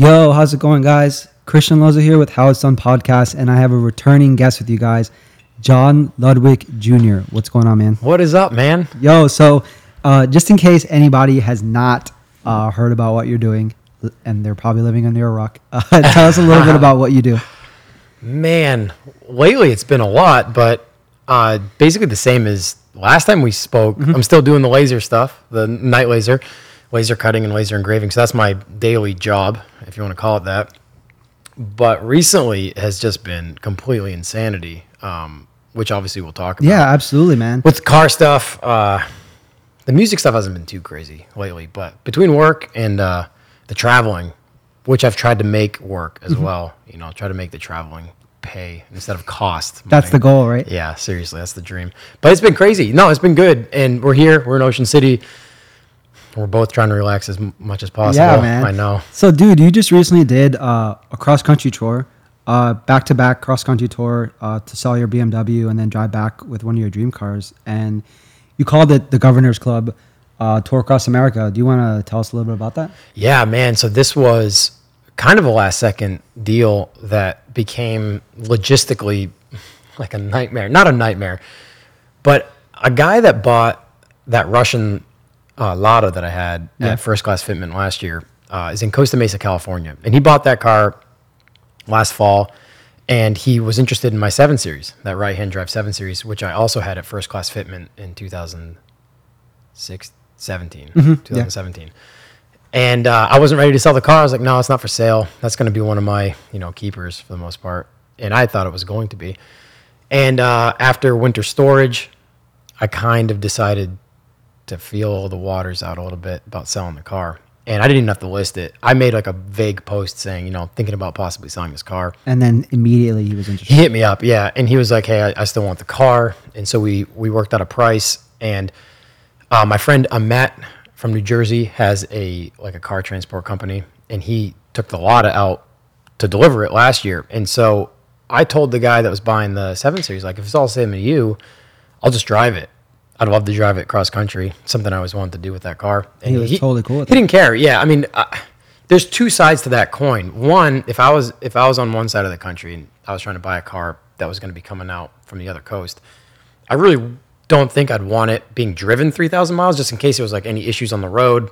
Yo, how's it going, guys? Christian Loza here with How It's Done podcast, and I have a returning guest with you guys, John Ludwig Jr. What's going on, man? What is up, man? Yo, so uh, just in case anybody has not uh, heard about what you're doing, and they're probably living under a rock, uh, tell us a little bit about what you do. Man, lately it's been a lot, but uh, basically the same as last time we spoke. I'm still doing the laser stuff, the night laser, laser cutting and laser engraving. So that's my daily job, if you want to call it that. But recently it has just been completely insanity, um, which obviously we'll talk about. Yeah, absolutely, man. With car stuff, uh, the music stuff hasn't been too crazy lately, but between work and uh, the traveling, which I've tried to make work as Mm-hmm. well, you know, try to make the traveling pay instead of cost. That's the goal, right? Yeah, seriously, that's the dream. But it's been crazy. No, it's been good, and we're here. We're in Ocean City. We're both trying to relax as much as possible. Yeah, man. I know. So, dude, you just recently did uh, a cross country tour, uh, back to back cross country tour uh, to sell your BMW and then drive back with one of your dream cars. And you called it the Governor's Club uh, Tour Across America. Do you want to tell us a little bit about that? Yeah, man. So this was kind of a last second deal that became logistically like a nightmare. Not a nightmare, but a guy that bought that Russian uh, Lada that I had Yeah. at First Class Fitment last year uh, is in Costa Mesa, California, and he bought that car last fall. And he was interested in my 7 Series, that right hand drive 7 Series, which I also had at First Class Fitment in 2006, 17, 2017 and uh, I wasn't ready to sell the car. I was like, no, it's not for sale. That's going to be one of my, you know, keepers for the most part. And I thought it was going to be. And uh, after winter storage, I kind of decided to feel the waters out a little bit about selling the car. And I didn't even have to list it. I made like a vague post saying, you know, thinking about possibly selling this car. And then immediately he was interested. He hit me up, yeah, and he was like, "Hey, I, I still want the car," and so we we worked out a price. And uh, my friend Amet from New Jersey has a like a car transport company, and he took the Lada out to deliver it last year. And so I told the guy that was buying the seven series, like, if it's all the same to you, I'll just drive it. I'd love to drive it cross country. Something I always wanted to do with that car. And He was totally cool with He didn't care. Yeah, I mean, uh, there's two sides to that coin. One, if I was if I was on one side of the country and I was trying to buy a car that was going to be coming out from the other coast, I really don't think I'd want it being driven 3,000 miles just in case there was like any issues on the road,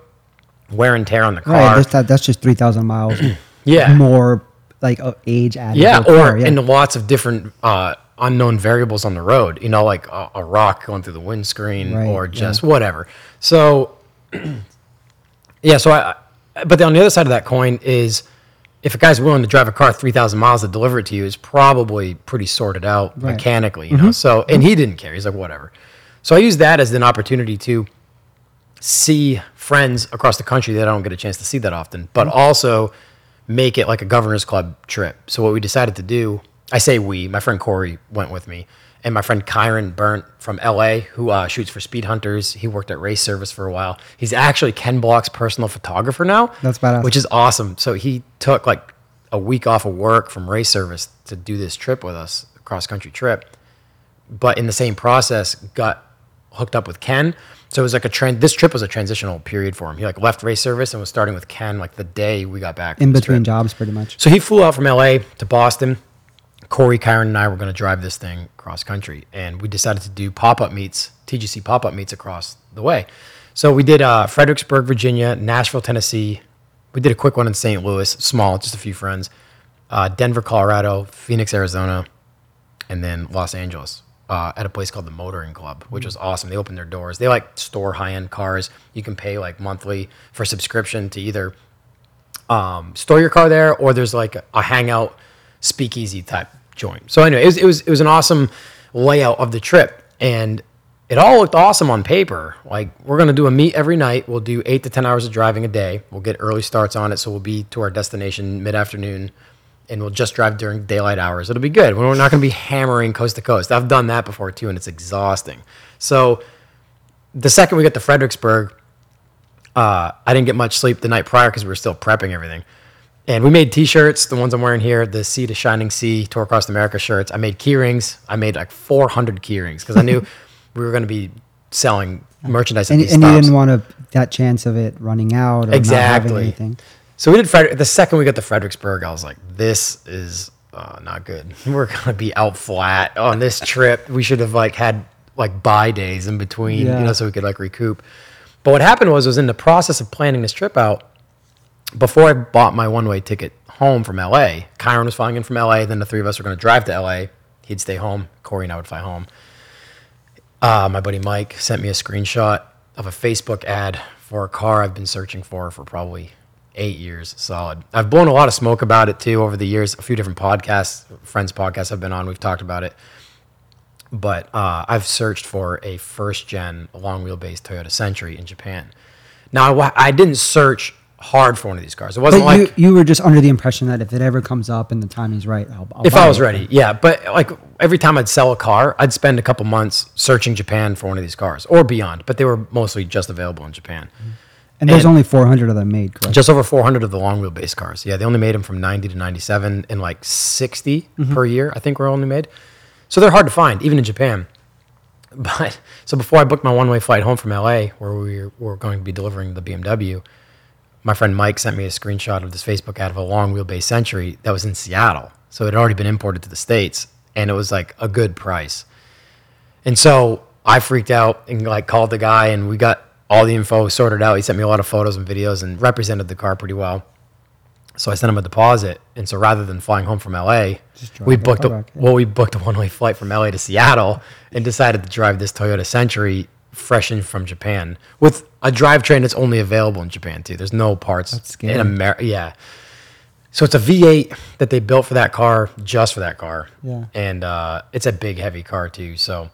wear and tear on the car. Right, that's, that, that's just 3,000 miles Yeah. more like age added. Yeah, or car, yeah. and lots of different uh, unknown variables on the road. You know, like a, a rock going through the windscreen, Right, or yeah. just whatever. So, yeah. So I, but on the other side of that coin is, if a guy's willing to drive a car three thousand miles to deliver it to you, is probably pretty sorted out Right. Mm-hmm. mechanically. You know, so and he didn't care. He's like whatever. So I used that as an opportunity to see friends across the country that I don't get a chance to see that often, but also make it like a governor's club trip. So what we decided to do, I say we, my friend Corey went with me, and my friend Kyron Burnt from LA, who uh, shoots for Speed Hunters. He worked at Race Service for a while. He's actually Ken Block's personal photographer now. That's badass. Which is awesome. So he took like a week off of work from Race Service to do this trip with us, cross country trip but in the same process got hooked up with Ken. So it was like a trend. This trip was a transitional period for him. He like left race service and was starting with Ken like the day we got back. in between trip. jobs, pretty much. So he flew out from LA to Boston. Corey, Kyron, and I were going to drive this thing cross country, and we decided to do pop up meets, TGC pop up meets across the way. So we did uh, Fredericksburg, Virginia, Nashville, Tennessee. We did a quick one in St. Louis, small, just a few friends. Uh, Denver, Colorado, Phoenix, Arizona, and then Los Angeles uh, at a place called the Motoring Club, which was awesome. They opened their doors. They like store high end cars. You can pay like monthly for subscription to either um, store your car there, or there's like a hangout speakeasy type So anyway, it was it was it was an awesome layout of the trip, and it all looked awesome on paper. Like we're gonna do a meet every night. We'll do eight to ten hours of driving a day. We'll get early starts on it, so we'll be to our destination mid afternoon. And we'll just drive during daylight hours. It'll be good. We're not to be hammering coast to coast. I've done that before too, and it's exhausting. So, the second we get to Fredericksburg, uh, I didn't get much sleep the night prior because we were still prepping everything. And we made T-shirts, the ones I'm wearing here, the Sea to Shining Sea Tour Across America shirts. I made key rings. I made like 400 key rings because I knew we were going to be selling merchandise And, these and you didn't want to that chance of it running out or not Exactly. anything. So we did Fred- the second we got to Fredericksburg, I was like, this is uh, not good. We're gonna be out flat on this trip. We should have like had like buy days in between, Yeah. you know, so we could like recoup. But what happened was, was in the process of planning this trip out before I bought my one way ticket home from LA. Kyron was flying in from LA. Then the three of us were going to drive to LA. He'd stay home. Corey and I would fly home. Uh, my buddy Mike sent me a screenshot of a Facebook ad for a car I've been searching for for probably eight years solid. I've blown a lot of smoke about it too over the years. A few different podcasts, friends' podcasts I've been on, we've talked about it. But uh, I've searched for a first gen long wheelbase Toyota Century in Japan. Now, I, I didn't search hard for one of these cars. It wasn't But like you, you were just under the impression that if it ever comes up and the timing's right, I'll, I'll if I was it. ready, yeah. But like every time I'd sell a car, I'd spend a couple months searching Japan for one of these cars or beyond. But they were mostly just available in Japan. And there's only 400 of them made, correct? Just over 400 of the long wheelbase cars. Yeah, they only made them from 90 to 97 and like 60 mm-hmm. per year, I think were only made. So they're hard to find, even in Japan. But so before I booked my one way flight home from LA, where we were, were going to be delivering the BMW, my friend Mike sent me a screenshot of this Facebook ad of a long wheelbase Century that was in Seattle. So it had already been imported to the States and it was like a good price. And so I freaked out and like called the guy and we got all the info sorted out. He sent me a lot of photos and videos and represented the car pretty well. So I sent him a deposit. And so rather than flying home from LA, we booked a, back, yeah. well, we booked a one-way flight from LA to Seattle and decided to drive this Toyota Century fresh in from Japan with a drivetrain that's only available in Japan too. There's no parts in. America. Yeah. So it's a V8 that they built for that car, just for that car. Yeah. And uh, it's a big, heavy car too. So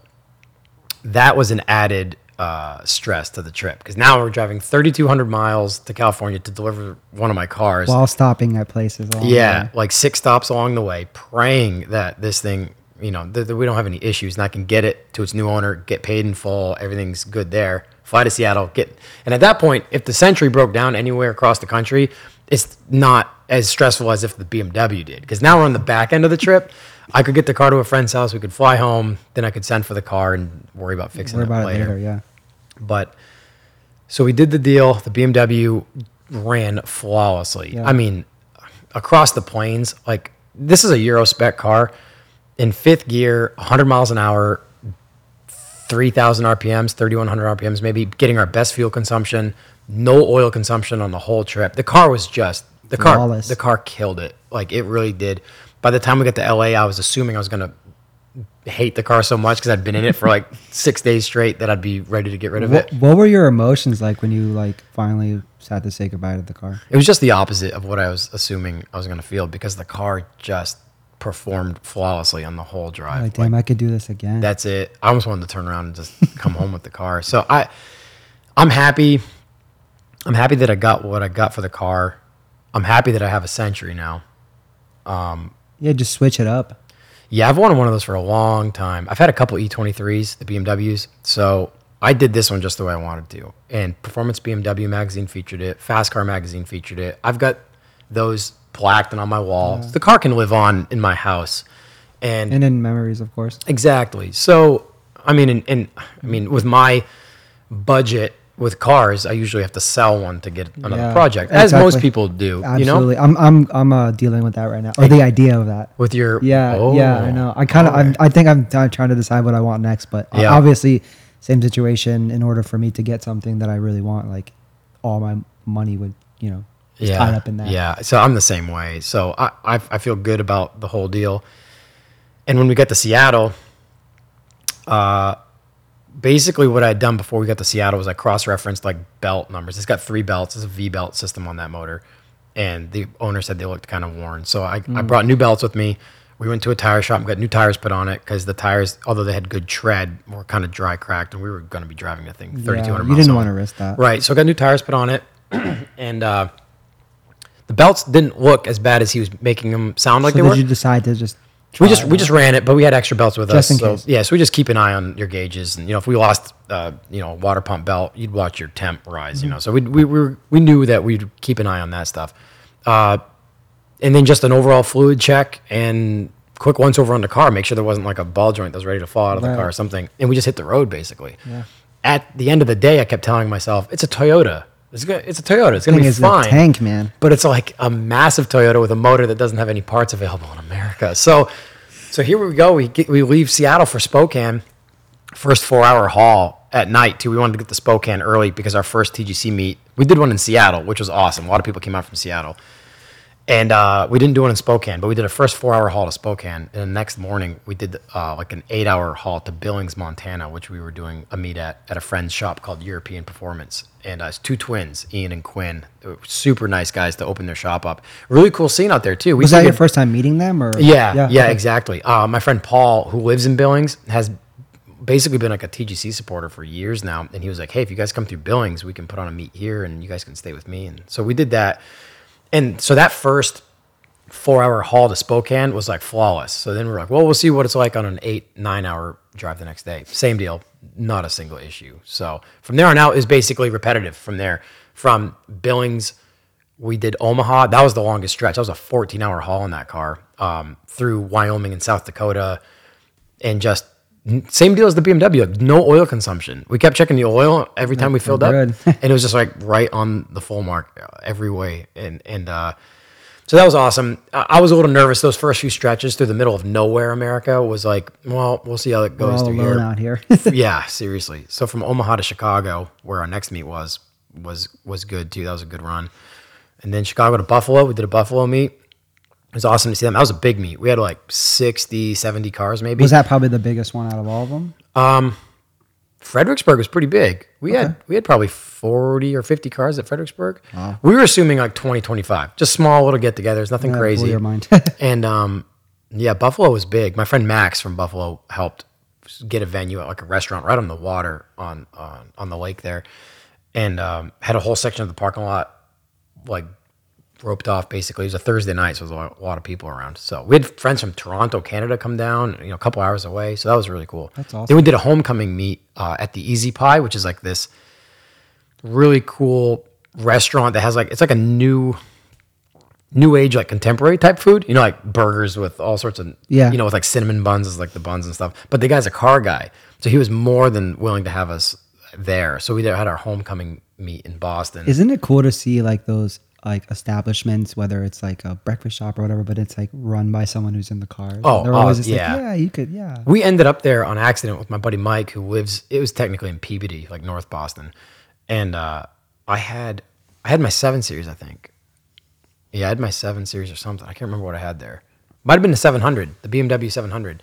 that was an added uh, stress to the trip because now we're driving 3,200 miles to California to deliver one of my cars. While stopping at places. yeah, like six stops along the way, praying that this thing, you know, that, that we don't have any issues and I can get it to its new owner, get paid in full, everything's good there. Fly to Seattle, get, and at that point, if the Century broke down anywhere across the country, it's not as stressful as if the BMW did. Because now we're on the back end of the trip. I could get the car to a friend's house, we could fly home, then I could send for the car and worry about fixing Worry it about later. it later, yeah. But so we did the deal. The BMW ran flawlessly. Yeah. I mean, across the plains, like this is a Euro spec car in fifth gear, 100 miles an hour, 3,000 RPMs, 3,100 RPMs, maybe getting our best fuel consumption, no oil consumption on the whole trip. The car was just the car. Flawless. The car killed it. Like it really did. By the time we got to LA, I was assuming I was gonna hate the car so much because I'd been in it for like six days straight that I'd be ready to get rid of What, it. what were your emotions like when you like finally had to say goodbye to the car? It was just the opposite of what I was assuming I was going to feel because the car just performed flawlessly on the whole drive. Like, damn, I could do this again. That's it. I almost wanted to turn around and just come home with the car. So I, I'm happy. I'm happy that I got what I got for the car. I'm happy that I have a Century now. Um, yeah, just switch it up. Yeah, I've wanted one of those for a long time. I've had a couple E23s, the BMWs. So I did this one just the way I wanted to. And Performance BMW magazine featured it. Fast Car magazine featured it. I've got those plaqued and on my wall. The car can live on in my house. And, And in memories, of course. exactly. So, I mean, and, and I mean, with my budget with cars, I usually have to sell one to get another Yeah, project, as most people do. Absolutely. You know, I'm I'm I'm uh, dealing with that right now. Or the idea of that. with your Yeah, Oh, yeah, I know. I kind of, I'm I think I'm trying to decide what I want next, but uh, Yeah. obviously, same situation. In order for me to get something that I really want, like all my money would, you know, yeah, tied up in that. Yeah, so I'm the same way. So I, I I feel good about the whole deal. And when we got to Seattle, uh, basically what I had done before we got to Seattle was I cross-referenced like belt numbers. It's got three belts. It's a V belt system on that motor, and the owner said they looked kind of worn. So I, Hmm. I brought new belts with me. We went to a tire shop and got new tires put on it because the tires, although they had good tread, were kind of dry cracked, and we were going to be driving that thing 3,200 Yeah, miles. you didn't want to risk that. Right. So I got new tires put on it, and uh, the belts didn't look as bad as he was making them sound like so they did were. you decide to just? we just it we just ran it, but we had extra belts with Just us. so case. yeah, so we just keep an eye on your gauges, and you know if we lost, uh, you know, a water pump belt, you'd watch your temp rise. Mm-hmm. You know, so we we we, were, we knew that we'd keep an eye on that stuff, uh, and then just an overall fluid check and quick once over on the car, make sure there wasn't like a ball joint that was ready to fall out of the car or something, and we just hit the road basically Yeah. at the end of the day, I kept telling myself, it's a Toyota. It's good. It's a Toyota. It's gonna Thing be fine. tank, man. But it's like a massive Toyota with a motor that doesn't have any parts available in America. So, so here we go. We get, we leave Seattle for Spokane. First four hour haul at night too. We wanted to get to Spokane early because our first TGC meet we did one in Seattle, which was awesome. A lot of people came out from Seattle. And uh, we didn't do it in Spokane, but we did a first four hour haul to Spokane. And the next morning, we did uh, like an eight hour haul to Billings, Montana, which we were doing a meet at at a friend's shop called European Performance. And uh, it's two twins, Ian and Quinn. They were super nice guys to open their shop up. Really cool scene out there, too. We Was that your first time meeting them, or yeah, yeah, okay. exactly. Uh, my friend Paul, who lives in Billings, has basically been like a TGC supporter for years now, and he was like, "Hey, if you guys come through Billings, we can put on a meet here, and you guys can stay with me." And so we did that, and so that first four-hour haul to Spokane was like flawless. So then we're like, "Well, we'll see what it's like on an eight, nine-hour drive the next day." Same deal, not a single issue. So from there on out is basically repetitive. From there, from Billings we did Omaha. That was the longest stretch. That was a 14 hour haul in that car um, through Wyoming and South Dakota, and just same deal as the BMW. Like no oil consumption. We kept checking the oil every time we filled up, and it was just like right on the full mark uh, every way. And and uh, so that was awesome. I was a little nervous those first few stretches through the middle of nowhere. America was like, well, we'll see how it We're goes all through alone here out here. yeah, seriously. So from Omaha to Chicago, where our next meet was, was was good too. That was a good run. And then Chicago to Buffalo, we did a Buffalo meet. It was awesome to see them. That was a big meet. We had like 60, 70 cars maybe. was that probably the biggest one out of all of them? Fredericksburg was pretty big. We had we had probably 40 or 50 cars at Fredericksburg. We were assuming like 20, 25. Just small little get-togethers, nothing blew crazy. your mind. and um, yeah, Buffalo was big. My friend Max from Buffalo helped get a venue at like a restaurant right on the water on on, on the lake there, and um, had a whole section of the parking lot like roped off. Basically, it was a Thursday night, so there was a lot, of people around. So we had friends from Toronto, Canada, come down. You know, a couple hours away. So that was really cool. That's awesome. Then we did a homecoming meet uh, at the Easy Pie, which is like this really cool restaurant that has like it's like a new new age like contemporary type food you know like burgers with all sorts of Yeah. you know with like cinnamon buns is like the buns and stuff but the guy's a car guy so he was more than willing to have us there so we had our homecoming meet in boston Isn't it cool to see like those like establishments, whether it's like a breakfast shop or whatever, but it's like run by someone who's in the cars. Oh, they're always just yeah. like, yeah, you could, yeah. we ended up there on accident with my buddy Mike, who lives. It was technically in Peabody, like North Boston, and uh, I had I had my seven series, I think. Yeah, I had my seven series or something. I can't remember what I had there. Might have been the seven hundred, the BMW seven hundred,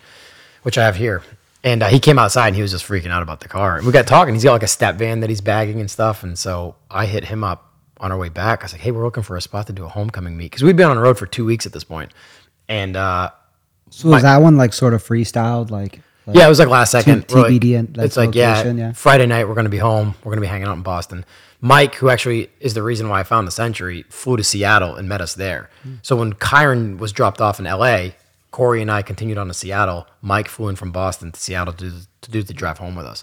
which I have here. And uh, he came outside and he was just freaking out about the car. And we got talking. He's got like a step van that he's bagging and stuff. And so I hit him up on our way back. I was like, "Hey, we're looking for a spot to do a homecoming meet because we'd been on the road for two weeks at this point." And uh, So was that one like sort of freestyled, like, like yeah, it was like last second. T- like- TBD and, like, it's like location, yeah, yeah. Friday night we're gonna be home. We're gonna be hanging out in Boston. Mike, who actually is the reason why I found the Century, flew to Seattle and met us there. Hmm. So when Kyron was dropped off in L.A., Corey and I continued on to Seattle. Mike flew in from Boston to Seattle to do, to do the drive home with us.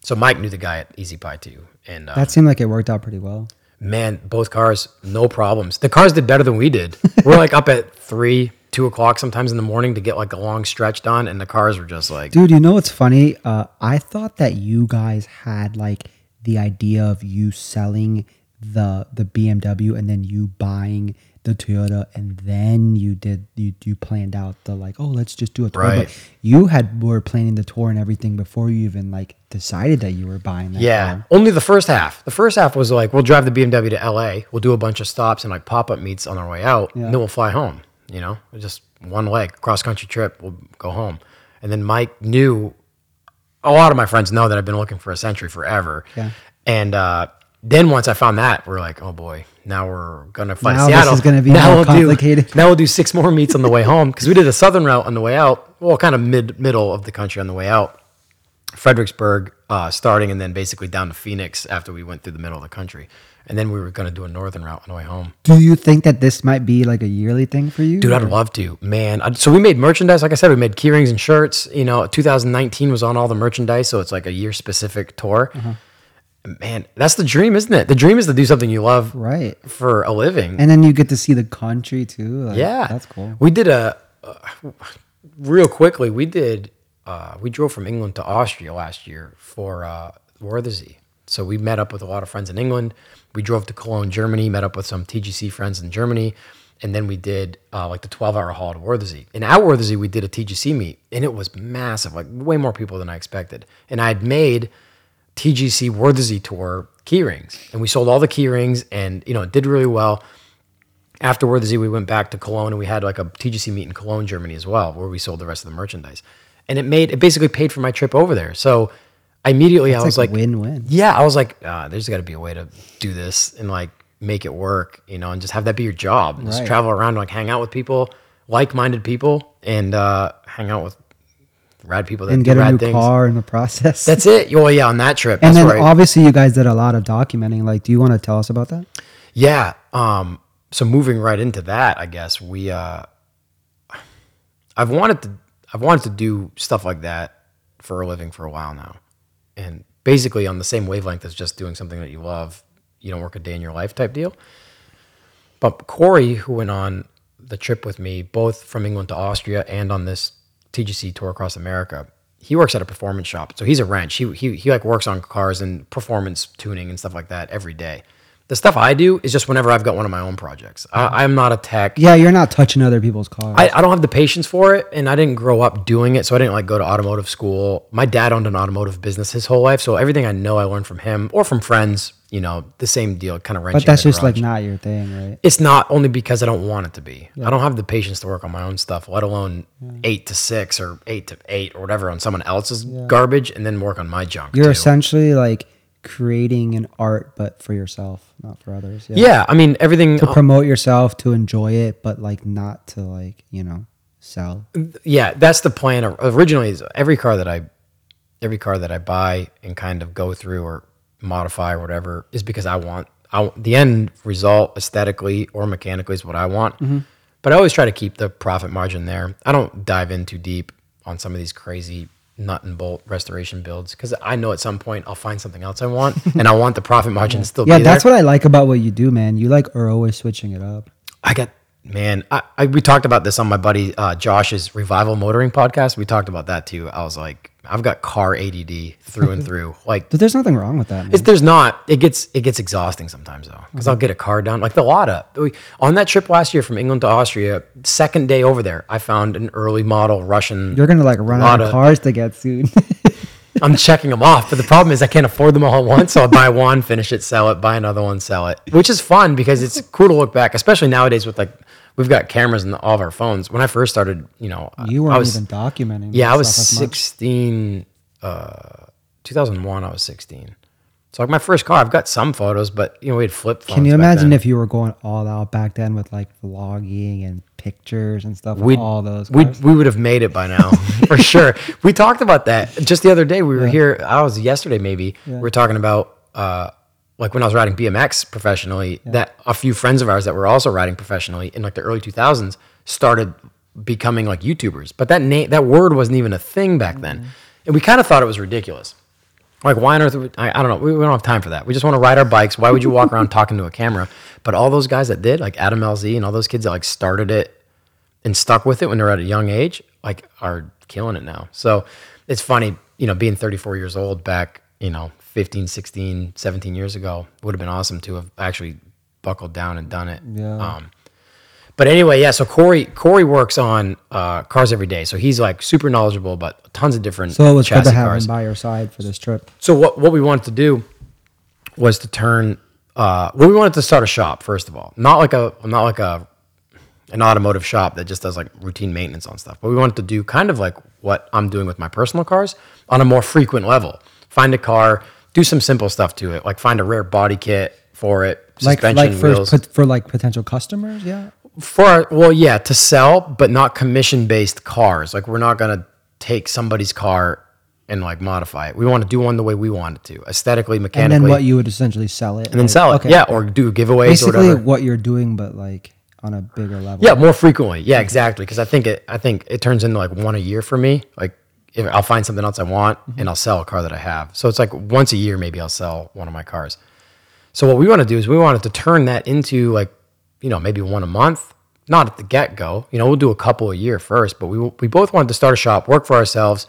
So Mike knew the guy at Easy Pie too, and um, that seemed like it worked out pretty well. Man, both cars no problems. The cars did better than we did. we're like up at three, two o'clock sometimes in the morning to get like a long stretch done, and the cars were just like Dude, you know what's funny? Uh, I thought that you guys had like the idea of you selling the the BMW and then you buying the Toyota and then you did you you planned out the like oh let's just do a tour. Right. But you had were planning the tour and everything before you even like decided that you were buying that. Yeah, car. only the first half. The first half was like we'll drive the BMW to LA. We'll do a bunch of stops and like pop up meets on our way out. Yeah. And then we'll fly home. You know, just one leg cross country trip. We'll go home. And then Mike knew. A lot of my friends know that I've been looking for a century forever. Yeah. And uh, then once I found that, we're like, oh boy, now we're gonna fly Now to this Seattle. is gonna be now we'll complicated. Do, now we'll do six more meets on the way home because we did a southern route on the way out. Well, kind of mid middle of the country on the way out. Fredericksburg uh, starting and then basically down to Phoenix after we went through the middle of the country. And then we were going to do a northern route on the way home. Do you think that this might be like a yearly thing for you? Dude, I'd love to, man. i so we made merchandise. Like I said, we made keyrings and shirts. You know, 2019 was on all the merchandise, so it's like a year specific tour. Uh-huh. Man, that's the dream, isn't it? The dream is to do something you love Right. for a living. And then you get to see the country too. Like, yeah, That's cool. We did a uh, real quickly. We did. Uh, we drove from England to Austria last year for uh, Wörthersee. So we met up with a lot of friends in England. We drove to Cologne, Germany, met up with some TGC friends in Germany. And then we did uh, like the 12 hour haul to Wörthersee. And at Wörthersee, we did a TGC meet and it was massive, like way more people than I expected. And I'd made TGC Wörthersee tour key rings and we sold all the key rings and, you know, it did really well. After Wörthersee, we went back to Cologne and we had like a TGC meet in Cologne, Germany as well, where we sold the rest of the merchandise. And it made, it basically paid for my trip over there. So I immediately, I was like, win-win. yeah, I was like, ah, there's got to be a way to do this and like make it work, you know, and just have that be your job. Just travel around, and, like hang out with people, like-minded people, and uh, hang out with rad people that and get a new things. car in the process. That's it. Well, yeah, on that trip. and then obviously you guys did a lot of documenting. Like, do you want to tell us about that? Yeah. Um, so moving right into that, I guess we uh I've wanted to I've wanted to do stuff like that for a living for a while now. And basically on the same wavelength as just doing something that you love, you don't work a day in your life type deal. But Corey, who went on the trip with me, both from England to Austria and on this TGC tour across America, he works at a performance shop. So he's a wrench. He, he, he like works on cars and performance tuning and stuff like that every day. The stuff I do is just whenever I've got one of my own projects. I, uh-huh. I'm not a tech. Yeah, you're not touching other people's cars. I, I don't have the patience for it, and I didn't grow up doing it, so I didn't like go to automotive school. My dad owned an automotive business his whole life, so everything I know I learned from him or from friends. You know, the same deal, kind of wrenching. but that's just like not your thing, right? It's not only because I don't want it to be. I don't have the patience to work on my own stuff, let alone eight to six or eight to eight or whatever on someone else's garbage, and then work on my junk. You're too. essentially like creating an art, but for yourself, not for others. yeah. I mean everything. To promote yourself, to enjoy it, but like not to like you know sell. yeah, that's the plan. Originally, is every car that I, every car that I buy and kind of go through or modify or whatever is because I want. I the end result aesthetically or mechanically is what I want. Mm-hmm. But I always try to keep the profit margin there. I don't dive in too deep on some of these crazy nut and bolt restoration builds because I know at some point I'll find something else I want, and I want the profit margin to still Yeah, be there. that's what I like about what you do, man. You like are always switching it up. I got man. I, I we talked about this on my buddy uh, Josh's revival motoring podcast. We talked about that too. I was like, I've got car ADD through and through. Like, But there's nothing wrong with that, man. it's, there's not. It gets it gets exhausting sometimes though, because I'll get a car done. Like the Lada we, on that trip last year from England to Austria. Second day over there, I found an early model Russian. You're gonna like run out Lada. of cars to get soon. I'm checking them off, but the problem is I can't afford them all at once. So I buy one, finish it, sell it, buy another one, sell it, which is fun because it's cool to look back, especially nowadays with like we've got cameras in all of our phones. When I first started, you know, you I weren't was even documenting. yeah, I was stuff as much. 16, uh, 2001. I was 16. So like my first car, I've got some photos, but you know we had flip phones. Can you imagine then. if you were going all out back then with like vlogging and pictures and stuff? we all those. we we would have made it by now for sure. We talked about that just the other day. We were here. I was yesterday maybe. We were talking about uh, like when I was riding BMX professionally. That a few friends of ours that were also riding professionally in like the early 2000s started becoming like YouTubers. But that name that word wasn't even a thing back then, Mm-hmm. and we kind of thought it was ridiculous. Like, why on earth? Would, I, I don't know. We, we don't have time for that. We just want to ride our bikes. Why would you walk around talking to a camera? But all those guys that did, like Adam LZ and all those kids that like started it and stuck with it when they're at a young age, like are killing it now. So it's funny, you know, being 34 years old back, you know, 15, 16, 17 years ago would have been awesome to have actually buckled down and done it. Yeah. Um, but anyway, yeah. So Corey, Corey works on uh, cars every day. So he's like super knowledgeable about tons of different so it was good to have cars. him by your side for this trip. So what what we wanted to do was to turn. Uh, well, we wanted to start a shop first of all, not like a not like a an automotive shop that just does like routine maintenance on stuff. But we wanted to do kind of like what I'm doing with my personal cars on a more frequent level. Find a car, do some simple stuff to it, like find a rare body kit for it, Like suspension like for wheels. for like potential customers, yeah. for well yeah to sell but not commission based cars. Like we're not going to take somebody's car and like modify it. We want to do one the way we want it to aesthetically mechanically. And then what you would essentially sell it, and then sell it yeah or do giveaways Basically, what you're doing, but like on a bigger level. yeah more frequently. Yeah exactly because i think it i think it turns into like one a year for me. Like i'll find something else i want Mm-hmm. and i'll sell a car that i have so it's like once a year maybe i'll sell one of my cars so what we want to do is we wanted to turn that into like you know maybe one a month not at the get go you know we'll do a couple a year first but we we both wanted to start a shop work for ourselves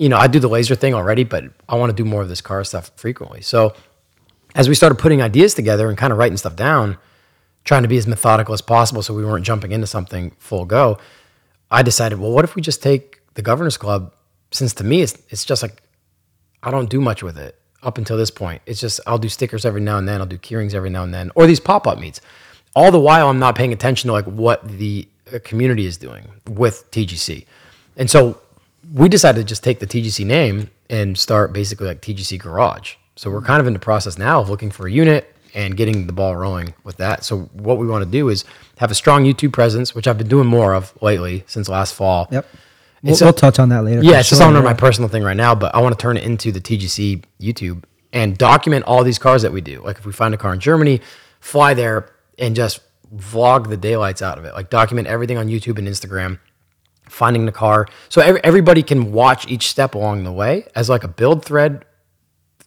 you know, I do the laser thing already, but I want to do more of this car stuff frequently. So as we started putting ideas together and kind of writing stuff down, trying to be as methodical as possible so we weren't jumping into something full go, I decided, well, what if we just take the Governors Club? Since to me, it's, it's just like, I don't do much with it up until this point. It's just, I'll do stickers every now and then, I'll do keyrings every now and then, or these pop up meets. All the while, I'm not paying attention to like what the uh, community is doing with TGC. And so we decided to just take the TGC name and start basically like TGC Garage. So we're kind of in the process now of looking for a unit and getting the ball rolling with that. So what we want to do is have a strong YouTube presence, which I've been doing more of lately since last fall. Yep. We'll, a- we'll touch on that later. Yeah, it's just under yeah. my personal thing right now, but I want to turn it into the TGC YouTube and document all these cars that we do. Like if we find a car in Germany, fly there and just vlog the daylights out of it. Like document everything on YouTube and Instagram, finding the car. So every, everybody can watch each step along the way as like a build thread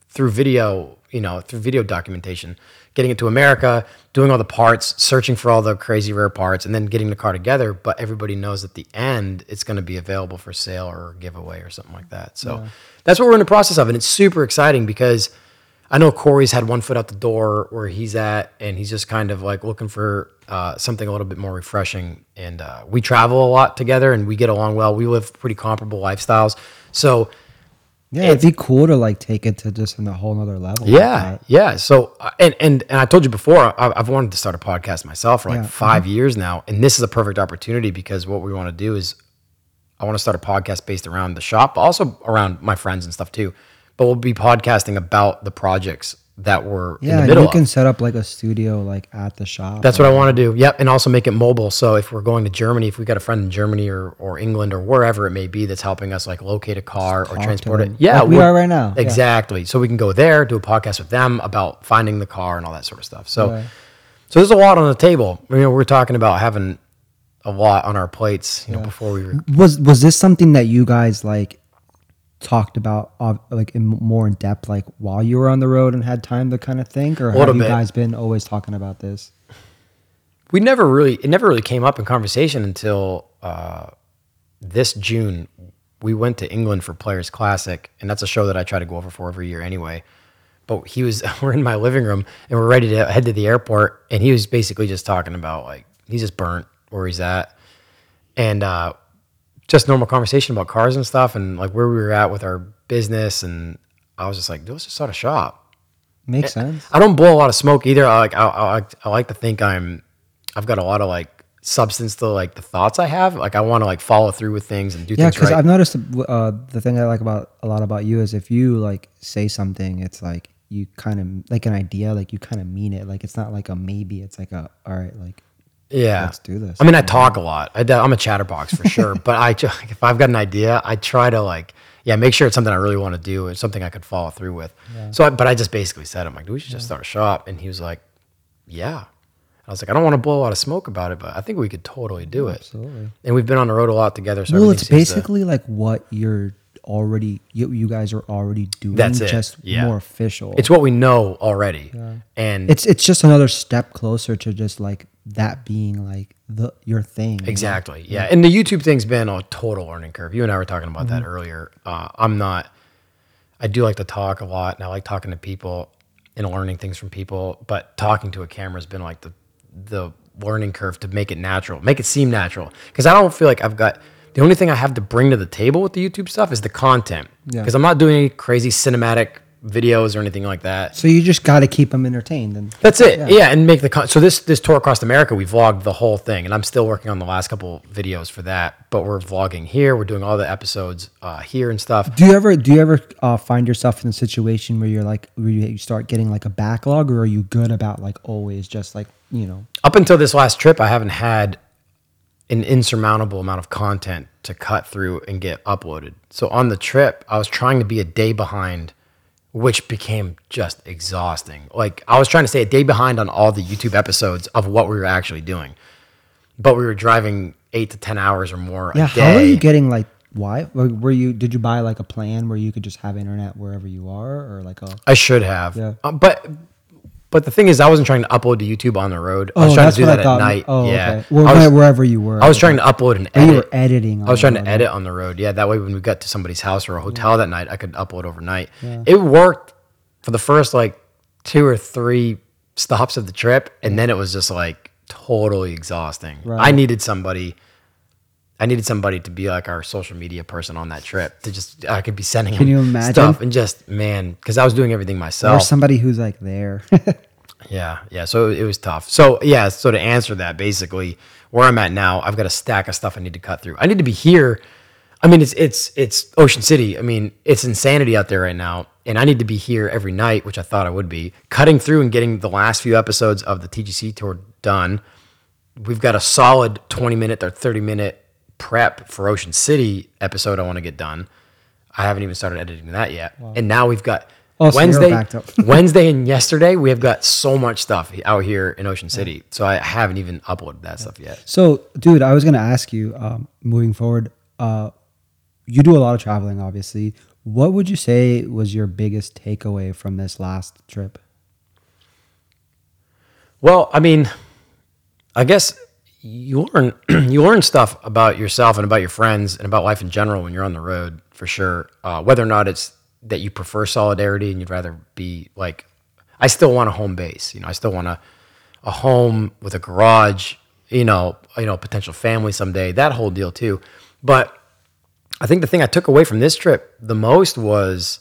through video, you know, through video documentation, getting it to America, doing all the parts, searching for all the crazy rare parts, and then getting the car together. But everybody knows at the end it's going to be available for sale or giveaway or something like that. So that's what we're in the process of. And it's super exciting because I know Corey's had one foot out the door where he's at, and he's just kind of like looking for uh, something a little bit more refreshing. And uh, we travel a lot together and we get along well. We live pretty comparable lifestyles. So, Yeah, it'd be cool to like take it to just in a whole nother level. Yeah, that. yeah. So, uh, and and and I told you before, I, I've wanted to start a podcast myself for like Yeah. 5 years now, and this is a perfect opportunity because what we want to do is, I want to start a podcast based around the shop, but also around my friends and stuff too. But we'll be podcasting about the projects that were in Yeah, the and middle you can of. set up like a studio like at the shop. That's what I want to do. Yep, and also make it mobile. So if we're going to Germany, if we got a friend in Germany or or England or wherever it may be that's helping us like locate a car or transport it, yeah, Like we we're- right now. Yeah. Exactly. So we can go there, do a podcast with them about finding the car and all that sort of stuff. So, Right. so there's a lot on the table. You know, we're talking about having a lot on our plates. You know, before we were. was was this something that you guys like talked about uh, like in more in depth like while you were on the road and had time to kind of think or have you bit. guys been always talking about this we never really it never really came up in conversation until uh, this June. We went to England for Players Classic, and that's a show that I try to go over for every year anyway. But he was we're in my living room and we're ready to head to the airport, and he was basically just talking about like he's just burnt where he's at, and uh, just normal conversation about cars and stuff, and like where we were at with our business, and I was just like, let's just start a shop. makes sense I don't blow a lot of smoke either. I like I, I, like- I like to think I'm I've got a lot of like substance to like the thoughts I have. Like I want to like follow through with things and do yeah things because right. i've noticed uh, the thing i like about a lot about you is if you like say something it's like you kind of like an idea like you kind of mean it like it's not like a maybe it's like a all right like yeah, let's do this. I mean, I talk a lot. I, I'm a chatterbox for sure. but I if I've got an idea, I try to like yeah make sure it's something I really want to do It's something I could follow through with. So, I, but I just basically said, I'm like, we should just start a shop, and he was like, yeah. I was like, I don't want to blow a lot of smoke about it, but I think we could totally do it. Absolutely. And we've been on the road a lot together. So well it's seems to- basically like what you're already you, you guys are already doing That's it. just Yeah. more official it's what we know already, and it's it's just another step closer to just like that being like the your thing? Exactly. Yeah. And the YouTube thing's been a total learning curve. You and I were talking about Mm-hmm. that earlier. Uh, I'm not, I do like to talk a lot and I like talking to people and learning things from people, but talking to a camera has been like the, the learning curve to make it natural, make it seem natural. Cause I don't feel like I've got, the only thing I have to bring to the table with the YouTube stuff is the content. Yeah. Cause I'm not doing any crazy cinematic videos or anything like that. so you just got to keep them entertained and That's it. Yeah. and make the con- so this this tour across America, we vlogged the whole thing, and I'm still working on the last couple videos for that. But we're vlogging here. We're doing all the episodes uh, here and stuff. do you ever do you ever uh, find yourself in a situation where you're like where you start getting like a backlog or are you good about like always just like you know Up until this last trip, I haven't had an insurmountable amount of content to cut through and get uploaded. So on the trip, I was trying to be a day behind, which became just exhausting. Like I was trying to stay a day behind on all the YouTube episodes of what we were actually doing, but we were driving eight to ten hours or more yeah a day. how are you getting like why were you did you buy like a plan where you could just have internet wherever you are or like a I should have. Yeah. Uh, but But the thing is, I wasn't trying to upload to YouTube on the road. I Oh, was trying that's to do that at night. Oh, yeah. okay. Well, was, wherever you were. I was trying to upload and Oh, you edit. were editing. On I was trying to edit on the road. Yeah, that way when we got to somebody's house or a hotel that night, I could upload overnight. It worked for the first like two or three stops of the trip, and then it was just like totally exhausting. I needed somebody. I needed somebody to be like our social media person on that trip to just I could be sending Can you imagine? stuff and just man because I was doing everything myself. Or somebody who's like there. Yeah, yeah. So it was tough. So yeah, so to answer that, basically, where I'm at now, I've got a stack of stuff I need to cut through. I need to be here. I mean, it's it's it's Ocean City. I mean, it's insanity out there right now, and I need to be here every night, which I thought I would be, cutting through and getting the last few episodes of the TGC tour done. We've got a solid 20 minute or 30 minute prep for Ocean City episode I want to get done. I haven't even started editing that yet, and now we've got. Oh, Wednesday. Wednesday and yesterday, we have got so much stuff out here in Ocean City. So I haven't even uploaded that stuff yet. So, dude, I was gonna ask you, um, moving forward, uh, you do a lot of traveling, obviously. What would you say was your biggest takeaway from this last trip? Well, I mean, I guess you learn you learn stuff about yourself and about your friends and about life in general when you're on the road for sure. Uh, whether or not it's that you prefer solidarity and you'd rather be like, I still want a home base. You know, I still want a a home with a garage. You know, you know, potential family someday. That whole deal too. But I think the thing I took away from this trip the most was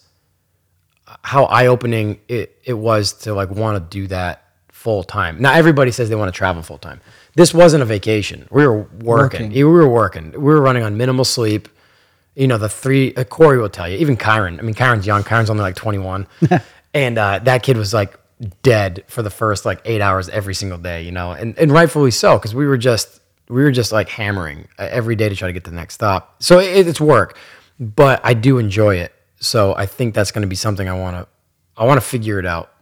how eye opening it, it was to like want to do that full time. Now everybody says they want to travel full time. This wasn't a vacation. We were working. Working. We were working. We were running on minimal sleep. You know, the three, uh, Corey will tell you, even Kyron. I mean, Kyron's young. Kyron's only like 21. and uh, that kid was like dead for the first like eight hours every single day, you know, and, and rightfully so, because we were just, we were just like hammering uh, every day to try to get to the next stop. So it, it's work, but I do enjoy it. So I think that's going to be something I want to, I want to figure it out.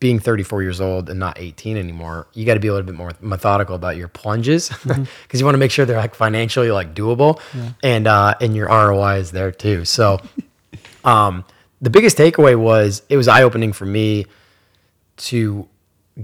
Being 34 years old and not 18 anymore, you got to be a little bit more methodical about your plunges because you want to make sure they're like financially like doable, and uh, and your ROI is there too. So, um, the biggest takeaway was it was eye opening for me to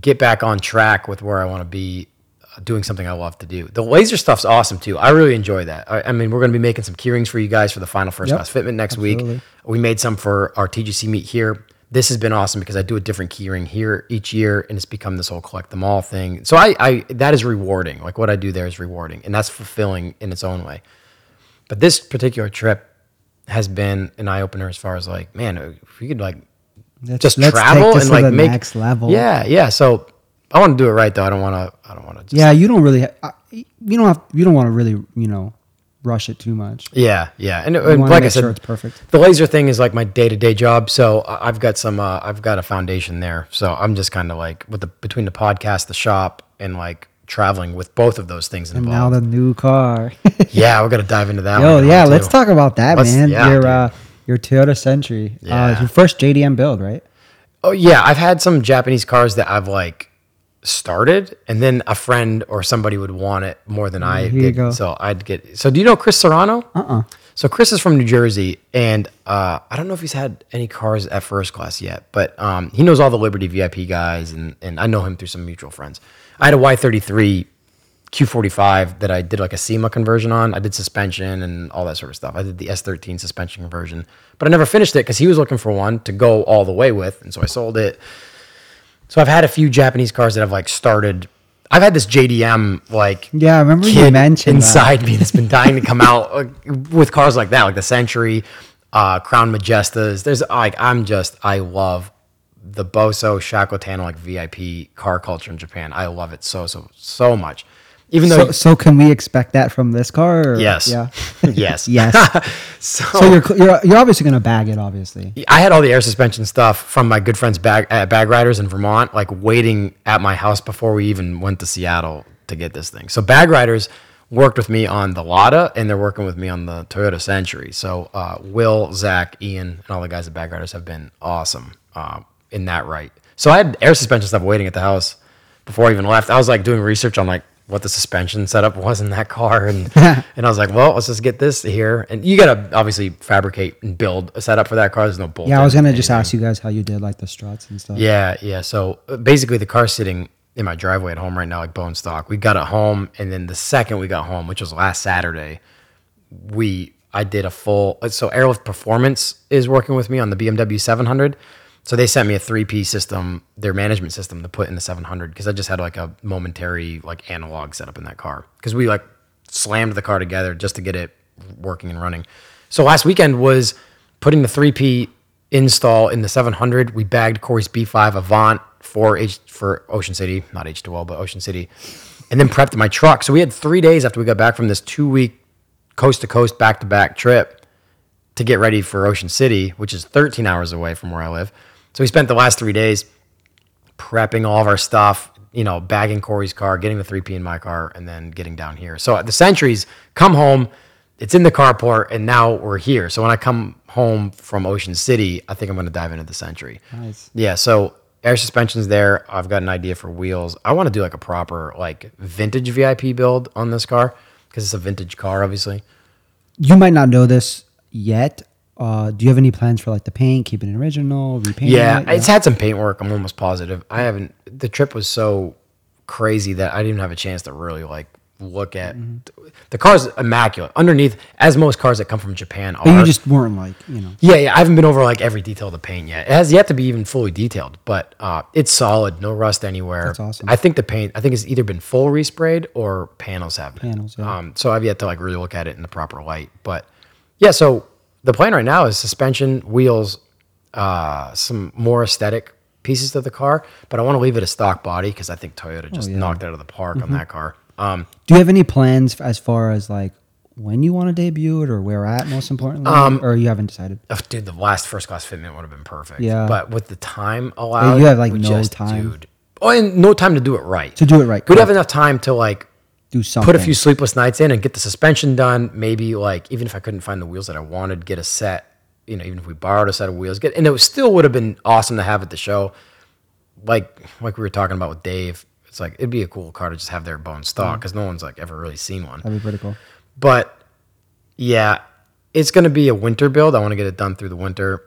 get back on track with where I want to be uh, doing something I love to do. The laser stuff's awesome too. I really enjoy that. I, I mean, we're going to be making some keyrings for you guys for the final first Yep. class fitment next week. We made some for our TGC meet here. This has been awesome because I do a different keyring here each year, and it's become this whole collect them all thing. So I, I that is rewarding. Like what I do there is rewarding, and that's fulfilling in its own way. But this particular trip has been an eye opener as far as like, man, if we could like Let's- just let's travel and like make next level. Yeah, yeah. So I want to do it right though. I don't want to. I don't want to. Yeah, you don't really. Ha- you don't have. You don't want to really, you know, rush it too much. Yeah, yeah. And, and like I said, sure it's perfect. the laser thing is like my day to day job. So I've got some. Uh, I've got a foundation there. So I'm just kind of like with the between the podcast, the shop, and like traveling with both of those things involved. And now the new car. yeah, we're gonna dive into that. Oh yeah, let's talk about that, Let's- man. yeah, your uh, your Toyota Century. Uh, your first JDM build, right? Oh yeah, I've had some Japanese cars that I've like started, and then a friend or somebody would want it more than I here did. So I'd get. So do you know Chris Serrano? Uh uh So Chris is from New Jersey, and uh, I don't know if he's had any cars at first class yet, but um, he knows all the Liberty VIP guys, and and I know him through some mutual friends. I had a Y33 Q45 that I did like a Cima conversion on. I did suspension and all that sort of stuff. I did the S13 suspension conversion, but I never finished it because he was looking for one to go all the way with, and so I sold it. So I've had a few Japanese cars that have like started. I've had this JDM like Yeah, I remember you mentioned that. inside me that's been dying to come out uh, with cars like that, like the Century, uh, Crown Majestas. There's like I'm just I love the Boso Shakotano like VIP car culture in Japan. I love it so so so much. Even though So, so can we expect that from this car? Or? yes, Yeah. yes, Yes. so, So you're, you're you're obviously gonna bag it, obviously. I had all the air suspension stuff from my good friends bag uh, bag riders in Vermont, like waiting at my house before we even went to Seattle to get this thing. So bag riders worked with me on the Lada, and they're working with me on the Toyota Century. So uh, Will, Zach, Ian, and all the guys at bag riders have been awesome uh, in that right. So I had air suspension stuff waiting at the house before I even left. I was like doing research on like what the suspension setup was in that car, and and I was like, well, let's just get this here. And you gotta obviously fabricate and build a setup for that car. There's no bolt. Yeah, I was gonna just ask you guys how you did like the struts and stuff. Yeah, yeah. So uh, basically, the car's sitting in my driveway at home right now, like bone stock. We got it home, and then the second we got home, which was last Saturday, we I did a full. So Airlift Performance is working with me on the BMW 700. So they sent me a three P system, their management system, to put in the 700 because I just had like a momentary like analog setup in that car because we like slammed the car together just to get it working and running. So last weekend was putting the three P install in the 700. We bagged Corey's B5 Avant for H for Ocean City, not H2O, but Ocean City, and then prepped my truck. So we had three days after we got back from this two week coast to coast back to back trip to get ready for Ocean City, which is 13 hours away from where I live. So we spent the last three days prepping all of our stuff, you know, bagging Corey's car, getting the 3P in my car, and then getting down here. So the Century's come home, it's in the carport, and now we're here. So when I come home from Ocean City, I think I'm going to dive into the Century. Nice. Yeah, so air suspension's there. I've got an idea for wheels. I want to do like a proper like vintage VIP build on this car because it's a vintage car, obviously. You might not know this yet. Uh, do you have any plans for like the paint, keeping it original, repainting Yeah, it? Yeah, it's had some paint work. I'm almost positive. I haven't. The trip was so crazy that I didn't have a chance to really like look at Mm-hmm. the car's immaculate underneath, as most cars that come from Japan are. But you just weren't like, you know. yeah, yeah. I haven't been over like every detail of the paint yet. It has yet to be even fully detailed, but uh, it's solid. No rust anywhere. That's awesome. I think the paint. I think it's either been full resprayed or panels have been. Panels, yeah. Um, so I've yet to like really look at it in the proper light. But yeah, so the plan right now is suspension, wheels, uh, some more aesthetic pieces to the car. But I want to leave it a stock body because I think Toyota just Oh, yeah. Mm-hmm. knocked it out of the park on that car. Um, Do you have any plans as far as like when you want to debut it or where at, most importantly? Um, or you haven't decided? Oh, dude, the last first class fitment would have been perfect. Yeah. But with the time allowed, you have, like, no time. Dude, oh, and no time to do it right. To do it right, We'd have enough time to like Do something. put a few sleepless nights in and get the suspension done. Maybe like even if I couldn't find the wheels that I wanted, get a set. You know, even if we borrowed a set of wheels, get and it was still would have been awesome to have at the show. Like like we were talking about with Dave, it's like it'd be a cool car to just have their bone stock because no one's like ever really seen one. That'd be pretty cool. But yeah, it's going to be a winter build. I want to get it done through the winter.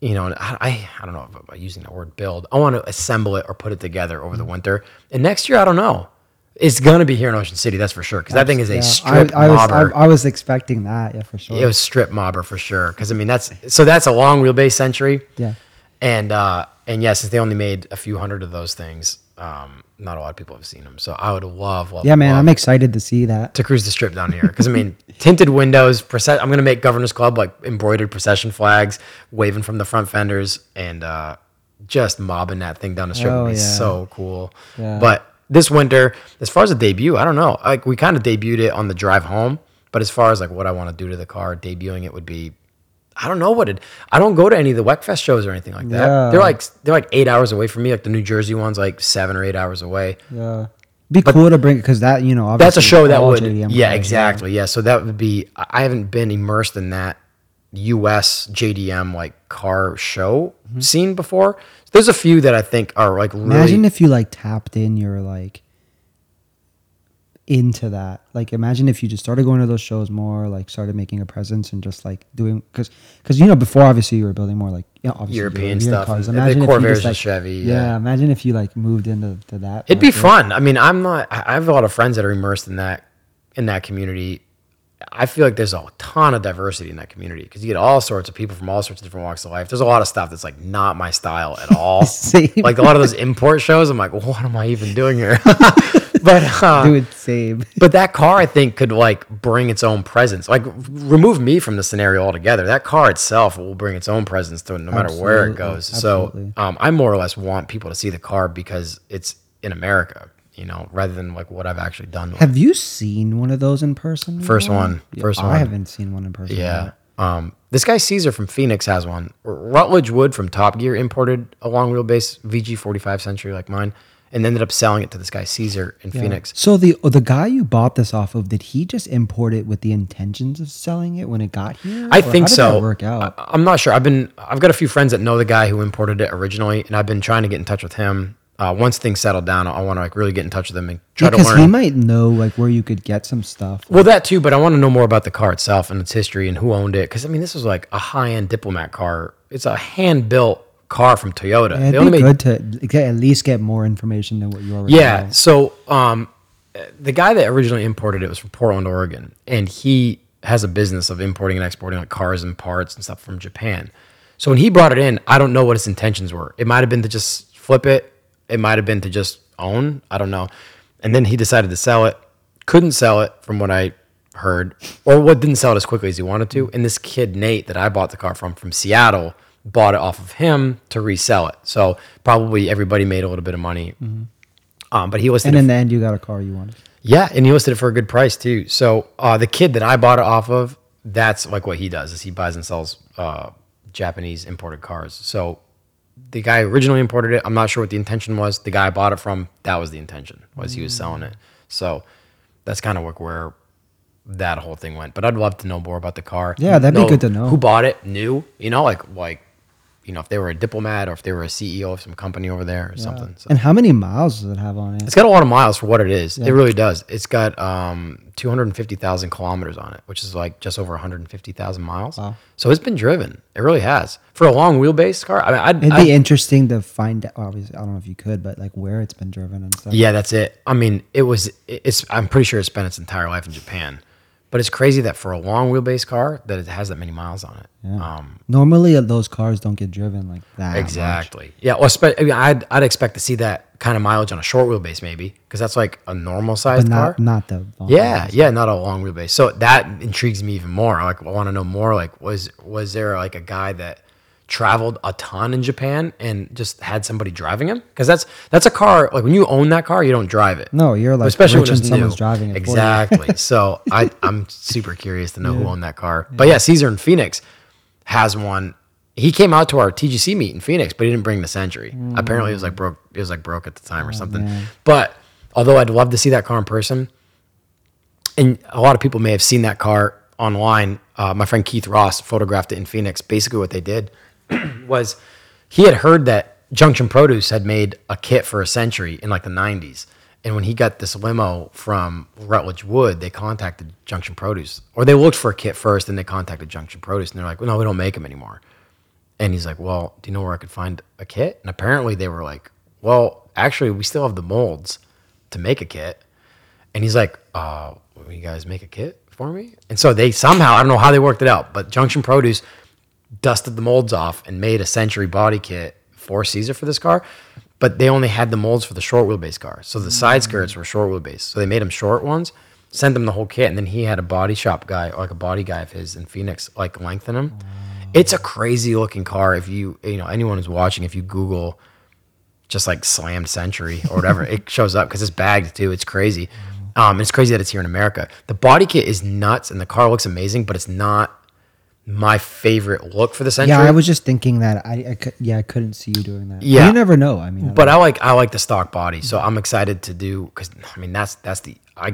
You know, and I, I, I don't know if I'm using the word build. I want to assemble it or put it together over the mm. winter. And next year, I don't know. It's going to be here in Ocean City, that's for sure. Because that thing is a Yeah, strip I, I was, mobber. I, I was expecting that, yeah, for sure. it was strip mobber for sure. Because I mean, that's so that's a long wheelbase Century. yeah. And uh, and yes, since they only made a few hundred of those things, um, not a lot of people have seen them. So I would love, love, Yeah, man, love I'm excited to see that. to cruise the strip down here because I mean tinted windows. Proce- I'm gonna make Governor's Club like embroidered procession flags waving from the front fenders and uh, just mobbing that thing down the strip Oh, would be yeah. so cool. Yeah. But this winter, as far as a debut, I don't know. Like we kind of debuted it on the drive home, but as far as like what I want to do to the car, debuting it would be. I don't know what it. I don't go to any of the Wekfest shows or anything like that. Yeah. They're like they're like eight hours away from me. Like the New Jersey one's like seven or eight hours away. Yeah. Be cool to bring because that you know That's a show that would, JDM yeah, exactly, yeah. So that would be. I haven't been immersed in that U.S. JDM like car show Mm-hmm. scene before. There's a few that I think are like really. Imagine if you like tapped in your like into that. Like imagine if you just started going to those shows more, like started making a presence and just like doing because because you know before obviously you were building more like obviously you were European European stuff Cars. the Imagine if you Corvairs just, like, Chevy, Yeah. yeah. imagine if you like moved into to that. It'd be fun. I mean, I'm not. I have a lot of friends that are immersed in that in that community. I feel like there's a ton of diversity in that community because you get all sorts of people from all sorts of different walks of life. There's a lot of stuff that's like not my style at all. Like a lot of those import shows, I'm like, what am I even doing here? but uh, Do it same. but that car, I think, could like bring its own presence. Like remove me from the scenario altogether. That car itself will bring its own presence to it, no matter where it Absolutely, goes. So um, I more or less want people to see the car because it's in America, you know, rather than like what I've actually done. with. Have you seen one of those in person? First before? one, first I haven't seen one in person. Yeah. Um, this guy Caesar from Phoenix has one. Rutledge Wood from Top Gear imported a long wheelbase VG45 Century like mine, and ended up selling it to this guy Caesar in Yeah. Phoenix. So the the guy you bought this off of, did he just import it with the intentions of selling it when it got here? I think so. Work out. I, am not sure. I've been I've got a few friends that know the guy who imported it originally, and I've been trying to get in touch with him Uh, once things settle down, I want to like really get in touch with them and try to Because learn. he might know like where you could get some stuff. Well, that too, but I want to know more about the car itself and its history and who owned it. Because I mean, this was like a high-end diplomat car. It's a hand-built car from Toyota. It'd They only be made- good to get, at least get more information than what you already yeah. know. So, um, the guy that originally imported it was from Portland, Oregon, and he has a business of importing and exporting like cars and parts and stuff from Japan. So when he brought it in, I don't know what his intentions were. It might have been to just flip it. It might have been to just own. I don't know. And then he decided to sell it. Couldn't sell it from what I heard, or what didn't sell it as quickly as he wanted to. And this kid Nate that I bought the car from from Seattle bought it off of him to resell it. So probably everybody made a little bit of money. Um, but he listed And it in the end, you got a car you wanted. yeah, and he listed it for a good price too. So uh, the kid that I bought it off of, that's like what he does is he buys and sells uh, Japanese imported cars. So the guy originally imported it, I'm not sure what the intention was. The guy I bought it from, that was the intention was he was mm. selling it. So that's kind of where that whole thing went. But I'd love to know more about the car. Yeah, that'd be good to know. Who bought it? New, you know, like like you know if they were a diplomat or if they were a CEO of some company over there or something. So. And how many miles does it have on it? It's got a lot of miles for what it is. It really does. It's got um, 250,000 kilometers on it, which is like just over 150,000 miles. Wow. So it's been driven. It really has. For a long wheelbase car, I mean, I'd, It'd I'd- be interesting to find out. Obviously, I don't know if you could, but like where it's been driven and stuff. yeah, that's it. I mean, it was, it's, I'm pretty sure it spent its entire life in Japan. But it's crazy that for a long wheelbase car, that it has that many miles on it. Um, Normally, uh, those cars don't get driven like that. much. Exactly. Yeah. Well, I mean, I'd, I'd expect to see that kind of mileage on a short wheelbase, maybe, because that's like a normal but sized car. not the. Yeah, yeah, not a long wheelbase. So that intrigues me even more. Like, I want to know more. Like, was was there like a guy that traveled a ton in Japan and just had somebody driving him? Because that's that's a car. Like when you own that car, you don't drive it. No, you're like especially when it's someone's new. driving it. Exactly. so I I'm super curious to know who owned that car. But yeah, Caesar in Phoenix has one. He came out to our TGC meet in Phoenix, but he didn't bring the Century. Apparently, it was like broke. It was like broke at the time or something. Oh, man. But although I'd love to see that car in person, and a lot of people may have seen that car online. Uh, my friend Keith Ross photographed it in Phoenix. Basically, what they did was he had heard that Junction Produce had made a kit for a Century in like the 90s. And when he got this limo from Rutledge Wood, they contacted Junction Produce, or they looked for a kit first, and they contacted Junction Produce, and they're like, well, "No, we don't make them anymore." And he's like, "Well, do you know where I could find a kit?" And apparently, they were like, "Well, actually, we still have the molds to make a kit." And he's like, uh, will you guys make a kit for me? And so they somehow, I don't know how they worked it out, but Junction Produce dusted the molds off and made a Century body kit for Caesar for this car. But they only had the molds for the short wheelbase car. So the side mm. skirts were short wheelbase. So they made them short ones, sent them the whole kit. And then he had a body shop guy, like a body guy of his in Phoenix, like lengthen them. Mm. It's a crazy looking car. If you, you know, anyone who's watching, if you Google just like slammed century or whatever. it shows up because it's bagged too. It's crazy. Mm. Um, it's crazy that it's here in America. The body kit is nuts and the car looks amazing, but it's not my favorite look for the century. Yeah, I was just thinking that. I, I could, yeah, I couldn't see you doing that. But Yeah. you never know. I mean, I but I like I like the stock body, so I'm excited to do because I mean that's that's the I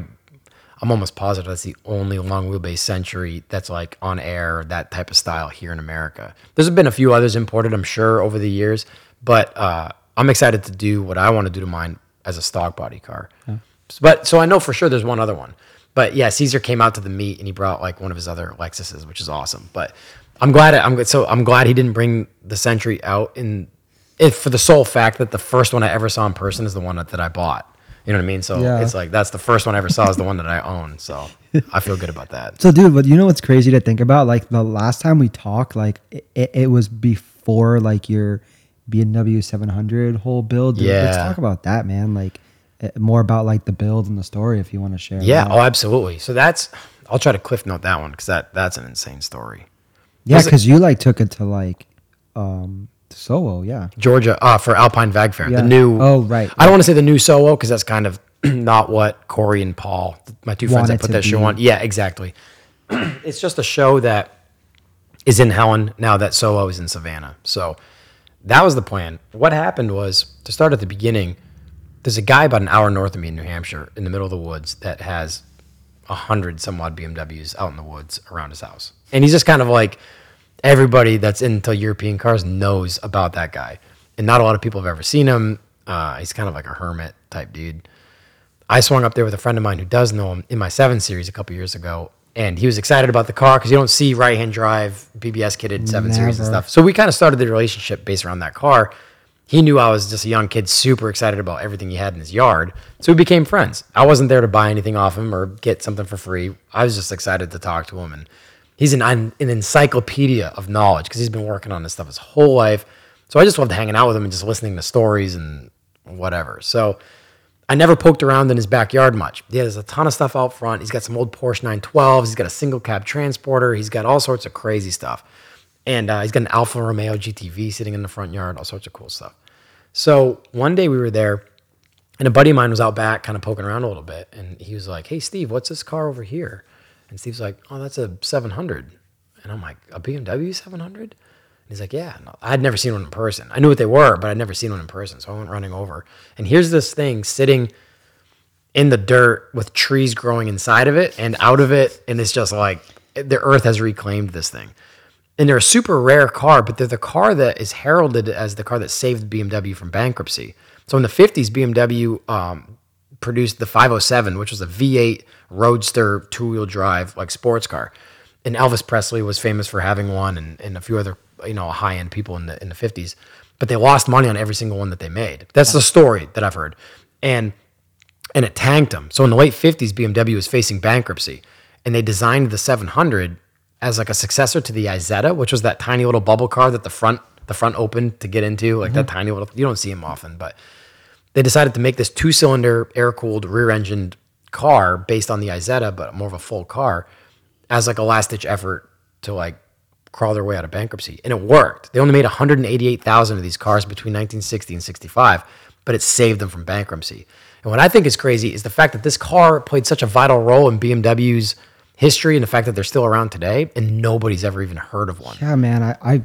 I'm almost positive that's the only long wheelbase Century that's like on air that type of style here in America. There's been a few others imported, I'm sure, over the years, but uh, I'm excited to do what I want to do to mine as a stock body car. But so I know for sure there's one other one. But yeah, Caesar came out to the meet and he brought like one of his other Lexuses, which is awesome. But I'm glad I'm good. So I'm glad he didn't bring the Century out in if for the sole fact that the first one I ever saw in person is the one that, that I bought. You know what I mean? So Yeah. it's like that's the first one I ever saw is the one that I own. So I feel good about that. So, dude, but you know what's crazy to think about? Like the last time we talked, like it, it, was before like your BMW 700 whole build. Dude, let's Yeah. talk about that, man. Like more about like the build and the story if you want to share. Yeah, that. oh absolutely. So that's I'll try to cliff note that one because that that's an insane story. yeah, because you like took it to like um SoWo, yeah. Georgia uh, for Alpine Vag Fair. Yeah. The new. Oh, right. I don't want to say the new SoWo because that's kind of not what Corey and Paul, my two friends that put that show on. Yeah, exactly. it's just a show that is in Helen now that SoWo is in Savannah. So that was the plan. What happened was to start at the beginning. There's a guy about an hour north of me in New Hampshire, in the middle of the woods, that has a hundred some odd BMWs out in the woods around his house, and he's just kind of like everybody that's into European cars knows about that guy, and not a lot of people have ever seen him. Uh, he's kind of like a hermit type dude. I swung up there with a friend of mine who does know him in my seven series a couple years ago, and he was excited about the car because you don't see right hand drive BBS kitted seven series and stuff. So we kind of started the relationship based around that car. He knew I was just a young kid, super excited about everything he had in his yard. So we became friends. I wasn't there to buy anything off him or get something for free. I was just excited to talk to him. And he's an, an encyclopedia of knowledge because he's been working on this stuff his whole life. So I just loved hanging out with him and just listening to stories and whatever. So I never poked around in his backyard much. He has a ton of stuff out front. He's got some old Porsche 912s. He's got a single cab transporter. He's got all sorts of crazy stuff. And uh, he's got an Alfa Romeo GTV sitting in the front yard, all sorts of cool stuff. So one day we were there, and a buddy of mine was out back kind of poking around a little bit. And he was like, Hey, Steve, what's this car over here? And Steve's like, Oh, that's a 700. And I'm like, A BMW 700? And he's like, Yeah. No, I'd never seen one in person. I knew what they were, but I'd never seen one in person. So I went running over. And here's this thing sitting in the dirt with trees growing inside of it and out of it. And it's just like the earth has reclaimed this thing. And they're a super rare car, but they're the car that is heralded as the car that saved BMW from bankruptcy. So in the 50s, BMW um, produced the 507, which was a V8 roadster two wheel drive, like sports car. And Elvis Presley was famous for having one, and, and a few other you know high end people in the in the 50s. But they lost money on every single one that they made. That's the story that I've heard. And and it tanked them. So in the late 50s, BMW was facing bankruptcy, and they designed the 700 as like a successor to the Isetta, which was that tiny little bubble car that the front the front opened to get into, like that mm-hmm. tiny little. You don't see them often, but they decided to make this two cylinder air cooled rear engined car based on the Isetta, but more of a full car, as like a last ditch effort to like crawl their way out of bankruptcy, and it worked. They only made 188,000 of these cars between 1960 and 65, but it saved them from bankruptcy. And what I think is crazy is the fact that this car played such a vital role in BMW's history and the fact that they're still around today, and nobody's ever even heard of one. Yeah, man. I, I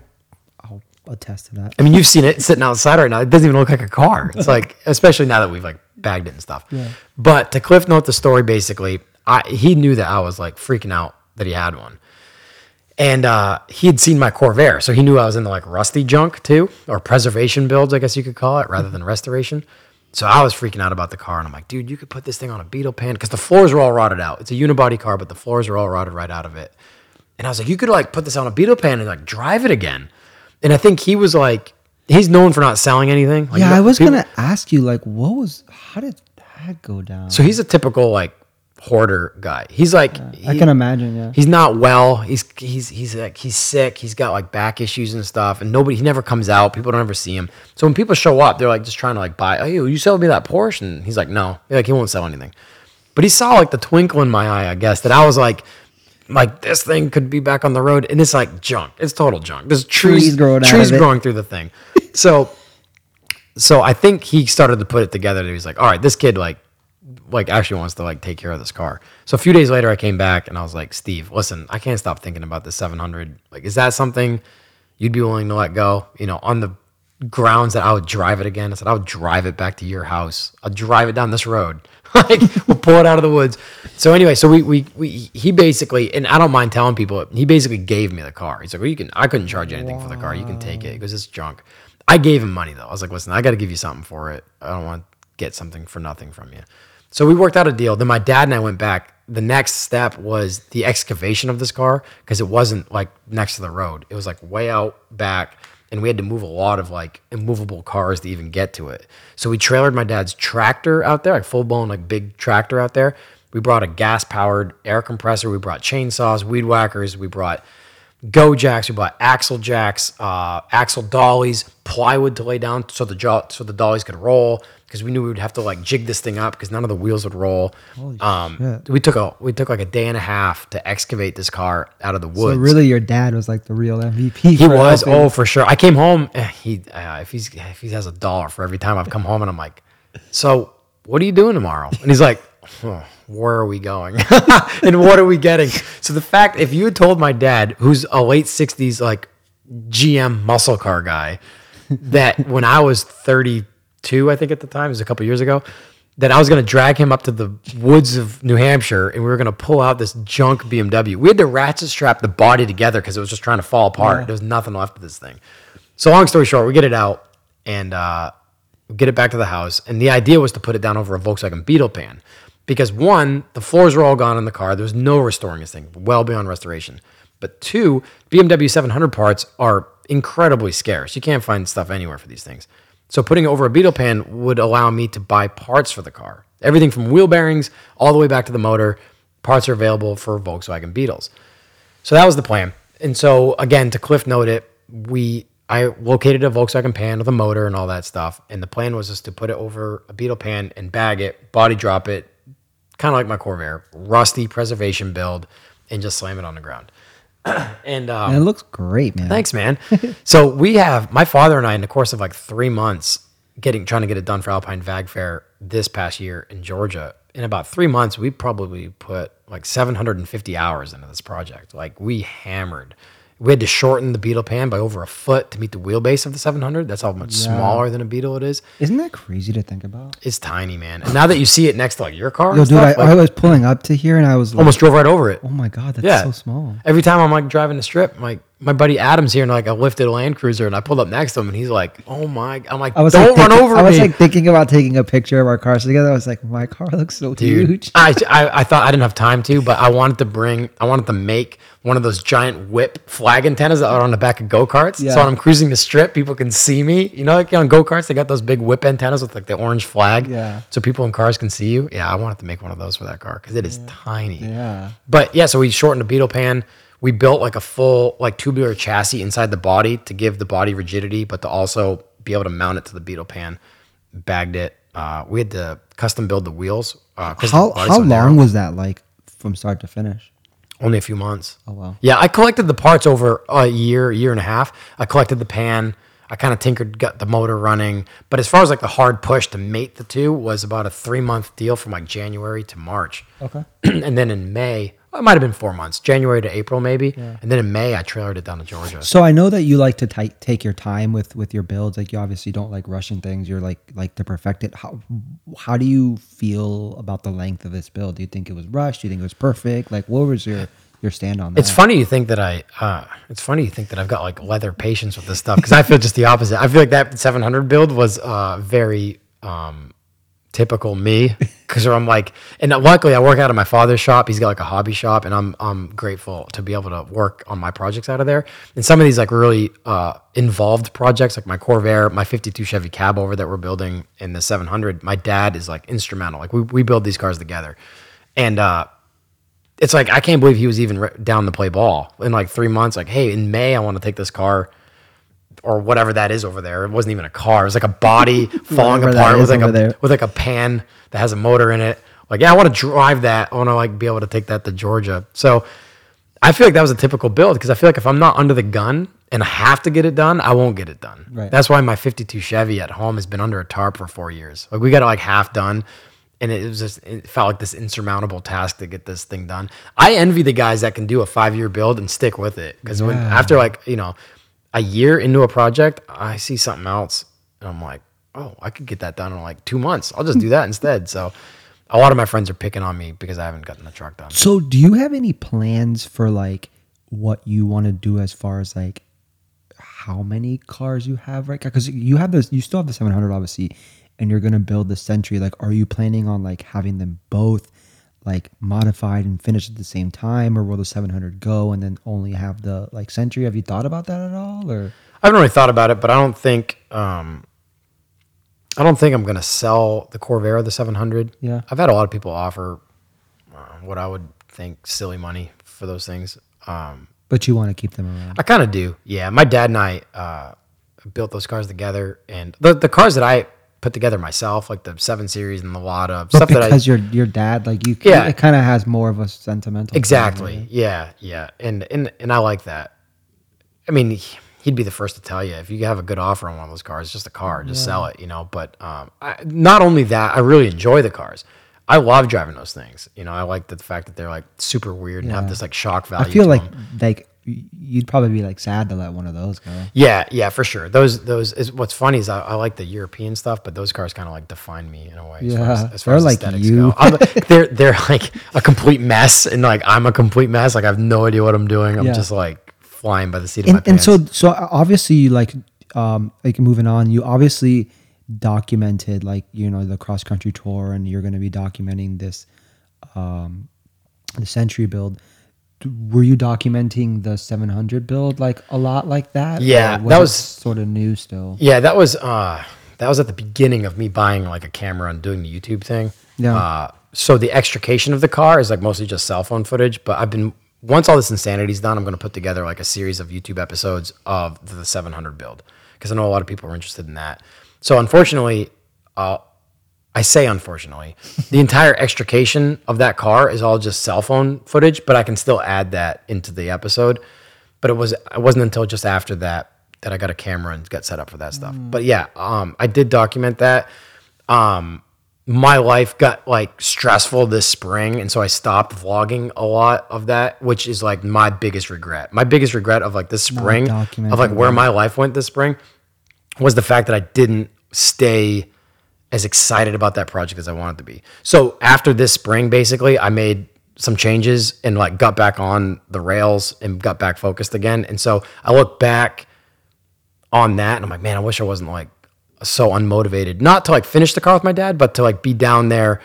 I'll attest to that. I mean, you've seen it sitting outside right now. It doesn't even look like a car. It's like, especially now that we've like bagged it and stuff. Yeah. But to cliff note the story, basically, I he knew that I was like freaking out that he had one, and uh, he had seen my Corvair, so he knew I was into like rusty junk too, or preservation builds, I guess you could call it, rather than restoration. So I was freaking out about the car, and I'm like, dude, you could put this thing on a beetle pan because the floors are all rotted out. It's a unibody car, but the floors are all rotted right out of it. And I was like, you could like put this on a beetle pan and like drive it again. And I think he was like, he's known for not selling anything. Like, Yeah, you know, I was people- gonna ask you like, what was? How did that go down? So he's a typical like hoarder guy. He's like, I he- can imagine. Yeah. He's not well. He's he's he's like he's sick. He's got like back issues and stuff, and nobody he never comes out. People don't ever see him. So when people show up, they're like just trying to like buy. Oh, you sell me that Porsche? And he's like, no, like he won't sell anything. But he saw like the twinkle in my eye, I guess, that I was like, like this thing could be back on the road, and it's like junk. It's total junk. There's trees, Trees growing trees growing through the thing. So, so I think he started to put it together. That he was like, all right, this kid like like actually wants to like take care of this car. So a few days later, I came back and I was like, Steve, listen, I can't stop thinking about the 700. Like, is that something you'd be willing to let go? You know, on the grounds that I would drive it again. I said I would drive it back to your house. I'll drive it down this road. like we'll pull it out of the woods. So anyway, so we we we he basically and I don't mind telling people he basically gave me the car. He's like, well, you can I couldn't charge anything for the car. You can take it because it's junk. I gave him money though. I was like, listen, I got to give you something for it. I don't want to get something for nothing from you. So we worked out a deal. Then my dad and I went back. The next step was the excavation of this car because it wasn't like next to the road. It was like way out back, and we had to move a lot of like immovable cars to even get to it. So we trailered my dad's tractor out there, like full blown like big tractor out there. We brought a gas powered air compressor. We brought chainsaws, weed whackers. We brought go jacks. We bought axle jacks, uh, axle dollies, plywood to lay down so the jaw, so the dollies could roll because we knew we would have to like jig this thing up because none of the wheels would roll. Um, shit. we took a we took like a day and a half to excavate this car out of the So woods. really, your dad was like the real MVP. he was helping. oh for sure. I came home. eh, He uh, if he's if he has a dollar for every time I've come home and I'm like, so what are you doing tomorrow? And he's like, "Huh, where are we going? and what are we getting? So the fact, if you had told my dad, who's a late '60s like GM muscle car guy, that when I was 32, I think at the time, it was a couple years ago, that I was going to drag him up to the woods of New Hampshire and we were going to pull out this junk BMW. We had to ratchet strap the body together because it was just trying to fall apart. There was nothing left of this thing. So long story short, we get it out and uh, get it back to the house, and the idea was to put it down over a Volkswagen Beetle pan, because one, the floors were all gone in the car. There was no restoring this thing, well beyond restoration. But two, BMW 700 parts are incredibly scarce. You can't find stuff anywhere for these things. So putting it over a Beetle pan would allow me to buy parts for the car. Everything from wheel bearings all the way back to the motor. Parts are available for Volkswagen Beetles. So that was the plan. And so again, to cliff note it, we I located a Volkswagen pan with a motor and all that stuff. And the plan was just to put it over a Beetle pan and bag it, body drop it, kind of like my Corvair, rusty preservation build, and just slam it on the ground. and um, And it looks great, man. Thanks, man. so we have my father and I in the course of like three months getting trying to get it done for Alpine Vag Fair this past year in Georgia. In about three months, we probably put like 750 hours into this project. Like we hammered. We had to shorten the Beetle pan by over a foot to meet the wheelbase of the 700. That's how much smaller than a Beetle it is. Isn't that crazy to think about? It's tiny, man. And now that you see it next to like your car, Yo, dude, I, stuff, like, I was pulling up to here and I was like, almost drove right over it. oh my god, that's Yeah. so small. Every time I'm like driving the strip, like my buddy Adam's here and like I lifted a Land Cruiser and I pulled up next to him and he's like, "Oh my!" I'm like, I was "Don't like, run thinking- over I was me." like thinking about taking a picture of our cars together. I was like, my car looks so Dude, huge. I, I I thought I didn't have time to, but I wanted to bring, I wanted to make one of those giant whip flag antennas that are on the back of go karts. Yeah. So when I'm cruising the strip, people can see me. You know, like on go karts, they got those big whip antennas with like the orange flag. Yeah. So people in cars can see you. Yeah, I wanted to make one of those for that car because it is tiny. Yeah. But yeah, so we shortened the Beetle pan. We built like a full like tubular chassis inside the body to give the body rigidity, but to also be able to mount it to the Beetle pan. Bagged it. Uh, we had to custom build the wheels. Uh, 'cause the How how so narrow. long was that like from start to finish? Only a few months. Oh wow. Yeah, I collected the parts over a year, year and a half. I collected the pan. I kind of tinkered, got the motor running. But as far as like the hard push to mate the two was about a three month deal from like January to March. Okay. and then in May, it might have been four months, January to April maybe. And then in May, I trailered it down to Georgia. So I know that you like to ti- take your time with with your builds. Like you obviously don't like rushing things. You're like like to perfect it. How how do you feel about the length of this build? Do you think it was rushed? Do you think it was perfect? Like what was your your stand on that? It's funny you think that I. Uh, it's funny you think that I've got like leather patience with this stuff because I feel just the opposite. I feel like that 700 build was uh, very um, typical me because I'm like, and luckily I work out of my father's shop. He's got like a hobby shop, and I'm I'm grateful to be able to work on my projects out of there. And some of these like really uh, involved projects, like my Corvair, my 52 Chevy cab over that we're building in the 700. My dad is like instrumental. Like we we build these cars together, and. uh it's like I can't believe he was even down to play ball in like three months. Like, hey, in May I want to take this car or whatever that is over there. It wasn't even a car. It was like a body falling apart with like a there. with like a pan that has a motor in it. Like, yeah, I want to drive that. I want to like be able to take that to Georgia. So I feel like that was a typical build because I feel like if I'm not under the gun and I have to get it done, I won't get it done. Right. That's why my 52 Chevy at home has been under a tarp for four years. Like we got it like half done. And it was just, it felt like this insurmountable task to get this thing done. I envy the guys that can do a five year build and stick with it. Cause when, after like, you know, a year into a project, I see something else and I'm like, oh, I could get that done in like two months. I'll just do that instead. So a lot of my friends are picking on me because I haven't gotten the truck done. So do you have any plans for like what you want to do as far as like how many cars you have right because you have this you still have the 700 obviously and you're gonna build the century like are you planning on like having them both like modified and finished at the same time or will the 700 go and then only have the like century have you thought about that at all or I haven't really thought about it, but I don't think um, I don't think I'm gonna sell the Corvair or the 700. Yeah. I've had a lot of people offer uh, what I would think silly money for those things. Um, but you want to keep them around I kind of do. Yeah, my dad and I uh, built those cars together, and the the cars that I put together myself, like the seven series and the Lada but stuff that I because your your dad like you Yeah. it kind of has more of a sentimental Exactly. Yeah, yeah, and and and I like that. I mean, he- he'd be the first to tell you if you have a good offer on one of those cars, just a car, just sell it, you know. But um, I, not only that, I really enjoy the cars. I love driving those things. You know, I like the fact that they're like super weird and have this like shock value. I feel like them. like you'd probably be like sad to let one of those go. Yeah, yeah, for sure. Those those is what's funny is I, I like the European stuff, but those cars kind of like define me in a way. as far as, Yeah, as far as like aesthetics you. go. They're they're like a complete mess, and like I'm a complete mess. Like I have no idea what I'm doing. I'm Yeah. just like flying by the seat of my pants. and so so obviously like um like moving on, you obviously documented like you know the cross country tour and you're going to be documenting this um the century build were you documenting the 700 build like a lot like that Yeah, Or that was- sort of new still Yeah, that was uh that was at the beginning of me buying like a camera and doing the YouTube thing. Yeah. Uh, so the extrication of the car is like mostly just cell phone footage, but I've been once all this insanity's done, I'm going to put together like a series of YouTube episodes of the 700 build because I know a lot of people are interested in that. So unfortunately, uh, I say unfortunately, the entire extrication of that car is all just cell phone footage, but I can still add that into the episode. But it was it wasn't until just after that that I got a camera and got set up for that stuff. But yeah, um, I did document that. Um, my life got like stressful this spring, and so I stopped vlogging a lot of that, which is like my biggest regret. My biggest regret of like this spring of like where my life went this spring was the fact that I didn't stay as excited about that project as I wanted to be. So after this spring, basically, I made some changes and like got back on the rails and got back focused again. And so I look back on that and I'm like, man, I wish I wasn't like so unmotivated, not to like finish the car with my dad, but to like be down there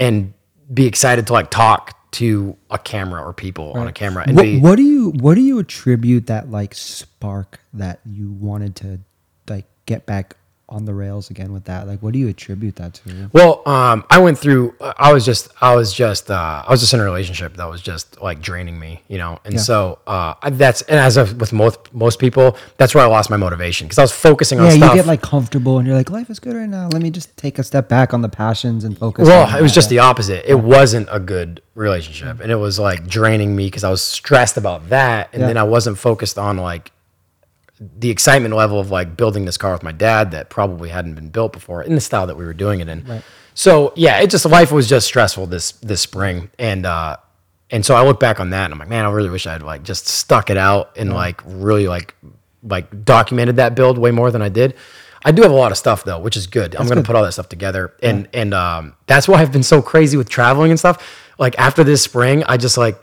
and be excited to like talk to a camera or people on a camera and what, be what do you what do you attribute that like spark that you wanted to like get back on the rails again with that like what do you attribute that to Well, um, I went through. I was just, I was just, uh, I was just in a relationship that was just like draining me, you know. And so uh, that's, and as of, with most most people, that's where I lost my motivation because I was focusing on yeah stuff. you get like comfortable and you're like life is good right now let me just take a step back on the passions and focus well, on it was just the opposite. It wasn't a good relationship, and it was like draining me because I was stressed about that, and Yeah. then I wasn't focused on like the excitement level of like building this car with my dad that probably hadn't been built before in the style that we were doing it in. So yeah, it just life was just stressful this this spring, and uh, and so I look back on that and I'm like, man, I really wish I had like just stuck it out and like really like like documented that build way more than I did. I do have a lot of stuff though, which is good. I'm gonna put all that stuff together, and and um, that's why I've been so crazy with traveling and stuff. Like after this spring, I just like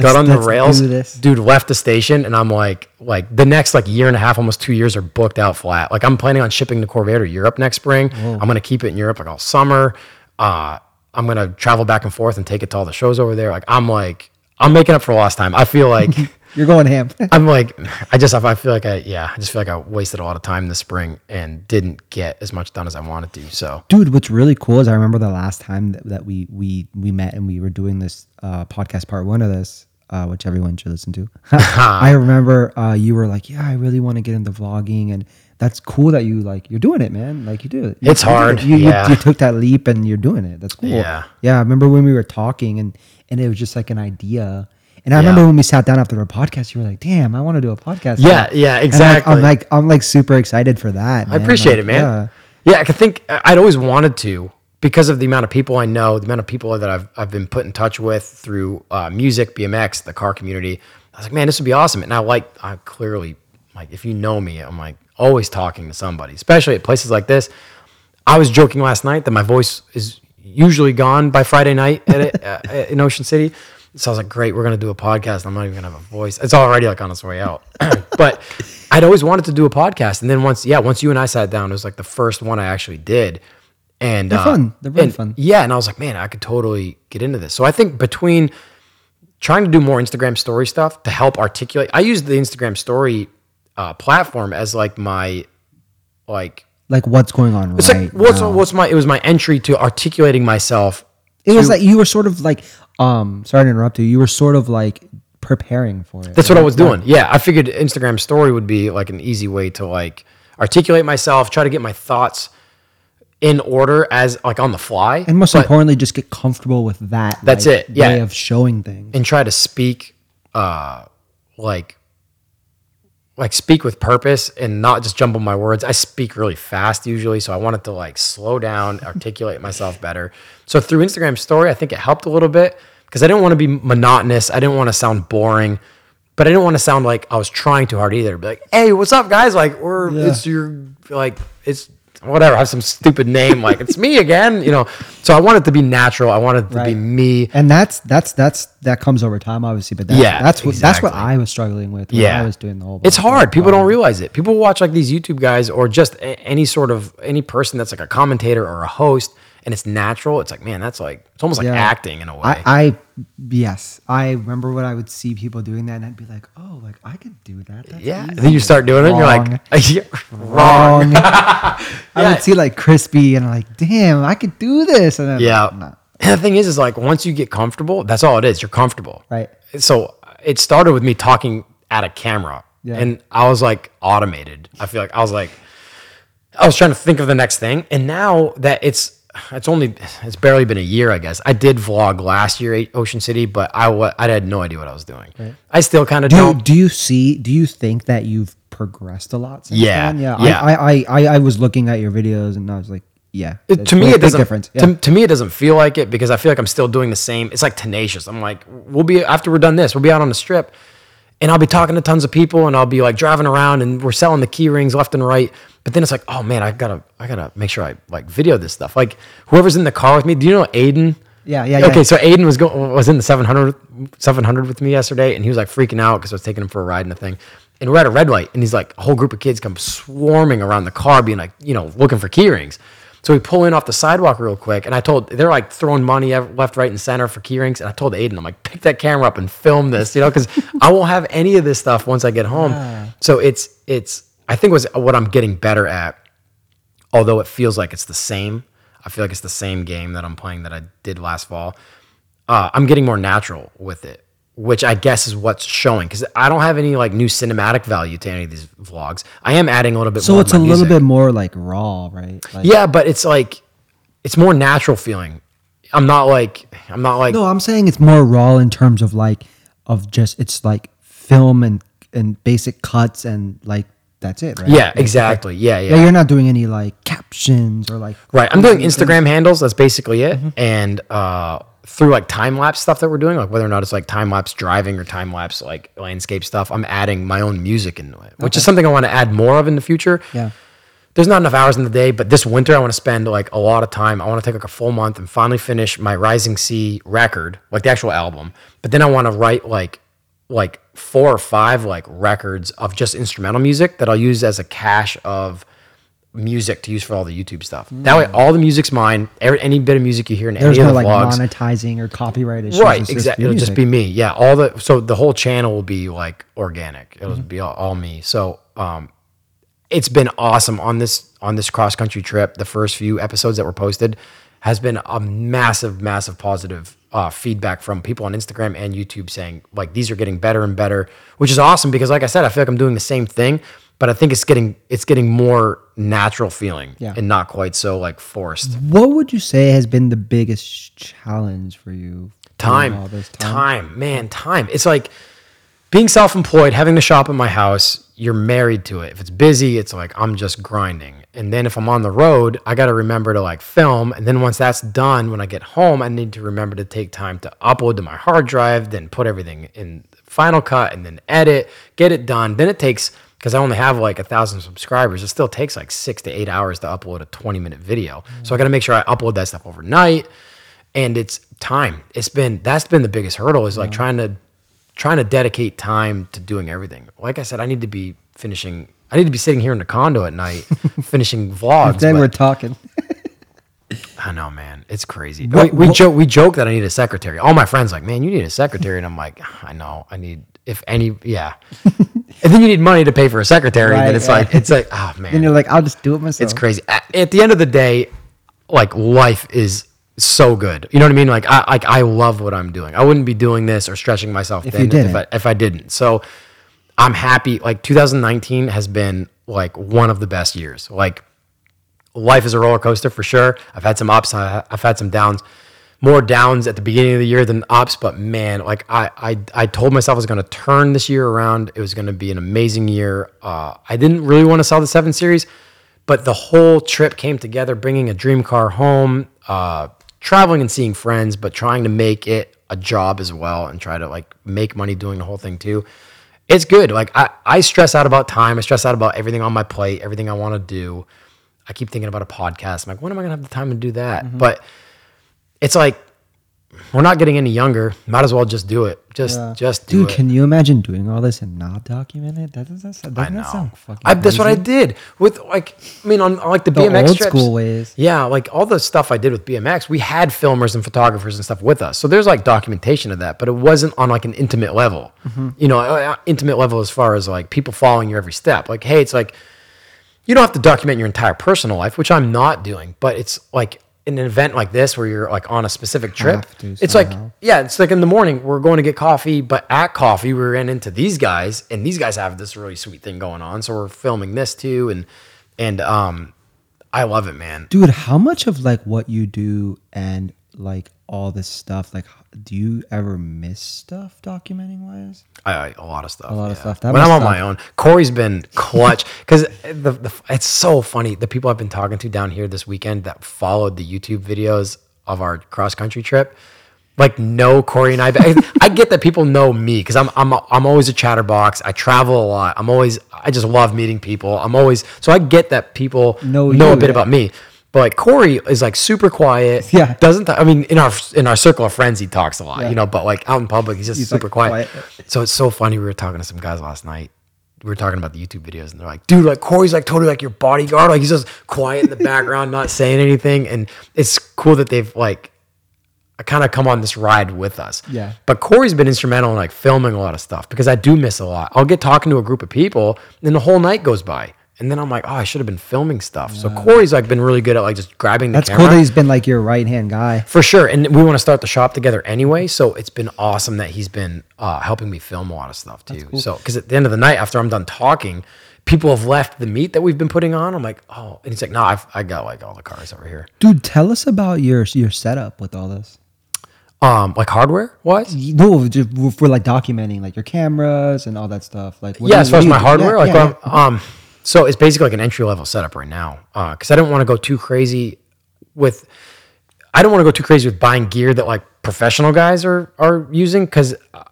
got on the let's rails, dude. Left the station, and I'm like, like the next like year and a half, almost two years are booked out flat. Like I'm planning on shipping the Corvair to Europe next spring. I'm gonna keep it in Europe like all summer. Uh, I'm gonna travel back and forth and take it to all the shows over there. Like I'm like, I'm making up for lost time. I feel like. you're going ham I'm like, I just, I feel like I, yeah, I just feel like I wasted a lot of time this spring and didn't get as much done as I wanted to. So, dude what's really cool is i remember the last time that, that we we we met and we were doing this uh podcast part one of this uh which everyone should listen to i remember uh you were like yeah i really want to get into vlogging and that's cool that you like you're doing it man like you do it It's you hard, you, you- yeah. you took that leap and you're doing it that's cool Yeah. yeah i remember when we were talking and and it was just like an idea and I Yeah. remember when we sat down after our podcast, you were like, "Damn, I want to do a podcast." Yeah, now." yeah, And, like, exactly. I'm like, I'm like super excited for that. I appreciate Like, it, man. yeah. Yeah. I think I'd always wanted to because of the amount of people I know, the amount of people that I've, I've been put in touch with through uh, music, BMX, the car community. I was like, man, this would be awesome. And I like, I clearly, like, if you know me, I'm like always talking to somebody, especially at places like this. I was joking last night that my voice is usually gone by Friday night at uh, in Ocean City. So I was like, great, we're gonna do a podcast. I'm not even gonna have a voice. It's already like on its way out. but I'd always wanted to do a podcast, and then once, yeah, once you and I sat down, it was like the first one I actually did. And They're uh, fun. They're really and- fun. Yeah, and I was like, man, I could totally get into this. So I think between trying to do more Instagram story stuff to help articulate, I use the Instagram story uh, platform as like my like Like what's going on it's right like what's now. what's my it was my entry to articulating myself. It was to- like you were sort of like, um, sorry to interrupt you. You were sort of like preparing for it. That's what I was doing. Yeah, I figured Instagram story would be like an easy way to like articulate myself, try to get my thoughts in order as like on the fly, And most but- importantly, just get comfortable with that. That's like, it, yeah. Way of showing things. and try to speak uh like like speak with purpose and not just jumble my words. I speak really fast usually, so I wanted to like slow down, articulate myself better. So through Instagram story, I think it helped a little bit because I didn't want to be monotonous. I didn't want to sound boring, but I didn't want to sound like I was trying too hard either. Be like, "Hey, what's up, guys? Like, we're Yeah. it's your like it's whatever, I have some stupid name like it's me again, you know. So I want it to be natural. I want it to be me. and that's that's that's that comes over time, obviously. But that's, Yeah, that's what that's what. I was struggling with. When Yeah, I was doing the whole. It's hard. People don't realize it. People watch like these YouTube guys or just a- any sort of any person that's like a commentator or a host, and it's natural. It's like man, that's like it's almost like Yeah. acting in a way. I, I yes, I remember when I would see people doing that, and I'd be like, "Oh, like I could do that." That's yeah. And easy." then you start doing it, and you're like, yeah, wrong. wrong. I would see like crispy, and I'm like, "Damn, I could do this." And then, Yeah. like, nah. And the thing is, is like once you get comfortable, that's all it is. You're comfortable. Right. So it started with me talking at a camera. Yeah. And I was like automated. I feel like I was like, I was trying to think of the next thing. And now that it's, it's only, it's barely been a year, I guess. I did vlog last year at Ocean City, but I, wa- I had no idea what I was doing. I still kind of do. Don't. do you see? Do you think that you've progressed a lot? Since Yeah, then? yeah. yeah. I, I, I, I was looking at your videos, and I was like, "Yeah." It- to me, big- it big doesn't. difference. Yeah. To, to me, it doesn't feel like it because I feel like I'm still doing the same. It's like tenacious. I'm like, we'll be after we're done this, we'll be out on the strip, and I'll be talking to tons of people, and I'll be like driving around, and we're selling the key rings left and right. But then it's like, oh man, I gotta, I gotta make sure I like video this stuff. Like whoever's in the car with me. Do you know Aiden? Yeah, yeah, yeah. Okay, so Aiden was going was in the 700, 700 with me yesterday, and he was like freaking out because I was taking him for a ride and a thing. And we're at a red light, and he's like, a whole group of kids come swarming around the car, being like, you know, looking for key rings. So we pull in off the sidewalk real quick, and I told they're like throwing money left, right, and center for key rings. And I told Aiden, I'm like, pick that camera up and film this, you know, because I won't have any of this stuff once I get home. So it's it's I think was what I'm getting better at although it feels like it's the same. I feel like it's the same game that I'm playing that I did last fall. Uh, I'm getting more natural with it, which I guess is what's showing because I don't have any like new cinematic value to any of these vlogs. I am adding a little bit. More. So it's a my little music. bit more like raw, right? Like, yeah, but it's like it's more natural feeling. I'm not like I'm not like No, I'm saying it's more raw in terms of like of just it's like film and and basic cuts and like that's it, right? yeah, exactly. Yeah, yeah. Yeah, you're not doing any like captions or like Right. I'm doing Instagram handles. That's basically it. And uh, through like time lapse stuff that we're doing, like whether or not it's like time lapse driving or time lapse like landscape stuff, I'm adding my own music into it, which is something I want to add more of in the future. Yeah. There's not enough hours in the day, but this winter I want to spend like a lot of time. I want to take like a full month and finally finish my Rising Sea record, like the actual album. But then I want to write like like four or five like records of just instrumental music that I'll use as a cache of music to use for all the YouTube stuff. That way, all the music's mine. Every, any bit of music you hear in There's any no of the like vlogs, monetizing or copyright issues. right? Just Exactly. It'll just be me. Yeah. All the so the whole channel will be like organic. It'll Mm-hmm. be all, all me. So um, it's been awesome on this on this cross country trip. The first few episodes that were posted has been a massive, massive positive uh, feedback from people on Instagram and YouTube saying like these are getting better and better, which is awesome because like I said, I feel like I'm doing the same thing, but I think it's getting it's getting more natural feeling Yeah. and not quite so like forced. What would you say has been the biggest challenge for you? time, this time, man, time. It's like being self-employed, having the shop at my house. You're married to it. If it's busy, it's like I'm just grinding. And then if I'm on the road, I got to remember to like film. And then once that's done, when I get home, I need to remember to take time to upload to my hard drive, then put everything in Final Cut, and then edit, get it done. Then it takes because I only have like a thousand subscribers. It still takes like six to eight hours to upload a 20 minute video. So I got to make sure I upload that stuff overnight and it's time. It's been that's been the biggest hurdle is like trying to trying to dedicate time to doing everything. Like I said, I need to be finishing. I need to be sitting here in the condo at night finishing vlogs. Then but- we're talking. I know, man. It's crazy. What- we we joke we joke that I need a secretary. All my friends like, man, you need a secretary, and I'm like, I know. I need if any, yeah. and then you need money to pay for a secretary. Right, then it's yeah. like it's like, oh man. then you're like, I'll just do it myself. It's crazy. At the end of the day, like life is so good. You know what I mean? Like I like I love what I'm doing. I wouldn't be doing this or stretching myself If thin you didn't. if I, if I didn't. So I'm happy. Like 2019 has been like one of the best years. Like life is a roller coaster for sure. I've had some ups. I've had some downs. More downs at the beginning of the year than ups, but man, like I, I, I told myself I was going to turn this year around. It was going to be an amazing year. Uh, I didn't really want to sell the seven series, but the whole trip came together, bringing a dream car home, uh, traveling and seeing friends, but trying to make it a job as well and try to like make money doing the whole thing too. It's good. Like I, I stress out about time. I stress out about everything on my plate, everything I want to do. I keep thinking about a podcast. I'm like, when am I gonna have the time to do that? Mm-hmm. But it's like we're not getting any younger. Might as well just do it. Just Yeah. just do Dude, it. can you imagine doing all this and not document it? That doesn't, that, doesn't that sound fucking I, that's what I did with like. I mean, on, on like the, The BMX old trips, school ways. Yeah, like all the stuff I did with BMX, we had filmers and photographers and stuff with us. So there's like documentation of that, but it wasn't on like an intimate level. Mm-hmm. You know, uh, intimate level as far as like people following your every step. Like, hey, it's like you don't have to document your entire personal life, which I'm not doing, but it's like an event like this where you're like on a specific trip. It's like yeah, it's like in the morning we're going to get coffee, but at coffee we ran into these guys, and these guys have this really sweet thing going on, so we're filming this too, and and um, I love it, man. Dude, how much of like what you do and like all this stuff, like do you ever miss stuff documenting wise? I, I a lot of stuff. A lot of stuff. That when I'm on my own, Corey's been clutch because the, the it's so funny. The people I've been talking to down here this weekend that followed the YouTube videos of our cross country trip, like know Corey and I. I, I get that people know me because I'm I'm I'm always a chatterbox. I travel a lot. I'm always I just love meeting people. I'm always so I get that people Know know, you, a bit yeah. about me. But like Corey is like super quiet. Yeah. doesn't. I mean, in our in our circle of friends, he talks a lot. Yeah. You know, but like out in public, he's just He's, like, super quiet. quiet. So it's so funny. We were talking to some guys last night. We were talking about the YouTube videos, and they're like, "Dude, like Corey's like totally like your bodyguard. Like he's just quiet in the background, not saying anything." And it's cool that they've like kind of come on this ride with us. Yeah. But Corey's been instrumental in like filming a lot of stuff because I do miss a lot. I'll get talking to a group of people, and the whole night goes by, and then I'm like, "Oh, I should have been filming stuff." So Corey's like been really good at like just grabbing the That's camera. cool that he's been like your right hand guy. For sure. And we want to start the shop together anyway. So it's been awesome that he's been uh, helping me film a lot of stuff too. So, because at the end of the night, after I'm done talking, people have left the meet that we've been putting on. I'm like, oh, and he's like, no, I've, I got like all the cars over here. Dude, tell us about your your setup with all this. Um, like hardware wise? No, just for like documenting like your cameras and all that stuff. Like, what yeah, as far as my you hardware, Yeah, like, yeah, um, so it's basically like an entry level setup right now. Uh, cause I don't want to go too crazy with, I don't want to go too crazy with buying gear that like professional guys are, are using. Cause uh,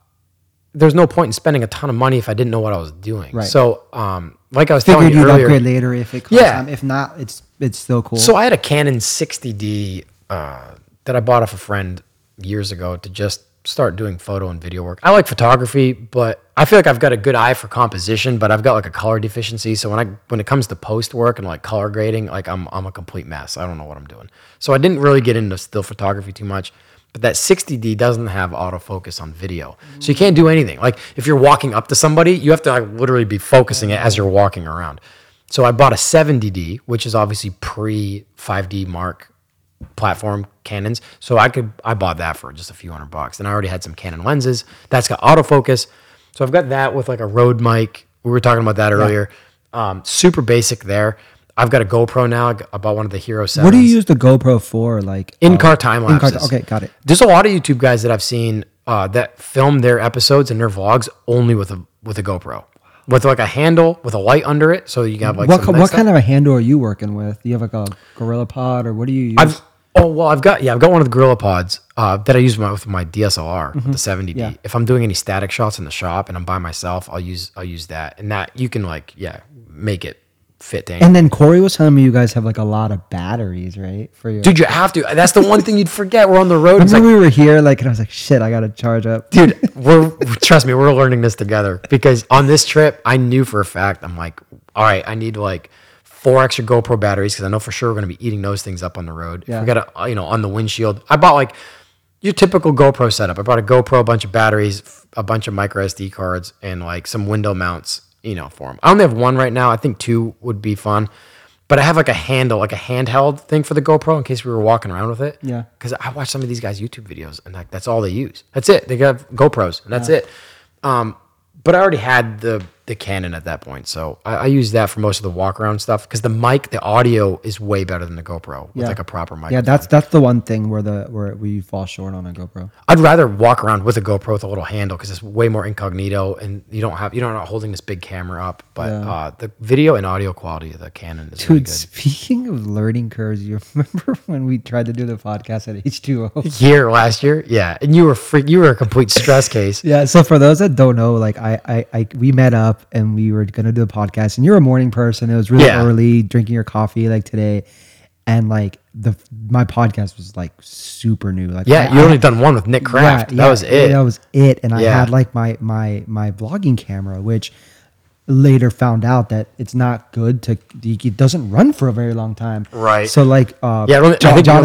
there's no point in spending a ton of money if I didn't know what I was doing. Right. So, um, like I was Figured telling you earlier, upgrade later if it costs Yeah. time. If not, it's it's still cool. So I had a Canon 60D uh, that I bought off a friend years ago to just start doing photo and video work. I like photography, but I feel like I've got a good eye for composition, but I've got like a color deficiency. So when I when it comes to post work and like color grading, like I'm I'm a complete mess. I don't know what I'm doing. So I didn't really get into still photography too much. But that 60D doesn't have autofocus on video. So you can't do anything. Like if you're walking up to somebody, you have to like literally be focusing it as you're walking around. So I bought a 70D, which is obviously pre 5D Mark platform Canons. So I could I bought that for just a few hundred bucks. And I already had some Canon lenses. That's got autofocus. So I've got that with like a Rode mic. We were talking about that earlier. Um, super basic there. I've got a GoPro now. I bought one of the Hero 7s. what do you use the GoPro for? Like In uh, car time in-car- lapses. okay, got it. There's a lot of YouTube guys that I've seen uh, that film their episodes and their vlogs only with a with a GoPro, with like a handle with a light under it, so you can have like what some what kind of a handle are you working with? Do you have like a Gorilla Pod or what do you use? I've oh well, I've got yeah, I've got one of the Gorilla Pods uh, that I use my, with my DSLR, the 70D. Mm-hmm. Yeah. If I'm doing any static shots in the shop and I'm by myself, I'll use I'll use that, and that you can like yeah make it fit to anything. and then Corey was telling me you guys have like a lot of batteries, right? For your Dude, you have to. That's the one thing you'd forget. We're on the road. It's Remember like, we were here, like, and I was like, shit, I gotta charge up. dude we're trust me we're learning this together because on this trip i knew for a fact i'm like all right i need to like four extra gopro batteries because i know for sure we're going to be eating those things up on the road Yeah. we got a you know on the windshield i bought like your typical gopro setup i bought a gopro a bunch of batteries a bunch of micro sd cards and like some window mounts you know for them i only have one right now i think two would be fun but i have like a handle like a handheld thing for the gopro in case we were walking around with it Yeah. because I watch some of these guys' YouTube videos and like that's all they use. That's it. They got GoPros and that's it. Um, but I already had the the Canon at that point, so I, I use that for most of the walk around stuff because the mic, the audio is way better than the GoPro with Yeah. like a proper mic. Yeah, that's that's the one thing where the where we fall short on a GoPro. I'd rather walk around with a GoPro with a little handle because it's way more incognito and you don't have you don't not holding this big camera up. But Yeah. uh, the video and audio quality of the Canon is really Dude, good. speaking of learning curves, you remember when we tried to do the podcast at H2O? Here last year, yeah, and you were freak, you were a complete stress case. Yeah, so for those that don't know, like I, I, I we met up up and we were gonna do a podcast, and you're a morning person. It was really Yeah. early, drinking your coffee like today, and like the my podcast was like super new. Like Yeah, I- you I- only done one with Nick Kraft. yeah, that yeah, was it. That was it. And I had like my my my vlogging camera, which later found out that it's not good to it doesn't run for a very long time. Right. So like uh Yeah, I only- I think you like,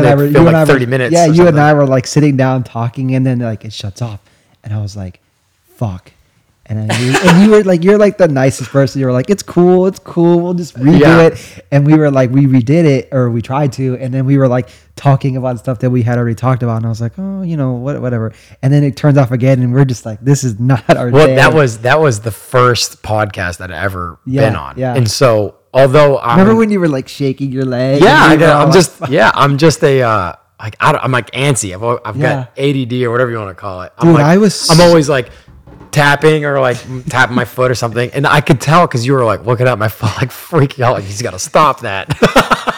and I 30 were, minutes Yeah, you and. I were like sitting down talking and then like it shuts off. And I was like, fuck. And then you, and you were like, you're like the nicest person. You were like, it's cool, it's cool. We'll just redo Yeah. it. And we were like, we redid it, or we tried to, and then we were like talking about stuff that we had already talked about. And I was like, oh, you know, what, whatever. And then it turns off again, and we're just like, this is not our. Well, thing. that was that was the first podcast that I ever Yeah, been on. yeah. And so, although I'm, Remember when you were like shaking your leg? yeah, I, and we were all am like, just yeah, I'm just a uh, like I don't, I'm like antsy. I've I've got ADD or whatever you want to call it. I'm Dude, like, I was I'm always like tapping or like tapping my foot or something, and I could tell because you were like looking at my foot, like freaking out, like he's got to stop that.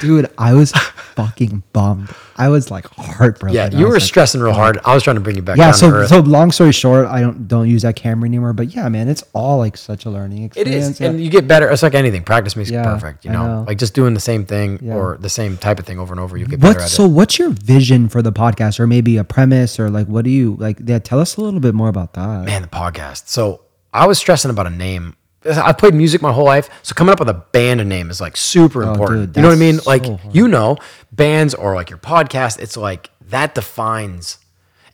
dude, I was fucking bummed. I was like heartbroken. yeah, you were like, stressing real hard. I was trying to bring you back. yeah so so long story short i don't don't use that camera anymore but yeah man it's all like such a learning It experience is, yeah. and you get better. It's like anything. Practice makes Yeah, perfect. You know? know. like just doing the same thing Yeah. or the same type of thing over and over. You get better what at so it. what's your vision for the podcast or maybe a premise or like what do you like yeah tell us a little bit more about that Man, the podcast. So I was stressing about a name. I played music my whole life, so coming up with a band name is like super oh, important. Oh, dude, you know what I mean? Like hard. you know, bands or like your podcast. It's like that defines.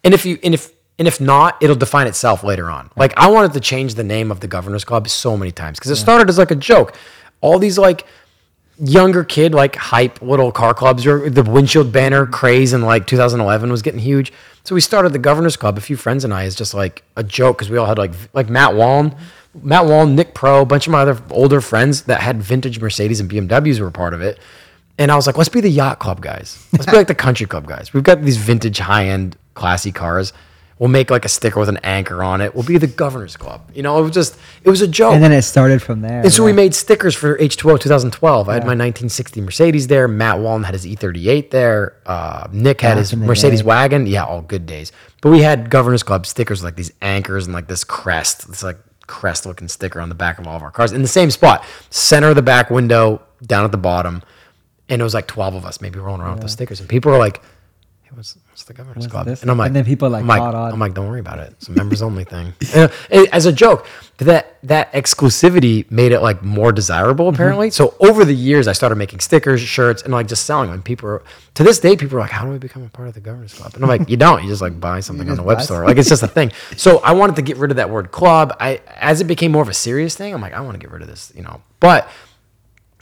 And if you and if and if not, it'll define itself later on. Like I wanted to change the name of the Governors Club so many times because it started as like a joke. All these like younger kid like hype little car clubs or the windshield banner craze in like 2011 was getting huge so we started the governors club a few friends and i as just like a joke because we all had like like matt wallen matt wallen nick pro a bunch of my other older friends that had vintage mercedes and bmws were a part of it and i was like let's be the yacht club guys let's be like the country club guys we've got these vintage high-end classy cars we'll make like a sticker with an anchor on it we'll be the governors club you know it was just it was a joke and then it started from there and so we made stickers for H2O 2012. I had my 1960 Mercedes there. Matt Wallen had his E38 there. Uh, Nick had Back his Mercedes day. wagon. Yeah, all good days. But we had Governors Club stickers like these anchors and like this crest. It's like crest looking sticker on the back of all of our cars in the same spot, center of the back window, down at the bottom. And it was like 12 of us maybe rolling around with those stickers. And people were like, it what's, what's the Governors Club? this? And I'm like, And then people, like, I'm like, on. I'm like, don't worry about it. It's a members only thing. And, uh, as a joke, that that exclusivity made it like more desirable Mm-hmm. apparently. So over the years, I started making stickers, shirts, and like just selling them. People are, to this day, people are like, "How do I become a part of the governors club?" And I'm like, "You don't. You just like buy something on the web store. Like it's just a thing." So I wanted to get rid of that word club. I as it became more of a serious thing, I'm like, I want to get rid of this, you know. But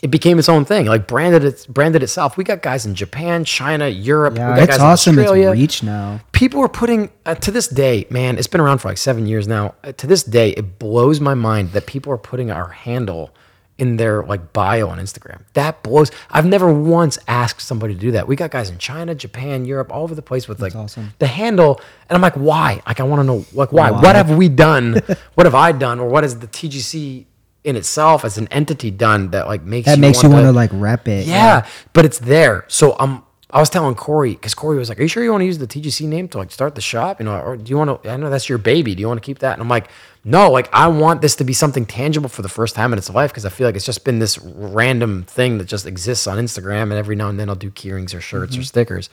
it became its own thing. Like branded it branded itself. We got guys in Japan, China, Europe. yeah it's guys in awesome Australia it's reach now people are putting uh, to this day man it's been around for like seven years now uh, to this day it blows my mind that people are putting our handle in their like bio on instagram that blows i've never once asked somebody to do that we got guys in china japan europe all over the place with like awesome. the handle and i'm like why like i want to know like why? Why? what have we done what have i done or what has the tgc in itself as an entity done that like makes that you makes you want to like rep it yeah, but it's there. So um, I was telling Corey because Corey was like, "Are you sure you want to use the TGC name to like start the shop? You know, or do you want to? I know that's your baby. Do you want to keep that?" And I'm like, "No, like I want this to be something tangible for the first time in its life because I feel like it's just been this random thing that just exists on Instagram, and every now and then I'll do keyrings or shirts Mm-hmm. or stickers,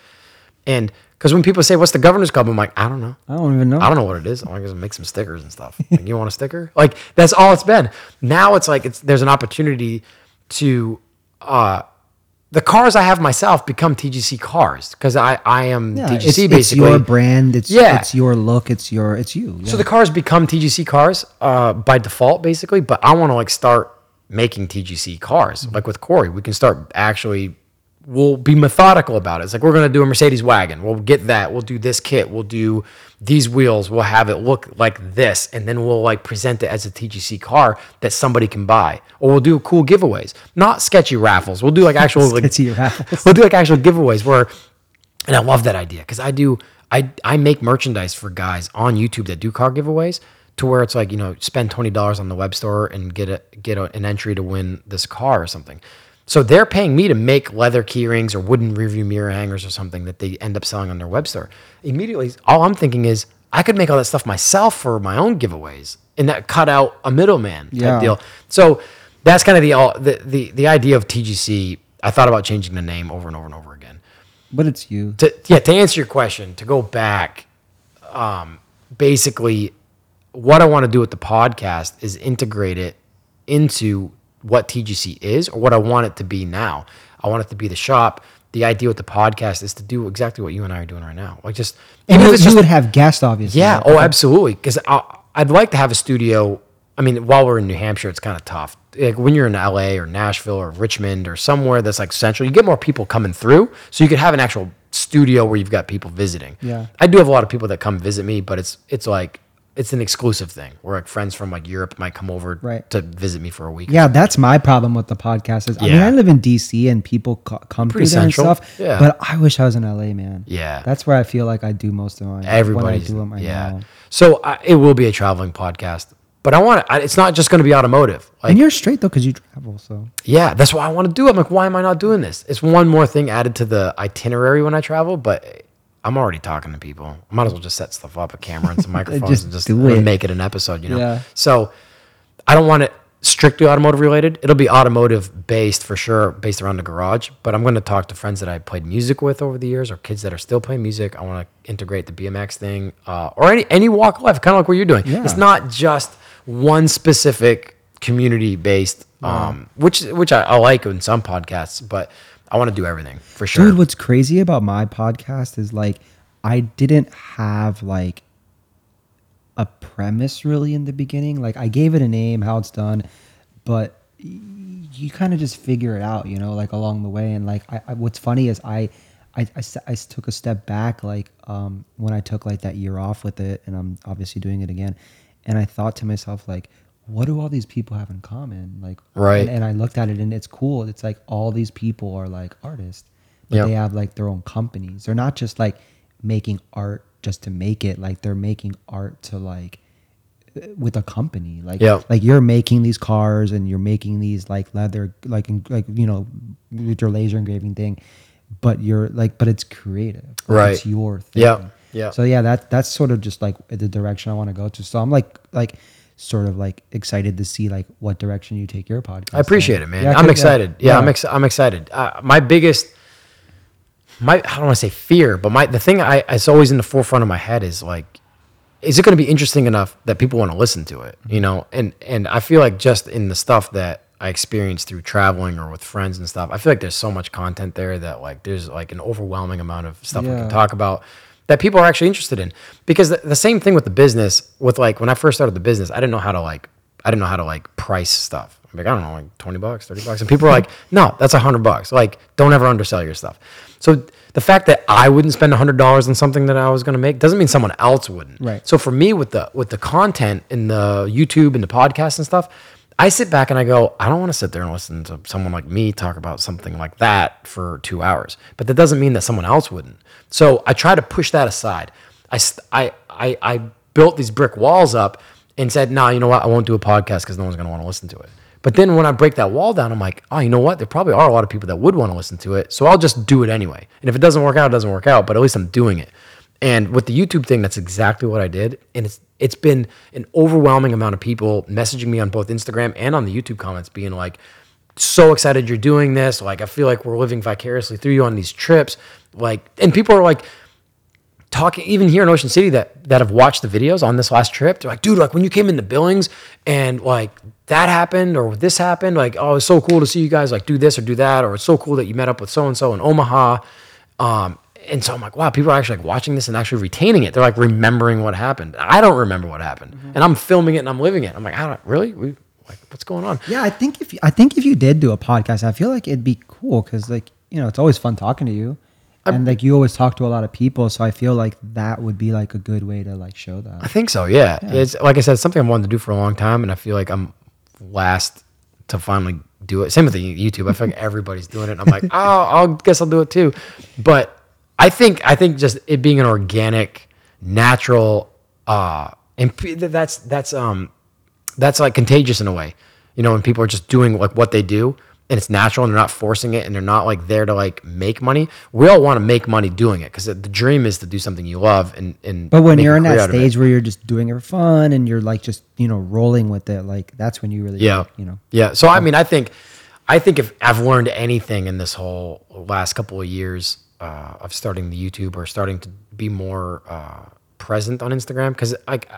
and." Because when people say, "What's the governor's club?" I'm like, "I don't know. i don't even know I don't know what it is. I'm gonna make some stickers and stuff. Like, you want a sticker? Like that's all it's been. Now it's like it's there's an opportunity to uh the cars I have myself become TGC cars because I I am yeah, TGC it's, basically. it's your brand it's Yeah. it's your look it's your it's you So the cars become TGC cars uh, by default, basically. But I want to like start making TGC cars, Mm-hmm. like with Corey. We can start actually. We'll be methodical about it. It's like we're gonna do a Mercedes wagon. We'll get that. We'll do this kit. We'll do these wheels. We'll have it look like this, and then we'll like present it as a TGC car that somebody can buy. Or we'll do cool giveaways, not sketchy raffles. We'll do like actual like raffles. we'll do like actual giveaways where and I love that idea because I do I I make merchandise for guys on YouTube that do car giveaways to where it's like you know spend twenty dollars on the web store and get a get a, an entry to win this car or something. So they're paying me to make leather key rings or wooden rearview mirror hangers or something that they end up selling on their web store. Immediately, all I'm thinking is I could make all that stuff myself for my own giveaways, and that cut out a middleman type deal. So that's kind of the, all the the the idea of TGC. I thought about changing the name over and over and over again. But it's you. To, yeah, to answer your question, to go back, um, basically, what I want to do with the podcast is integrate it into what TGC is or what I want it to be now. I want it to be the shop. The idea with the podcast is to do exactly what you and I are doing right now. Like just, And even you, if it's you just would have guests, obviously. yeah. right? Oh, absolutely. Because I'd like to have a studio. I mean, while we're in New Hampshire, it's kind of tough. Like when you're in LA or Nashville or Richmond or somewhere that's like central, you get more people coming through. So you could have an actual studio where you've got people visiting. Yeah. I do have a lot of people that come visit me, but it's it's like it's an exclusive thing where like friends from like Europe might come over Right. to visit me for a week. Yeah, that's my problem with the podcast. Is I mean, I live in DC and people co- come Pretty through there and stuff. Yeah. But I wish I was in LA, man. Yeah. that's where I feel like I do most of my. I do them, I yeah. So I, it will be a traveling podcast, but I want it. It's not just going to be automotive. Like And you're straight though, because you travel. So Yeah, that's what I want to do. it. I'm like, why am I not doing this? It's one more thing added to the itinerary when I travel, but I'm already talking to people. I might as well just set stuff up, a camera and some microphones, Just and just it. make it an episode, you know? Yeah. So I don't want it strictly automotive related. It'll be automotive based for sure, based around the garage. But I'm going to talk to friends that I played music with over the years, or kids that are still playing music. I want to integrate the BMX thing, uh, or any any walk of life, kind of like what you're doing. Yeah. It's not just one specific community based, um, which which I, I like in some podcasts, but I want to do everything for sure. Dude, what's crazy about my podcast is like I didn't have like a premise really in the beginning. Like I gave it a name, how it's done, but you kind of just figure it out, you know, like along the way. And like I, I what's funny is I, I, I took a step back like um, when I took like that year off with it, and I'm obviously doing it again. And I thought to myself like, what do all these people have in common? Like, Right. And, and I looked at it, and it's cool. It's like all these people are like artists but Yep. they have like their own companies. They're not just like making art just to make it. Like they're making art to like uh, with a company. Like Yep. like you're making these cars and you're making these like leather like like you know with your laser engraving thing, but you're like but it's creative. Like, Right. It's your thing. Yeah. Yep. So yeah, that that's sort of just like the direction I want to go to. So I'm like like sort of like excited to see like what direction you take your podcast. I appreciate in. it, man. Yeah, I'm excited. Yeah, I'm ex- I'm excited. Uh, my biggest, my I don't want to say fear, but my the thing I it's always in the forefront of my head is like, is it going to be interesting enough that people want to listen to it? You know, and and I feel like just in the stuff that I experienced through traveling or with friends and stuff, I feel like there's so much content there that like there's like an overwhelming amount of stuff we can talk about that people are actually interested in. Because the, the same thing with the business, with like when I first started the business, I didn't know how to like I didn't know how to like price stuff. I'm like, I don't know, like 20 bucks, 30 bucks. And people are like, no, that's a hundred bucks. Like, don't ever undersell your stuff. So the fact that I wouldn't spend a hundred dollars on something that I was going to make doesn't mean someone else wouldn't. Right. So for me, with the, with the content in the YouTube and the podcast and stuff, I sit back and I go, I don't want to sit there and listen to someone like me talk about something like that for two hours. But that doesn't mean that someone else wouldn't. So I try to push that aside. I, I, I, built these brick walls up and said, nah, you know what? I won't do a podcast because no one's going to want to listen to it. But then when I break that wall down, I'm like, oh, you know what? There probably are a lot of people that would want to listen to it. So I'll just do it anyway. And if it doesn't work out, it doesn't work out. But at least I'm doing it. And with the YouTube thing, that's exactly what I did. And it's it's been an overwhelming amount of people messaging me on both Instagram and on the YouTube comments, being like, so excited you're doing this. Like, I feel like we're living vicariously through you on these trips. Like, and people are like, talking even here in Ocean City that that have watched the videos on this last trip. They're like, dude, like when you came into Billings and like that happened or this happened, like oh, it's so cool to see you guys like do this or do that, or it's so cool that you met up with so and so in Omaha. Um, and so I'm like, wow, people are actually like watching this and actually retaining it. They're like remembering what happened. I don't remember what happened, mm-hmm. and I'm filming it and I'm living it. I'm like, I don't really. We like, what's going on? Yeah, I think if I think if you did do a podcast, I feel like it'd be cool because like you know it's always fun talking to you, and like you always talk to a lot of people, so I feel like that would be like a good way to like show that. I think so. Yeah. It's like I said, it's something I've wanted to do for a long time, and I feel like I'm last to finally do it. Same with the YouTube. I feel like everybody's doing it. And I'm like, oh, I'll guess I'll do it too. But I think I think just it being an organic, natural, uh, and that's that's um that's like contagious in a way. You know, when people are just doing like what they do, and it's natural and they're not forcing it and they're not like there to like make money. We all want to make money doing it because the dream is to do something you love and and. But when you're in that out of it. stage where you're just doing it for fun and you're like just you know rolling with it, like that's when you really Yeah. like, you know Yeah. So I mean, I think, I think if I've learned anything in this whole last couple of years uh, of starting the YouTube or starting to be more uh, present on Instagram, because like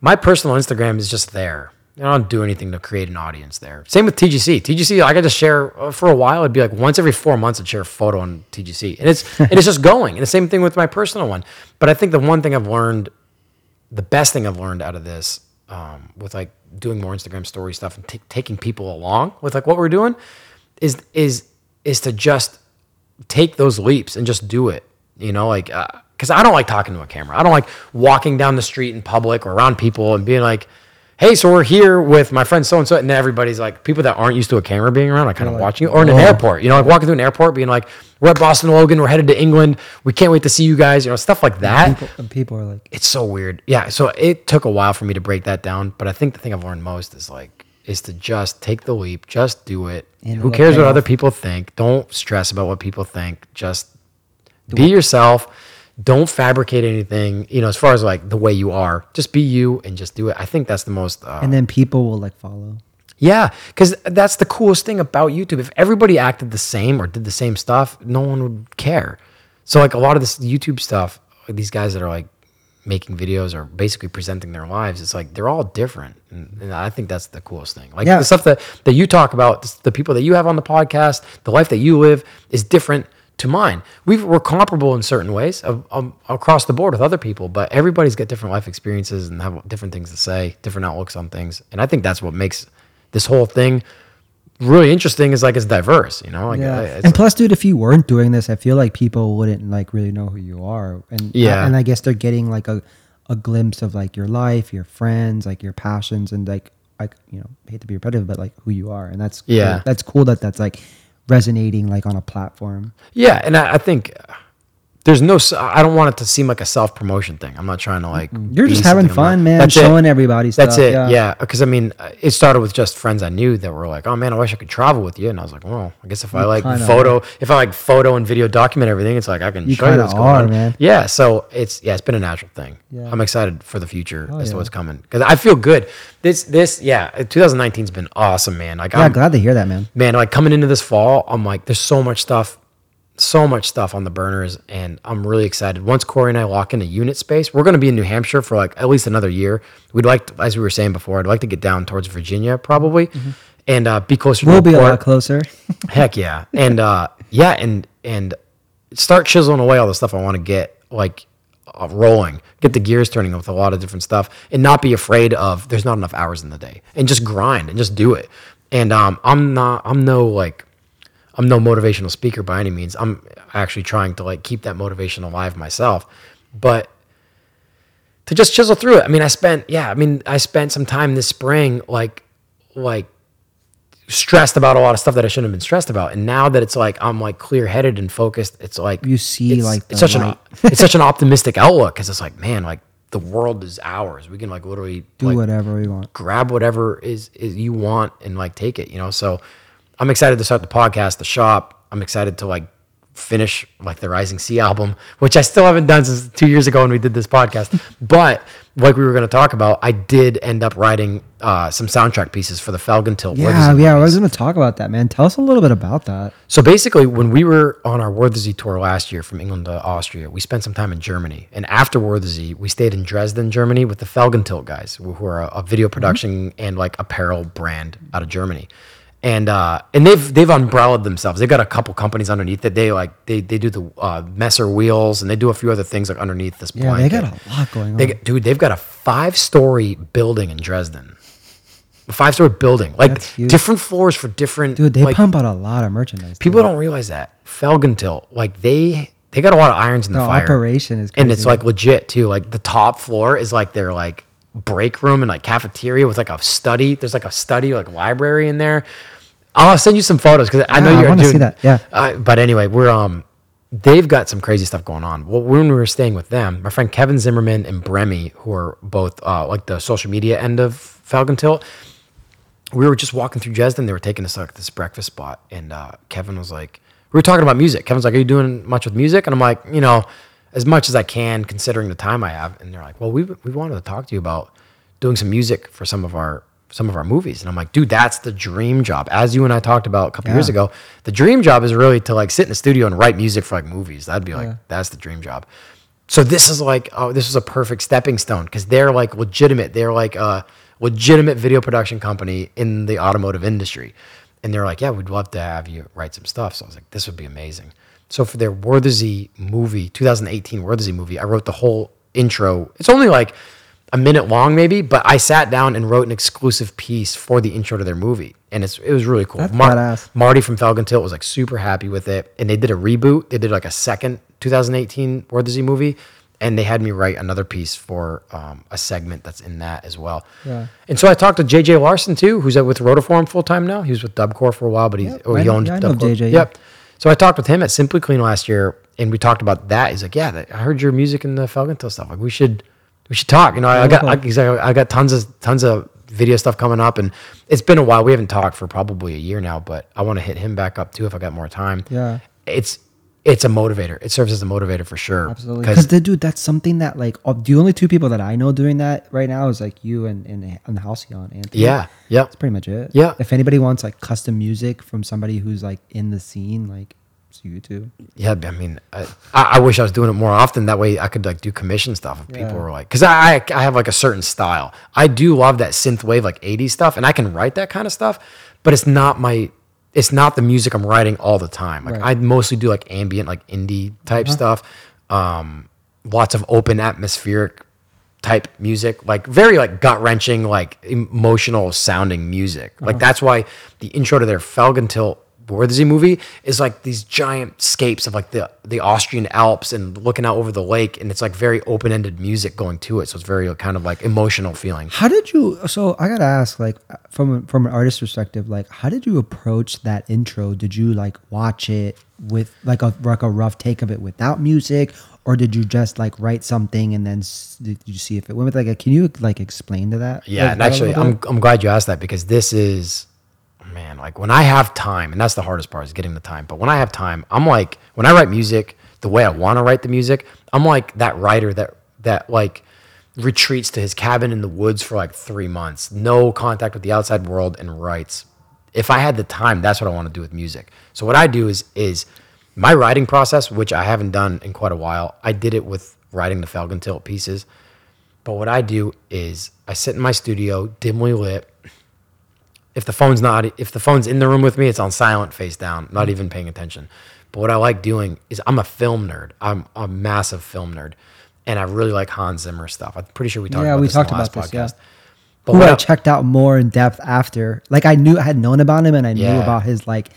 my personal Instagram is just there. I don't do anything to create an audience there. Same with TGC. TGC, I could just share uh, for a while. It'd be like once every four months, I'd share a photo on TGC, and it's and it's just going. And the same thing with my personal one. But I think the one thing I've learned the best thing I've learned out of this um, with like doing more Instagram story stuff and t- taking people along with like what we're doing is is is to just take those leaps and just do it. You know, like uh, because I don't like talking to a camera. I don't like walking down the street in public or around people and being like. Hey, so we're here with my friend so and so, and then everybody's like people that aren't used to a camera being around, like kind of like, watching it, or in an airport, you know, like walking through an airport, being like, "We're at Boston Logan, we're headed to England, we can't wait to see you guys," you know, stuff like that people, and people are like it's so weird. Yeah, so it took a while for me to break that down, but I think the thing I've learned most is like is to just take the leap, just do it. And Who cares what other people think? Don't stress about what people think. Just be yourself. Don't fabricate anything. You know, as far as like the way you are, just be you and just do it. I think that's the most. Uh, and then people will like follow. yeah, because that's the coolest thing about YouTube. If everybody acted the same or did the same stuff, no one would care. So like a lot of this YouTube stuff, like these guys that are like making videos or basically presenting their lives, it's like they're all different, and, and I think that's the coolest thing. Like Yeah. the stuff that that you talk about, the, people that you have on the podcast, the life that you live is different to mine. we we're comparable in certain ways of, um, across the board with other people, but everybody's got different life experiences and have different things to say, different outlooks on things, and I think that's what makes this whole thing really interesting. Is like it's diverse, you know. Like, Yeah, I- and plus, dude, if you weren't doing this, I feel like people wouldn't like really know who you are, and Yeah. and I guess they're getting like a a glimpse of like your life, your friends, like your passions, and like I you know, hate to be repetitive, but like who you are, and that's Yeah. cool. that's cool that that's like resonating like on a platform. Yeah, and I, I think uh, there's no. i don't want it to seem like a self promotion thing. I'm not trying to like. You're just having fun, not. man, That's it. showing everybody stuff. That's it. yeah. Yeah, because I mean, it started with just friends I knew that were like, "Oh man, I wish I could travel with you," and I was like, "Well, I guess if I like kinda photo, if I like photo and video document everything, it's like I can You show you what's going are, on." man. Yeah, so it's yeah, it's been a natural thing. Yeah. I'm excited for the future oh, as to what's coming because I feel good. This this yeah, 2019's been awesome, man. Like Yeah, I'm glad to hear that, man. man, like coming into this fall, I'm like, there's so much stuff, so much stuff on the burners, and I'm really excited. Once Corey and I lock into a unit space, we're going to be in New Hampshire for like at least another year. We'd like, to, as we were saying before, I'd like to get down towards Virginia probably, and uh, be closer. We'll be a lot closer. Heck yeah, and uh, yeah, and and start chiseling away all the stuff I want to get like uh, rolling, get the gears turning with a lot of different stuff, and not be afraid of there's not enough hours in the day, and just grind and just do it. And um, I'm not, I'm no like, I'm no motivational speaker by any means. I'm actually trying to like keep that motivation alive myself, but to just chisel through it. I mean, I spent, yeah, I mean, I spent some time this spring, like, like stressed about a lot of stuff that I shouldn't have been stressed about. And now that it's like I'm like clear headed and focused, it's like You see, it's, like, it's such an it's such an optimistic outlook because it's like man, like the world is ours. We can like literally Do like, whatever we want. grab whatever is is you want and like take it. You know, so I'm excited to start the podcast, the shop. I'm excited to like finish like the Rising Sea album, which I still haven't done since two years ago when we did this podcast. but like we were going to talk about, I did end up writing uh, some soundtrack pieces for the Felgen Tilt. Yeah, yeah. I was going to talk about that, man. Tell us a little bit about that. So basically, when we were on our Wörthersee tour last year from England to Austria, we spent some time in Germany. And after Wörthersee, we stayed in Dresden, Germany with the Felgentilt guys, who are a, a video production and like apparel brand out of Germany. And uh, and they've they've umbrellaed themselves. They've got a couple companies underneath that they like they they do the uh, Messer wheels and they do a few other things like underneath this Yeah, they got a lot going on. They, dude, they've got a five story building in Dresden. A five story building, like different floors for different. Dude, they like, pump out a lot of merchandise. People don't realize that Felgentilt, like they they got a lot of irons in the, The fire. operation is and it's like legit too. Like the top floor is like their like break room and like cafeteria with like a study. There's like a study like library in there. I'll send you some photos because I know Yeah, you're wanna doing see that, yeah. Uh, but anyway, we're um they've got some crazy stuff going on. Well, when we were staying with them, my friend Kevin Zimmerman and Bremy, who are both uh, like the social media end of Felgentilt, we were just walking through Dresden. They were taking us to like this breakfast spot, and uh, Kevin was like, we were talking about music. Kevin's like, "Are you doing much with music?" And I'm like, you know, as much as I can, considering the time I have. And they're like, "Well, we we wanted to talk to you about doing some music for some of our some of our movies." And I'm like, "Dude, that's the dream job." As you and I talked about a couple years ago, the dream job is really to like sit in the studio and write music for like movies. That'd be like that's the dream job. So this is like, oh, this is a perfect stepping stone because they're like legitimate. They're like a legitimate video production company in the automotive industry. And they're like, yeah, we'd love to have you write some stuff. So I was like, this would be amazing. So for their Worthy movie, 2018 Worthy movie, I wrote the whole intro. It's only like a minute long, maybe, but I sat down and wrote an exclusive piece for the intro to their movie. And it's, it was really cool. That's badass. Marty from Felgentilt was like super happy with it, and they did a reboot. They did like a second 2018 Worthy movie, and they had me write another piece for um, a segment that's in that as well. Yeah. And so I talked to JJ Larson too, who's with Rotiform full time now. He was with Dubcore for a while, but he Yep, I he owned yeah, I know Dubcore. JJ, yeah. Yep. So I talked with him at Simply Clean last year, and we talked about that. He's like, "Yeah, I heard your music in the Felgentilt stuff. Like, we should, we should talk." You know, I, I got, I, I got tons of tons of video stuff coming up, and it's been a while. We haven't talked for probably a year now, but I want to hit him back up too if I got more time. Yeah. it's it's a motivator. It serves as a motivator for sure. Absolutely. 'Cause- Because dude, that's something that like the only two people that I know doing that right now is like you and and, and Halcyon Anthony. yeah, yeah, That's pretty much it. Yeah. If anybody wants like custom music from somebody who's like in the scene, like it's you too. Yeah, I mean, I, I wish I was doing it more often. That way, I could like do commission stuff. If people Yeah. were like, because I, I I have like a certain style. I do love that synth wave like '80s stuff, and I can write that kind of stuff. But it's not my, it's not the music I'm writing all the time. Like Right. I mostly do like ambient, like indie type stuff. Um, lots of open atmospheric type music, like very like gut wrenching, like emotional sounding music. Like that's why the intro to their Felgen Tilt Worthy movie is like these giant scapes of like the the Austrian Alps and looking out over the lake, and it's like very open ended music going to it. So it's very kind of like emotional feeling. How did you? So I gotta ask, like, from from an artist perspective, like, how did you approach that intro? Did you like watch it with like a like a rough take of it without music, or did you just like write something and then s- did you see if it went with like a? Can you like explain to that? Yeah, like, and actually, I'm? I'm glad you asked that because this is, man, like when I have time, and that's the hardest part is getting the time. But when I have time, I'm like when I write music the way I want to write the music, I'm like that writer that that like retreats to his cabin in the woods for like three months, no contact with the outside world, and writes. If I had the time, that's what I want to do with music. So what I do is is my writing process, which I haven't done in quite a while. I did it with writing the Felgentilt pieces. But what I do is I sit in my studio, dimly lit. If the phone's not, if the phone's in the room with me, it's on silent, face down, not mm-hmm. even paying attention. But what I like doing is I'm a film nerd. I'm a massive film nerd, and I really like Hans Zimmer stuff. I'm pretty sure we talked Yeah, about we this in talked the last about this, yeah. podcast. But who what I I- checked out more in depth after. Like I knew I had known about him and I knew Yeah. about his like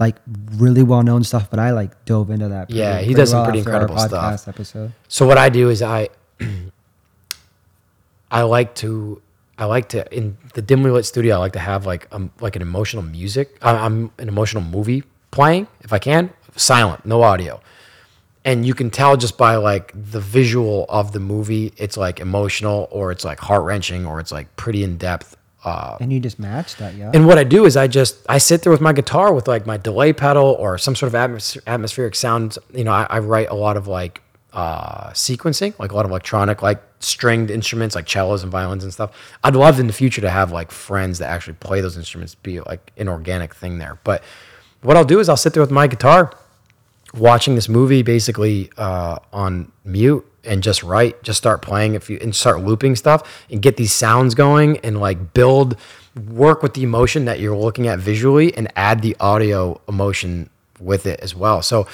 like really well known stuff, but I like dove into that. Yeah, he does some pretty incredible stuff. podcast Episode. So what I do is I I like to I like to in the dimly lit studio I like to have like um like an emotional music I, I'm an emotional movie playing if I can silent no audio and you can tell just by like the visual of the movie it's like emotional or it's like heart wrenching or it's like pretty in depth uh, And you just match that, yeah. and what I do is I just I sit there with my guitar with like my delay pedal or some sort of atmos- atmospheric sound. You know, I, I write a lot of like uh, sequencing, like a lot of electronic, like stringed instruments, like cellos and violins and stuff. I'd love in the future to have like friends that actually play those instruments, be like an organic thing there. But what I'll do is I'll sit there with my guitar, watching this movie basically uh, on mute and just write, just start playing if you and start looping stuff and get these sounds going and like build, work with the emotion that you're looking at visually and add the audio emotion with it as well. So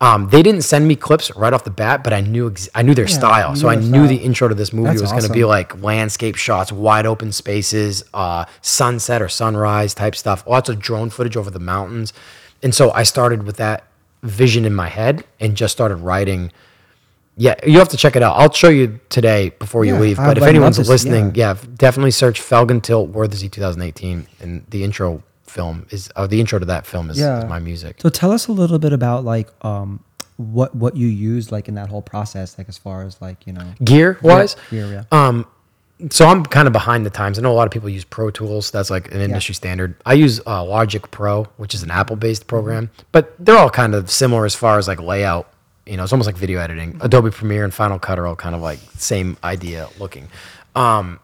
um, they didn't send me clips right off the bat, but I knew ex- I knew their style, you so knew I knew style. the intro to this movie That's was going to be like landscape shots, wide open spaces, uh, sunset or sunrise type stuff, lots of drone footage over the mountains. And so I started with that vision in my head and just started writing. Yeah, you have to check it out. I'll show you today before you Yeah, leave. I But if would anyone's listening, yeah. definitely search Felgen Tilt Worthy 2018, and the intro film is, or the intro to that film is, Yeah. is my music. So tell us a little bit about like um what what you use like in that whole process, like as far as like you know Gear wise, Gear, yeah. um, so I'm kind of behind the times. I know a lot of people use Pro Tools. That's like an industry standard. I use uh, Logic Pro, which is an Apple-based program, but they're all kind of similar as far as like layout. You know, it's almost like video editing. Adobe Premiere and Final Cut are all kind of like same idea looking. Um,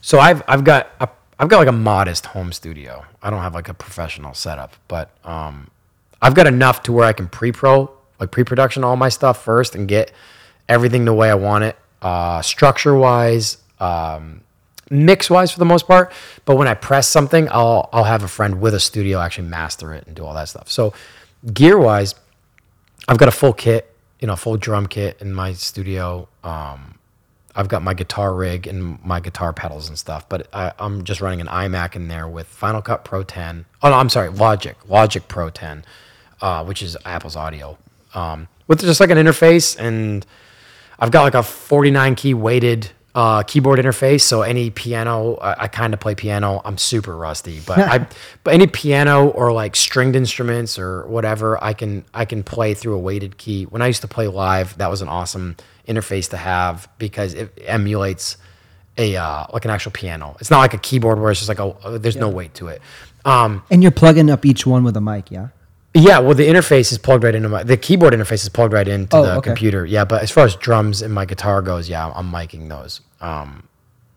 so I've I've got a, I've got like a modest home studio. I don't have like a professional setup, but um, I've got enough to where I can pre-pro like pre-production all my stuff first and get everything the way I want it, uh, structure wise, um, mix wise for the most part. But when I press something, I'll I'll have a friend with a studio actually master it and do all that stuff. So gear wise, I've got a full kit, you know, full drum kit in my studio. Um, I've got my guitar rig and my guitar pedals and stuff, but I, I'm just running an iMac in there with Final Cut Pro 10. Oh no, I'm sorry, Logic, Logic Pro 10, uh, which is Apple's audio, um, with just like an interface, and I've got like a 49 key weighted uh, keyboard interface. So any piano, I, I kind of play piano. I'm super rusty, but I, but any piano or like stringed instruments or whatever, I can I can play through a weighted key. When I used to play live, that was an awesome interface to have because it emulates a uh, like an actual piano. It's not like a keyboard where it's just like a there's no weight to it. Um, And you're plugging up each one with a mic, yeah? yeah, well, the interface is plugged right into my the keyboard interface is plugged right into Oh, the okay. computer. Yeah, but as far as drums and my guitar goes, yeah, I'm miking those. Um,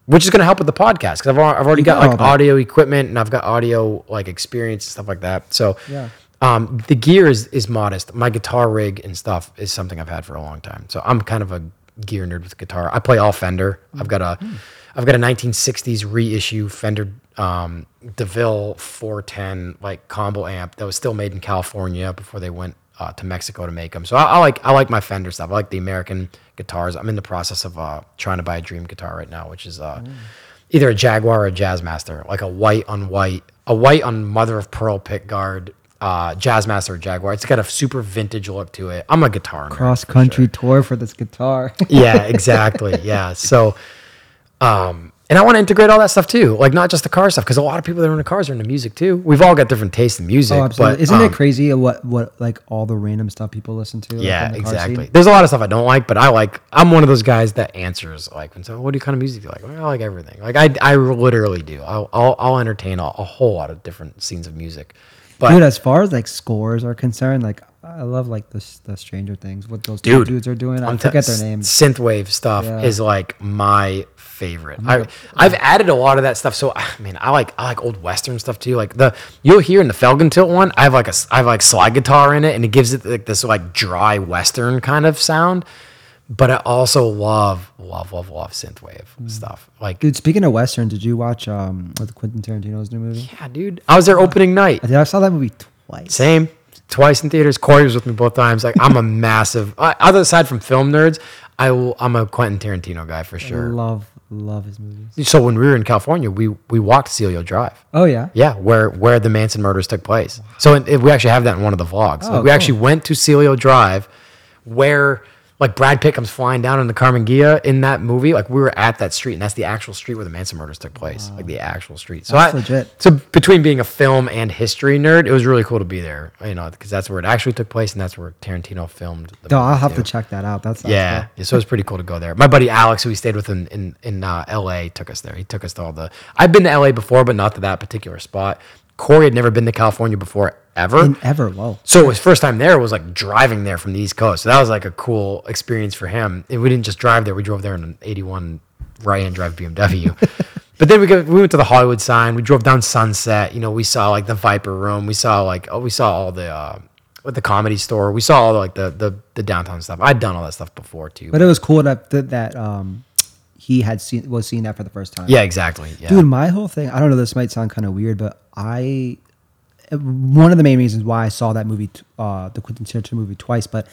which is going to help with the podcast because I've, I've already got got like audio equipment and I've got audio like experience and stuff like that. So Yeah. Um, the gear is is modest. My guitar rig and stuff is something I've had for a long time. So I'm kind of a gear nerd with guitar. I play all Fender. I've got a have got a 1960s reissue Fender um, DeVille 410 like combo amp that was still made in California before they went uh, to Mexico to make them. So I, I like I like my Fender stuff. I like the American guitars. I'm in the process of uh, trying to buy a dream guitar right now, which is uh, either a Jaguar or a Jazzmaster, like a white on white, a white on mother of pearl pick guard. Uh, Jazzmaster Jaguar. It's got a super vintage look to it. I'm a guitar. Cross country sure. tour for this guitar. Yeah, exactly. yeah. So, um, and I want to integrate all that stuff too, like not just the car stuff, because a lot of people that are in the cars are into music too. We've all got different tastes in music. oh, absolutely. But, Isn't um, it crazy what what like all the random stuff people listen to? Yeah, exactly. There's a lot of stuff I don't like, but I like. I'm one of those guys that answers like, when someone, "What do you kind of music do you like?" Well, I like everything. Like I, I literally do. I'll, I'll, I'll entertain a, a whole lot of different scenes of music. But Dude, as far as like scores are concerned, like I love like the the Stranger Things. What those two dude, dudes are doing, I I'm t- forget their names. Synthwave stuff Yeah. is like my favorite. I, I've added a lot of that stuff. So I mean, I like I like old western stuff too. Like the you'll hear in the Felgen Tilt one, I have like a I have like slide guitar in it, and it gives it like this like dry western kind of sound. But I also love love love love synthwave Mm. stuff. Like Dude, speaking of western, did you watch um with Quentin Tarantino's new movie? yeah, dude, I was there opening night. I, did, I saw that movie twice. Same. Twice in theaters. Corey was with me both times. Like I'm a massive. uh, Other aside from film nerds, I will, I'm a Quentin Tarantino guy for sure. Love love his movies. So when we were in California, we we walked Cielo Drive. Oh yeah. Yeah, where where the Manson murders took place. So it, it- we actually have that in one of the vlogs. Oh, Like, we cool. actually went to Cielo Drive, where like Brad Pitt comes flying down in the Karmann Ghia in that movie. Like we were at that street, and that's the actual street where the Manson murders took place. Like the actual street. So That's I, legit. So between being a film and history nerd, it was really cool to be there. You know, because that's where it actually took place, and that's where Tarantino filmed. The No, I'll have too. to check that out. That's Yeah, yeah, so it was pretty cool to go there. My buddy Alex, who we stayed with in in, in uh, L.A., took us there. He took us to all the. I've been to L.A. before, but not to that particular spot. Corey had never been to California before ever. In ever whoa. so his first time there was like driving there from the East Coast. So that was like a cool experience for him. And we didn't just drive there; we drove there in an '81 right-hand drive BMW. but then we go, we went to the Hollywood sign. We drove down Sunset. You know, we saw like the Viper Room. We saw like oh, we saw all the. Uh, with the comedy store, we saw all the, like the, the the downtown stuff. I'd done all that stuff before too. But it was cool that that, that um he had seen was seeing that for the first time. Yeah, exactly. Yeah. Dude, my whole thing, I don't know, this might sound kind of weird, but I, one of the main reasons why I saw that movie, uh, the Quentin Tarantino movie twice, but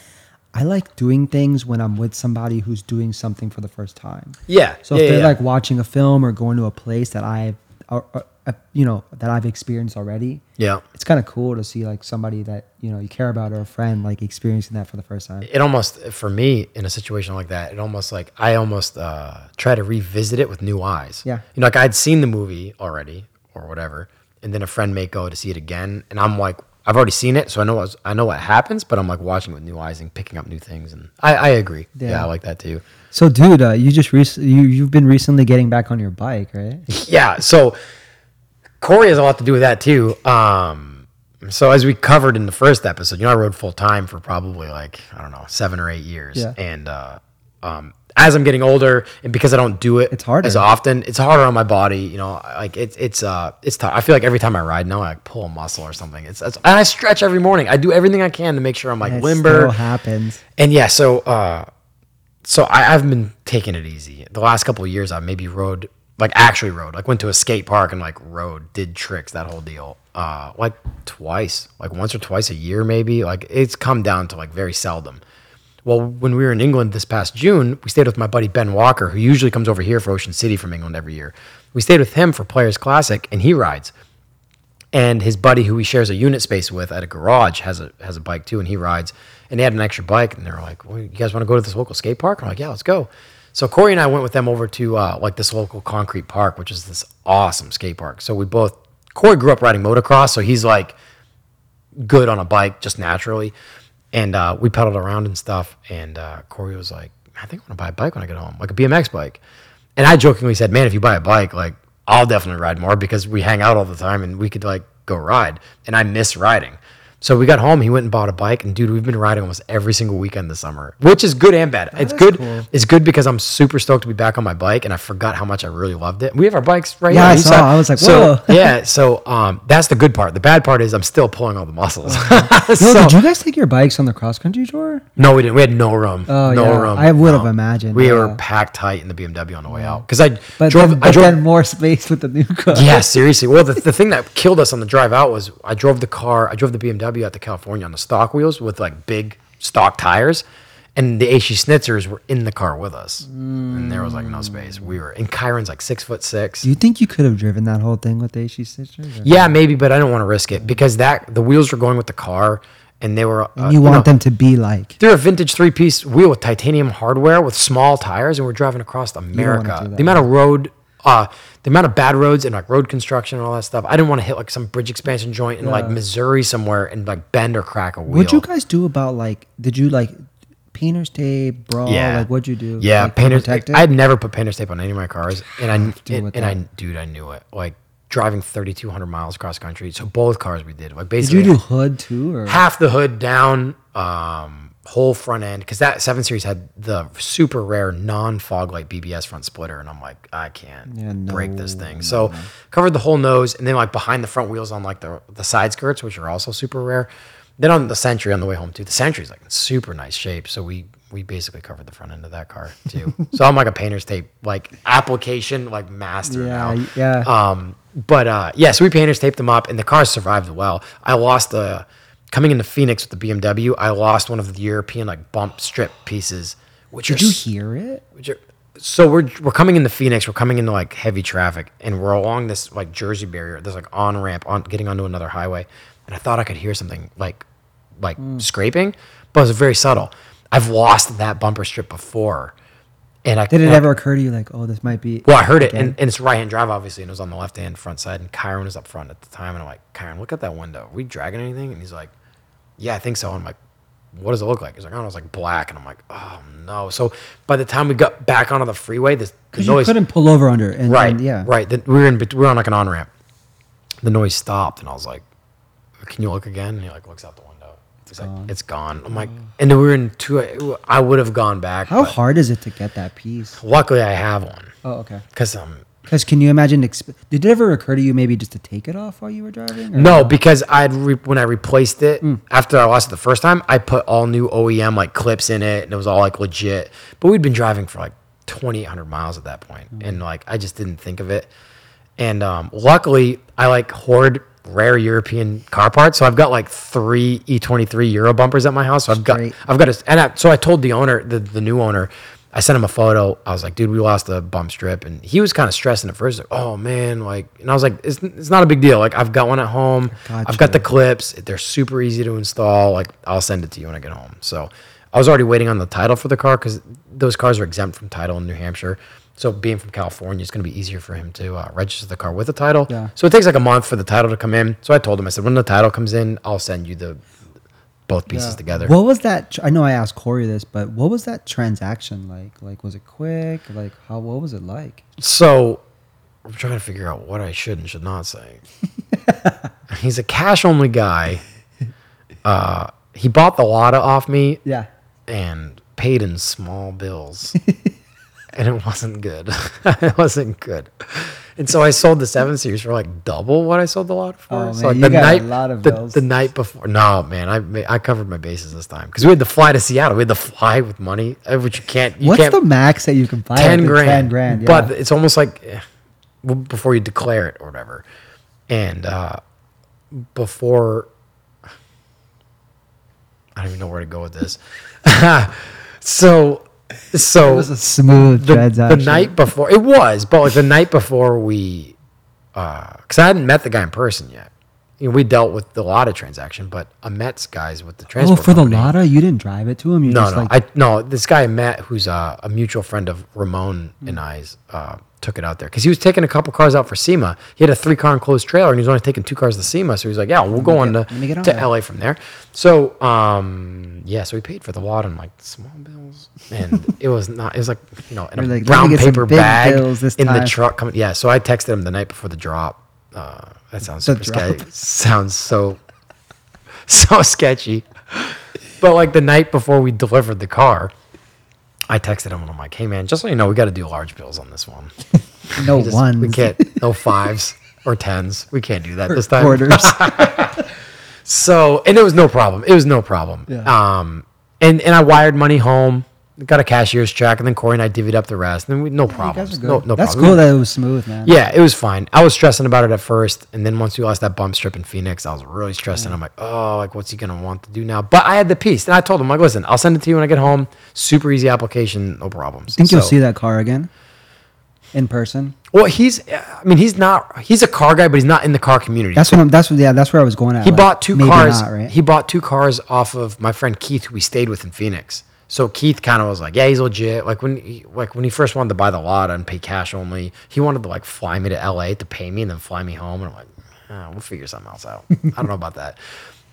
I like doing things when I'm with somebody who's doing something for the first time. yeah. So yeah, if they're yeah. like watching a film or going to a place that I've, or, or, uh, you know, that I've experienced already, yeah, it's kind of cool to see like somebody that, you know, you care about or a friend like experiencing that for the first time. it almost for me in a situation like that, it almost like I almost uh, try to revisit it with new eyes. Yeah. you know, like I'd seen the movie already or whatever, and then a friend may go to see it again, and I'm like, I've already seen it, so I know what's, I know what happens, but I'm like watching it with new eyes and picking up new things, and I, I agree. Yeah. Yeah. I like that too. So, dude, uh, you just rec- you you've been recently getting back on your bike, right? Yeah, so Corey has a lot to do with that too. Um, so as we covered in the first episode, you know, I rode full time for probably like I don't know seven or eight years, Yeah. and uh, um, as I'm getting older, and because I don't do it It's harder. as often, it's harder on my body. You know, like it's it's uh it's tough. I feel like every time I ride now, I like pull a muscle or something. It's, it's and I stretch every morning. I do everything I can to make sure I'm like It limber. still happens. And yeah, so uh, so I, I've been taking it easy. The last couple of years, I maybe rode like actually rode, like went to a skate park and like rode, did tricks, that whole deal. Uh, like twice, like once or twice a year, maybe. Like it's come down to like very seldom. Well, when we were in England this past June, we stayed with my buddy Ben Walker, who usually comes over here for Ocean City from England every year. We stayed with him for Players Classic, and he rides. And his buddy who he shares a unit space with at a garage has a has a bike too and he rides. And they had an extra bike and they're like well, you guys want to go to this local skate park? I'm like yeah let's go. So corey and i went with them over to uh, like this local concrete park which is this awesome skate park. So we both corey grew up riding motocross so he's like good on a bike just naturally and uh, we pedaled around and stuff and uh, corey was like i think i want to buy a bike when i get home like a bmx bike and I jokingly said, "Man, if you buy a bike, like I'll definitely ride more because we hang out all the time and we could like go ride." And I miss riding. So we got home. He went and bought a bike, and dude, we've been riding almost every single weekend this summer, which is good and bad. it's good. cool. It's good because I'm super stoked to be back on my bike, and I forgot how much I really loved it. We have our bikes right Yeah, here. I saw. I was like, so, whoa. yeah. So um, that's the good part. The bad part is I'm still pulling all the muscles. So- did you guys take your bikes on the cross country tour? no, we didn't. We had no room. Oh, no yeah. room. I would've imagined, We yeah. were packed tight in the BMW on the way out because I But drove. then, I drove then more space with the new car. yeah, seriously. Well, the, the thing that killed us on the drive out was I drove the car, I drove the BMW out to California on the stock wheels with like big stock tires, and the HG Schnitzers were in the car with us, and there was like no space. We were, and Kyron's like six foot six. Do you think you could have driven that whole thing with the Schnitzers? or- Yeah, maybe, but I don't want to risk it because that the wheels were going with the car, and they were. Uh, you want know, them to be like. They're a vintage three piece wheel with titanium hardware with small tires, and we're driving across America. The amount of road, uh, the amount of bad roads and like road construction and all that stuff. I didn't want to hit like some bridge expansion joint in like Missouri somewhere and like bend or crack a wheel. What'd you guys do about like? Did you like painters tape, bra? Yeah. Like what'd you do? Yeah, like, painters. it? I had never put painters tape on any of my cars, and I and, I dude, I knew it. Like driving thirty two hundred miles across country. So both cars we did. Like basically, Did you do hood too, or half the hood down, um, whole front end, because that seven series had the super rare non fog light BBS front splitter, and I'm like, I can't Yeah, break this no, thing. So covered the whole nose, and then like behind the front wheels on like the the side skirts, which are also super rare. Then on the Century on the way home too, the Century's like in super nice shape, so we we basically covered the front end of that car too. so I'm like a painter's tape like application like master Yeah, now. yeah. Um, but uh, yeah, so we painters taped them up, and the cars survived well. I lost the coming into Phoenix with the BMW. I lost one of the European like bump strip pieces, which did are you hear it? which are- so we're we're coming into Phoenix. We're coming into like heavy traffic, and we're along this like Jersey barrier. There's like on ramp on getting onto another highway, and I thought I could hear something like like Hmm. scraping, but it was very subtle. I've lost that bumper strip before, and I Did it I- ever occur to you like, oh, this might be? well, I heard it, and, and it's right hand drive, obviously, and it was on the left hand front side, and Kyron was up front at the time, and I'm like, Kyron, look at that window. Are we dragging anything? And he's like, Yeah, I think so. And I'm like, What does it look like? He's like, Oh, it's like black, and I'm like, Oh no. So by the time we got back onto the freeway, this the Because you noise, couldn't pull over under, and, right, and yeah, right. The, we were in, we were on like an on ramp. The noise stopped, and I was like, Can you look again? And he like looks out the window. He's like, It's gone. I'm like, and then we were in two. I would have gone back. How but hard is it to get that piece? Luckily, I have one Oh, okay. because um. Because can you imagine? Exp- did it ever occur to you maybe just to take it off while you were driving? No, because I'd re- when I replaced it Mm. after I lost it the first time, I put all new OEM like clips in it, and it was all like legit. But we'd been driving for like twenty eight hundred miles at that point, Mm. and like I just didn't think of it. And um, luckily, I like hoard rare European car parts, so I've got like three E twenty three Euro bumpers at my house. So I've got Straight. I've got a, and I, so I told the owner, the the new owner. I sent him a photo. I was like, dude, we lost a bump strip. And he was kind of stressing at first. Like, oh, man. Like, and I was like, it's, it's not a big deal. Like, I've got one at home. I've got the clips. They're super easy to install. Like, I'll send it to you when I get home. So, I was already waiting on the title for the car because those cars are exempt from title in New Hampshire. So being from California, it's going to be easier for him to uh, register the car with the title. Yeah. So it takes like a month for the title to come in. So I told him, I said, when the title comes in, I'll send you the both pieces Yeah. together. What was that? tr- I know I asked Corey this, but what was that transaction like? Like, was it quick? Like, how? What was it like? So I'm trying to figure out what I should and should not say. He's a cash only guy. Uh, he bought the Lada off me Yeah. and paid in small bills. and it wasn't good. it wasn't good. And so I sold the seven series for like double what I sold the Lada for. Oh, so man, like you the got a night, lot of the, bills. the night before. No, man, I I covered my bases this time because we had to fly to Seattle. We had to fly with money, uh, which you can't. You What's can't, the max that you can buy? ten grand. Ten grand. Yeah. But it's almost like eh, well, before you declare it or whatever, and uh, before I don't even know where to go with this. so, so it was a smooth the, transaction. the night before it was, but like the night before we, uh, because I hadn't met the guy in person yet. You know, we dealt with the Lada transaction, but I met guys with the Oh, transport. for the company. Lada, you didn't drive it to him. You No, just no, like I no. This guy Matt, who's uh, a mutual friend of Ramon and I's, uh, took it out there because he was taking a couple cars out for SEMA. He had a three car enclosed trailer, and he was only taking two cars to SEMA. So he's like, "Yeah, we'll go on to, on to there." LA from there." So, um, yeah, so he paid for the Lada in like small bills, and it was not. It was like you know in a like, brown paper bag in the truck. Coming, yeah. So I texted him the night before the drop. Uh, that sounds super sketchy. Sounds so so sketchy. But like the night before we delivered the car, I texted him and I'm like, "Hey man, just so you know, we got to do large bills on this one. no We just- ones. We can't no fives or tens. We can't do that this time." quarters. So and it was no problem. It was no problem. Yeah. Um, and and I wired money home. Got a cashier's check, and then Corey and I divvied up the rest. And we no You guys problems. good. No, no That's problem. cool that it was smooth, man. Yeah, it was fine. I was stressing about it at first, and then once we lost that bump strip in Phoenix, I was really stressing. I'm like, oh, like what's he gonna want to do now? But I had the piece, and I told him, like, listen, I'll send it to you when I get home. Super easy application, no problems. Think you'll see that car again in person? Well, he's, I mean, he's not, he's a car guy, but he's not in the car community. That's what I'm. That's what. Yeah, that's where I was going at. he like, bought two cars. not, right? He bought two cars off of my friend Keith, who we stayed with in Phoenix. So Keith kind of was like, "Yeah, he's legit." Like when, he, like when he first wanted to buy the Lada and pay cash only, he wanted to like fly me to LA to pay me and then fly me home. And I'm like, oh, "We'll figure something else out." I don't know about that.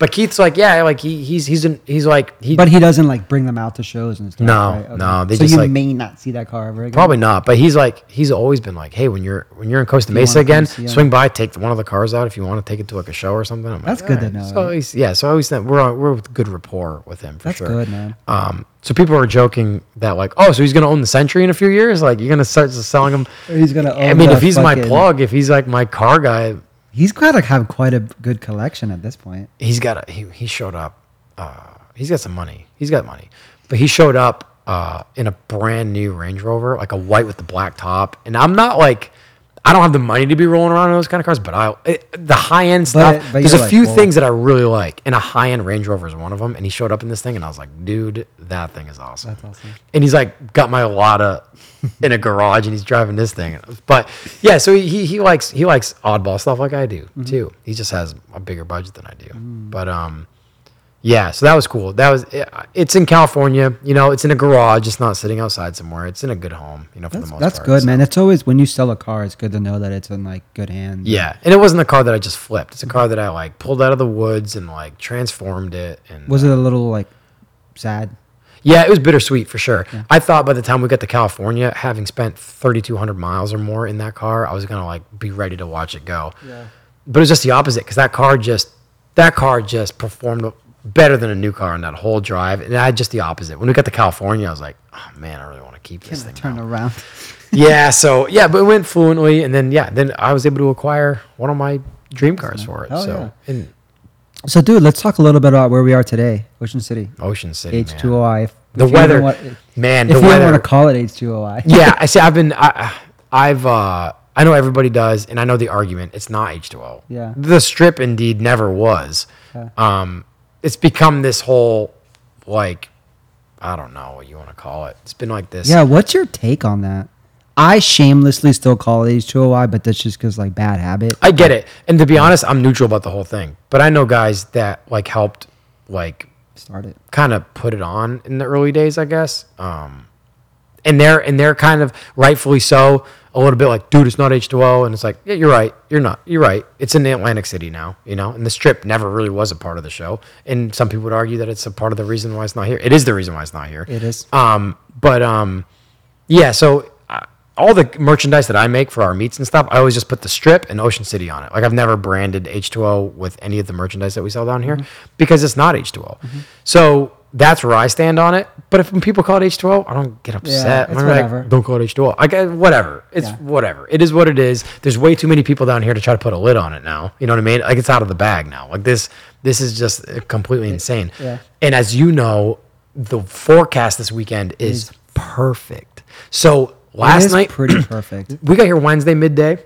But Keith's like, "Yeah, like he, he's he's in, he's like he but he doesn't like bring them out to shows and stuff. No, right? no, they so just, you like- may not see that car ever again. Probably not, but he's like he's always been like, hey, when you're when you're in Costa Mesa again, him. swing by, take one of the cars out if you want to take it to like a show or something. I'm like, That's good to know, So right? he's, yeah, so I always think we're on, we're with good rapport with him for That's sure. good, man. Um, so people are joking that like, oh, so he's gonna own the Century in a few years? Like you're gonna start selling them? He's gonna. Own I mean, if he's my plug, if he's like my car guy, he's got to have quite a good collection at this point. he's got a he, he showed up uh, he's got some money. He's got money. But he showed up uh, in a brand new range rover like a white with the black top. And i'm not like i don't have the money to be rolling around in those kind of cars but i it, the high end stuff but there's a like, few well- things that i really like and a high end range rover is one of them and he showed up in this thing and i was like dude that thing is awesome That's awesome. and he's like got my Lada in a garage and he's driving this thing. But yeah, so he, he, likes he likes oddball stuff like I do Mm-hmm. too. He just has a bigger budget than I do. Mm. But um yeah, so that was cool. That was it's in California, you know, it's in a garage, it's not sitting outside somewhere. It's in a good home, you know, for That's, the most that's part. good, so- man. It's always when you sell a car, it's good to know that it's in like good hands. Yeah, and it wasn't a car that I just flipped. It's a car that I like pulled out of the woods and like transformed it and Was it a uh, little like sad? Yeah, it was bittersweet for sure. I thought by the time we got to California, having spent 3,200 miles or more in that car, I was gonna like be ready to watch it go. Yeah. But it was just the opposite because that car just that car just performed better than a new car on that whole drive, and I had just the opposite. When we got to California, I was like, oh man, I really want to keep this Can I thing. turn now." around? yeah, so yeah, but it went fluently, and then yeah, then I was able to acquire one of my dream cars for it. Hell so in So, dude, let's talk a little bit about where we are today, Ocean City, Ocean City. H2OI. The if you don't weather, want- man, if the you weather. want to call it H2OI, yeah, I see. I've been, I, I've, uh, I know everybody does, and I know the argument. It's not H2O. Yeah. The strip indeed never was. Yeah. Um, it's become this whole, like, I don't know what you want to call it. It's been like this. Yeah, what's your take on that? I shamelessly still call it H2OI, but that's just because like bad habit. I get it. And to be honest, I'm neutral about the whole thing. But I know guys that like helped, like, started. kind of put it on in the early days, I guess. Um, and they're and they're kind of rightfully so a little bit like, dude, it's not H2O, and it's like, yeah, you're right, you're not, you're right. It's in Atlantic City now, you know, and the strip never really was a part of the show, and some people would argue that it's a part of the reason why it's not here. It is the reason why it's not here. It is. Um, but um, yeah, so uh, all the merchandise that I make for our meets and stuff, I always just put the strip and Ocean City on it. Like I've never branded H2O with any of the merchandise that we sell down here Mm-hmm. because it's not H2O. So that's where I stand on it. But if when people call it H2O, I don't get upset. Yeah, it's I'm like, whatever. don't call it H2O. I get whatever. It's Yeah. whatever. It is what it is. There's way too many people down here to try to put a lid on it now. You know what I mean? Like it's out of the bag now. Like this, this is just completely insane. yeah. And as you know, the forecast this weekend is perfect. So last night, pretty perfect. we got here Wednesday midday.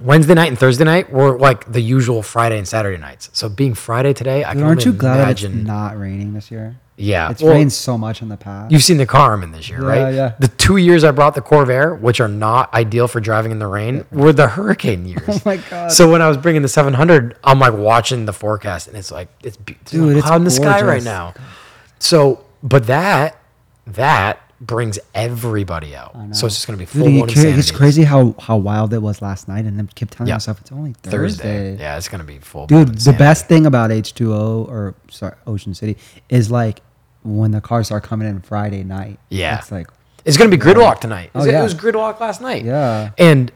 Wednesday night and Thursday night were like the usual Friday and Saturday nights. So being Friday today, I Dude, can aren't you glad it's not raining this year? Yeah, It's well, rained so much in the past. You've seen the car I'm in this year, Yeah, right? yeah. The two years I brought the Corvair, which are not ideal for driving in the rain, were the hurricane years. Oh my God. So when I was bringing the 700, I'm like watching the forecast, and it's like it's be- Dude, it's in the sky right now. So, but that that brings everybody out. So it's just gonna be full Dude, it's crazy how, how wild it was last night, and then kept telling Yeah. myself it's only Thursday. Thursday. Yeah, it's gonna be full. Dude, the best thing about H2O or sorry, Ocean City is like when the cars start coming in Friday night. Yeah. It's like, It's gonna be gridlock tonight. Oh, It yeah. was gridlock last night. Yeah. And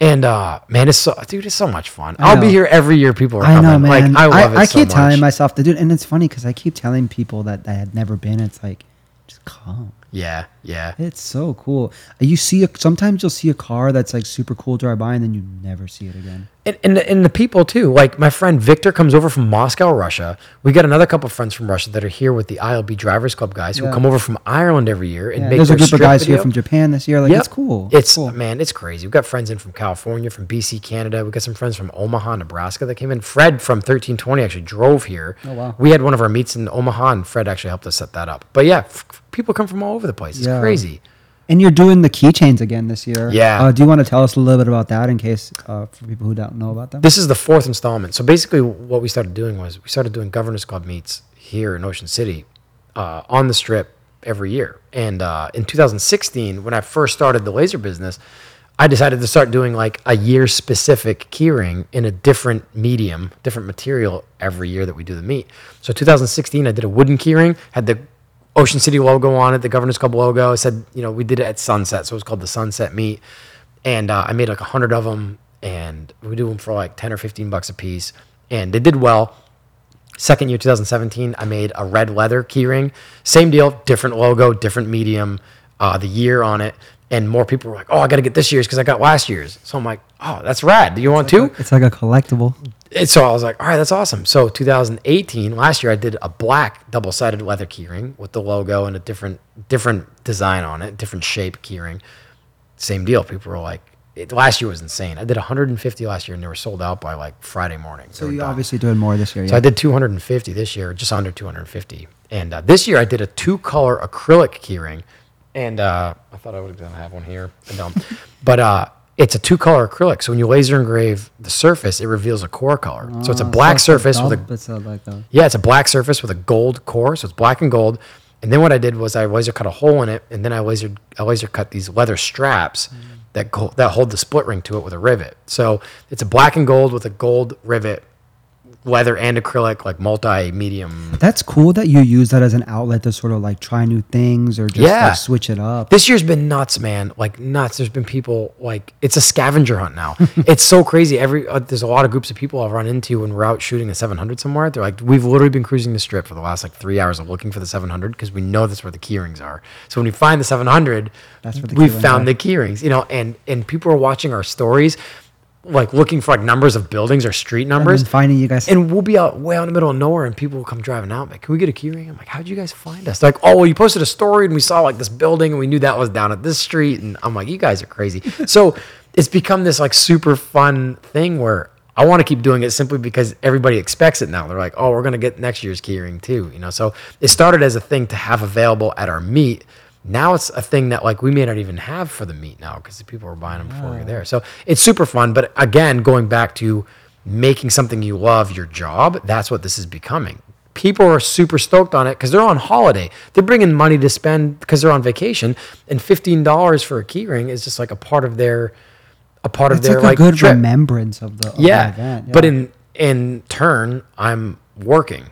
and uh man, it's so dude, it's so much fun. I I'll be here every year. People are I coming. know, man. Like I love it I, so keep telling myself to do it, and it's funny because I keep telling people that I had never been. It's like, just come. Yeah, yeah. It's so cool. You see, a, sometimes you'll see a car that's like super cool drive by, and then you never see it again. And, and, the, and the people too. Like my friend Victor comes over from Moscow, Russia. We got another couple of friends from Russia that are here with the ILB Drivers Club guys who come over from Ireland every year and Yeah, make there's a group of guys here from Japan this year. Like, Yep. it's cool. It's cool. man, it's crazy. We've got friends in from California, from BC, Canada. We got some friends from Omaha, Nebraska that came in. Fred from 1320 actually drove here. Oh, wow. We had one of our meets in Omaha, and Fred actually helped us set that up. But yeah, f- people come from all over the place. It's Yeah. crazy. And you're doing the keychains again this year. Yeah. Uh, do you want to tell us a little bit about that in case uh, for people who don't know about them? This is the fourth installment. So basically, what we started doing was we started doing Governors Club meets here in Ocean City uh, on the strip every year. And uh, in 2016, when I first started the laser business, I decided to start doing like a year specific keyring in a different medium, different material every year that we do the meet. So 2016, I did a wooden keyring, had the Ocean City logo on it, the Governors Club logo. It said, you know, we did it at sunset, so it was called the Sunset Meet. And uh, I made like a hundred of them, and we do them for like ten or fifteen bucks a piece, and they did well. Second year, 2017, I made a red leather keyring. Same deal, different logo, different medium, uh, the year on it. And more people were like, oh, I got to get this year's because I got last year's. So I'm like, oh, that's rad. Do you want two? It's like a collectible. And so I was like, all right, that's awesome. So 2018, last year, I did a black double-sided leather keyring with the logo and a different different design on it, different shape keyring. Same deal. People were like, it, last year was insane. I did 150 last year, and they were sold out by like Friday morning. So you're done. obviously doing more this year. So Yeah. I did 250 this year, just under 250. And uh, this year I did a two-color acrylic keyring, and uh, I thought I would have have one here. I don't. but uh, it's a two-color acrylic. So when you laser engrave the surface, it reveals a core color. so it's a Oh, black surface with a It's like a yeah, it's a black surface with a gold core, so it's black and gold. And then what I did was I laser cut a hole in it, and then I laser I laser cut these leather straps that go, that hold the split ring to it with a rivet. So it's a black and gold with a gold rivet, leather and acrylic, like multi medium. That's cool that you use that as an outlet to sort of like try new things or just Yeah. like switch it up. This year's been nuts, man. Like nuts. There's been people like it's a scavenger hunt now. it's so crazy. Every uh, there's a lot of groups of people I've run into when we're out shooting the 700 somewhere. They're like, we've literally been cruising the strip for the last like three hours of looking for the 700 because we know that's where the keyrings are. So when we find the 700, That's where the we found are. the keyrings. You know, and and people are watching our stories, like looking for like numbers of buildings or street numbers. then finding you guys. And we'll be out way out in the middle of nowhere, and people will come driving out. Like, can we get a key ring? I'm like, how'd you guys find us? They're like, oh, well, you posted a story, and we saw like this building, and we knew that was down at this street. And I'm like, you guys are crazy. so it's become this like super fun thing where I want to keep doing it simply because everybody expects it now. They're like, oh, we're gonna get next year's key ring too, you know. So it started as a thing to have available at our meet. Now it's a thing that like we may not even have for the meet now because people are buying them before we we're there. So it's super fun. But again, going back to making something you love your job, that's what this is becoming. people are super stoked on it because they're on holiday. They're bringing money to spend because they're on vacation, and fifteen dollars for a keyring is just like a part of their a part of their like a like good trip. remembrance of the, of yeah. event. But in in turn, I'm working,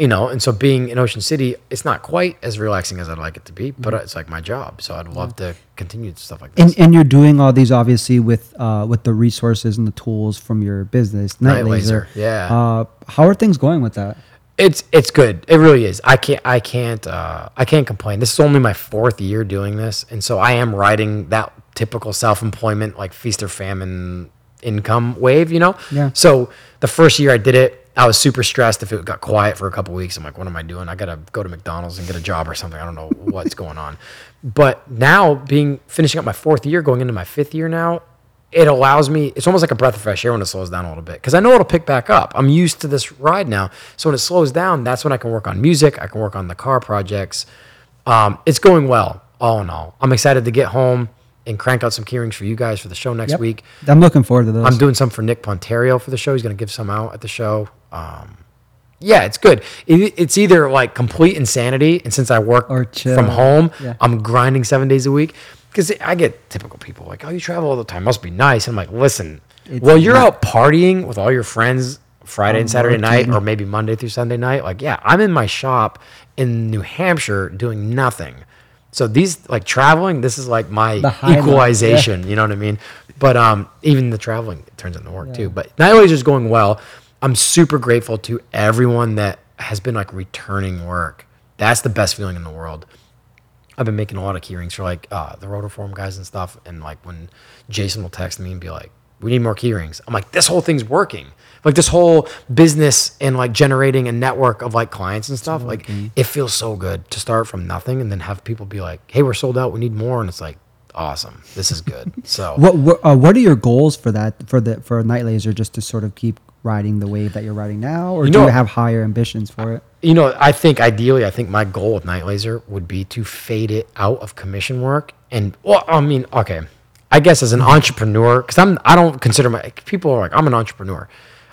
you know, and so being in Ocean City, it's not quite as relaxing as I'd like it to be, but it's like my job, so I'd love to continue stuff like this. and, and you're doing all these obviously with uh, with the resources and the tools from your business, Night, Night Laser. Laser, yeah. Uh, how are things going with that? It's it's good. It really is. I can't I can't uh, I can't complain. This is only my fourth year doing this, and so I am riding that typical self employment like feast or famine income wave. You know. Yeah. So the first year I did it, I was super stressed. If it got quiet for a couple weeks, I'm like, what am I doing? I gotta go to McDonald's and get a job or something. I don't know what's going on. But now being finishing up my fourth year, going into my fifth year now, it allows me it's almost like a breath of fresh air when it slows down a little bit because i know it'll pick back up i'm used to this ride now so when it slows down that's when i can work on music i can work on the car projects um, it's going well all in all i'm excited to get home and crank out some keyrings for you guys for the show next Yep. week I'm looking forward to those. i'm doing some for nick pontario for the show he's going to give some out at the show um, yeah it's good. It, it's either like complete insanity and since i work Or from home Yeah. i'm grinding seven days a week because i get typical people like oh you travel all the time. Must be nice. And i'm like listen It's well you're not. out partying with all your friends friday and saturday night or maybe monday through sunday night. Like yeah i'm in my shop in new hampshire doing nothing. So these like traveling this is like my highlight, yeah. equalization you know what i mean? But um even the traveling turns into work too. But not always just going well i'm super grateful to everyone that has been like returning work that's the best feeling in the world I've been making a lot of keyrings for like uh, the Rotiform guys and stuff. And like when Jason will text me and be like, "We need more keyrings," I'm like, "This whole thing's working." Like this whole business and like generating a network of like clients and stuff. Like it feels so good to start from nothing and then have people be like, "Hey, we're sold out. We need more." And it's like, awesome. This is good. So what what, uh, what are your goals for that for the for Night Laser just to sort of keep riding the wave that you're riding now, or You do know- you have higher ambitions for it? You know, I think ideally, I think my goal with Night Laser would be to fade it out of commission work. And well, I mean, okay, I guess as an entrepreneur, because I'm, I don't consider my people are like I'm an entrepreneur.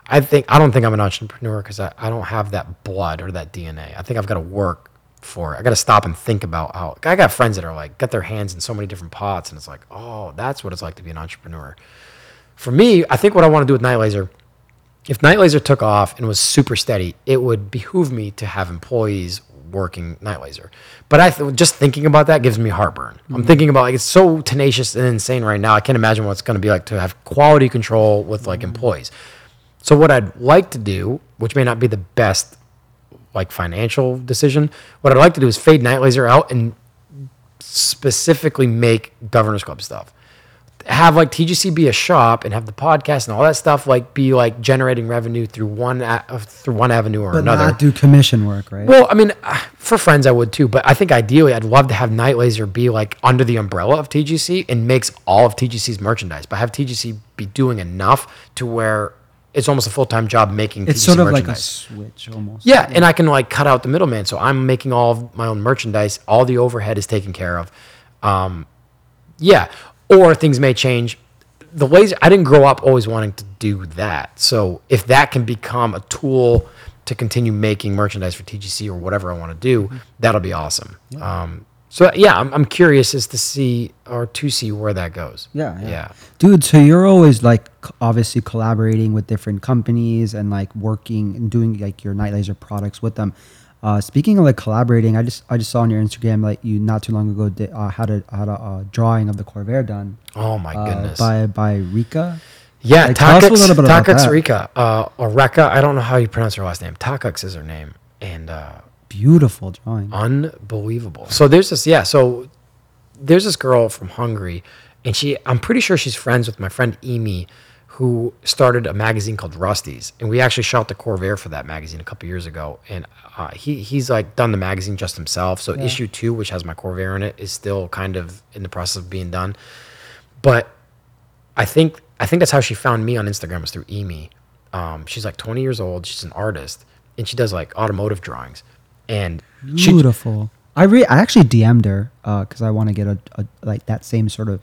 I think I don't think I'm an entrepreneur because I, I don't have that blood or that DNA. I think I've got to work for it. I got to stop and think about how. I got friends that are like got their hands in so many different pots, and it's like, oh, that's what it's like to be an entrepreneur. For me, I think what I want to do with Night Laser if Night Laser took off and was super steady, it would behoove me to have employees working Night Laser. But I th- just thinking about that gives me heartburn. I'm mm-hmm. thinking about like it's so tenacious and insane right now. I can't imagine what it's going to be like to have quality control with like mm-hmm. employees. So what I'd like to do, which may not be the best like financial decision, what I'd like to do is fade Night Laser out and specifically make Governors Club stuff have like TGC be a shop and have the podcast and all that stuff like be like generating revenue through one a- uh, through one avenue or But another. not do commission work, right? well, I mean, uh, for friends I would too, but I think ideally I'd love to have Night Laser be like under the umbrella of TGC and makes all of TGC's merchandise, but have TGC be doing enough to where it's almost a full time job making. it's TGC sort of like a switch almost. Yeah, and I can like cut out the middleman. So I'm making all of my own merchandise. All the overhead is taken care of. Um, yeah, or things may change. The laser. I didn't grow up always wanting to do that. So if that can become a tool to continue making merchandise for TGC or whatever I want to do, that'll be awesome. Um, so yeah, I'm, I'm curious as to see or to see where that goes. Yeah, yeah, Yeah. dude. So you're always like obviously collaborating with different companies and like working and doing like your Night Laser products with them. Uh, speaking of like collaborating, I just I just saw on your Instagram like you not too long ago did, uh, had a had a uh, drawing of the Corvair done Oh my uh, goodness. by by Rika. Yeah, Like, tell us a Takux, little bit about Takux. Rika, uh, or Reka. I don't know how you pronounce her last name. Takux is her name, and uh, Beautiful drawing. unbelievable. So there's this, yeah. So there's this girl from Hungary, and she, I'm pretty sure she's friends with my friend Emi, who started a magazine called Rusty's, and we actually shot the Corvair for that magazine a couple years ago. And uh, he he's like done the magazine just himself. So issue two, which has my Corvair in it, is still kind of in the process of being done. But I think I think that's how she found me on Instagram was through Emi. Um, she's like 20 years old. She's an artist, and she does like automotive drawings. And she, Beautiful. I re I actually DM'd her because I want to get a, a like that same sort of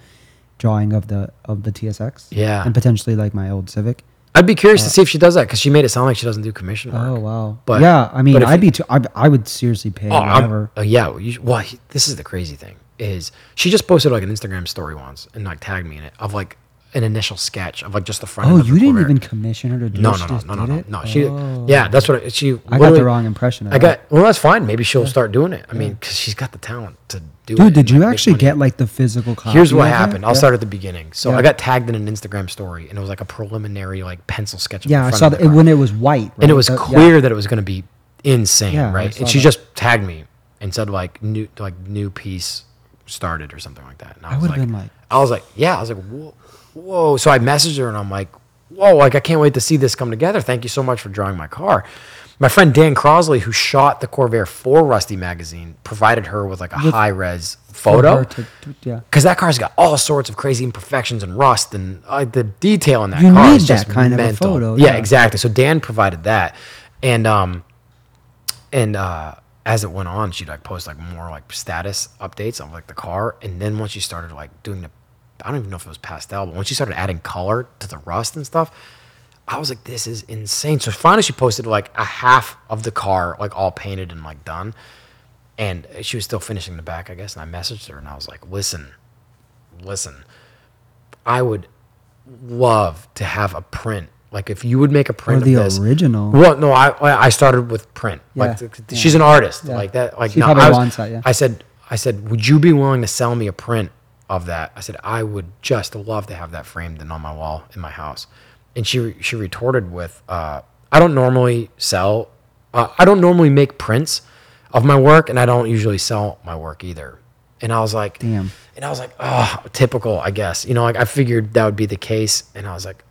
drawing of the of the TSX. Yeah. And potentially like my old Civic. I'd be curious to see if she does that because she made it sound like she doesn't do commission work. Oh wow. But- yeah, I mean, I'd you- be too. I, I would seriously pay Oh, whatever. uh, yeah. You, well, he- this is the crazy thing is she just posted like an Instagram story once and like tagged me in it of like an initial sketch of like just the front. Oh, end of the you didn't even commission her to do No, it. no, no, no, no, no, no. She, Oh. yeah, that's what she. I got the wrong impression. Of I got. Well, that's fine. Maybe she'll start doing it. I mean, because she's got the talent to do it. Dude, did you actually get like the physical copy? Here's what happened. I'll Yeah. start at the beginning. So Yeah. I got tagged in an Instagram story, and it was like a preliminary like pencil sketch. Of Yeah, the I saw that the it, car. when it was white, and it right? was That- yeah. clear that it was going to be insane, Yeah, right? And she just tagged me and said like new like new piece started or something like that. And I, I was like, been like- I was like, yeah, I was like, whoa, whoa. So I messaged her and I'm like, whoa, like I can't wait to see this come together. Thank you so much for drawing my car. My friend Dan Crosley, who shot the Corvair for Rusty Magazine, provided her with like a high res photo her to- to- yeah. because that car's got all sorts of crazy imperfections and rust and uh, the detail in that You car need is just that kind of a photo, Yeah, yeah. exactly. So Dan provided that, and um, and uh, as it went on, she'd like post like more like status updates of like the car, and then once she started like doing the, I don't even know if it was pastel, but once she started adding color to the rust and stuff. I was like, this is insane. So finally, she posted like a half of the car, like all painted and like done. And she was still finishing the back, I guess. And I messaged her and I was like, listen, listen, I would love to have a print. Like if you would make a Or print the of this. original. Well, no, I I started with print. Like Yeah, yeah. she's an artist, Yeah. like that. Like She no, I was- that, yeah. I said, I said, would you be willing to sell me a print of that? I said, I would just love to have that framed and on my wall in my house. And she she retorted with, uh, I don't normally sell, uh, I don't normally make prints of my work, and I don't usually sell my work either. And I was like, Damn. And I was like, oh, typical, I guess. You know, like I figured that would be the case, and I was like,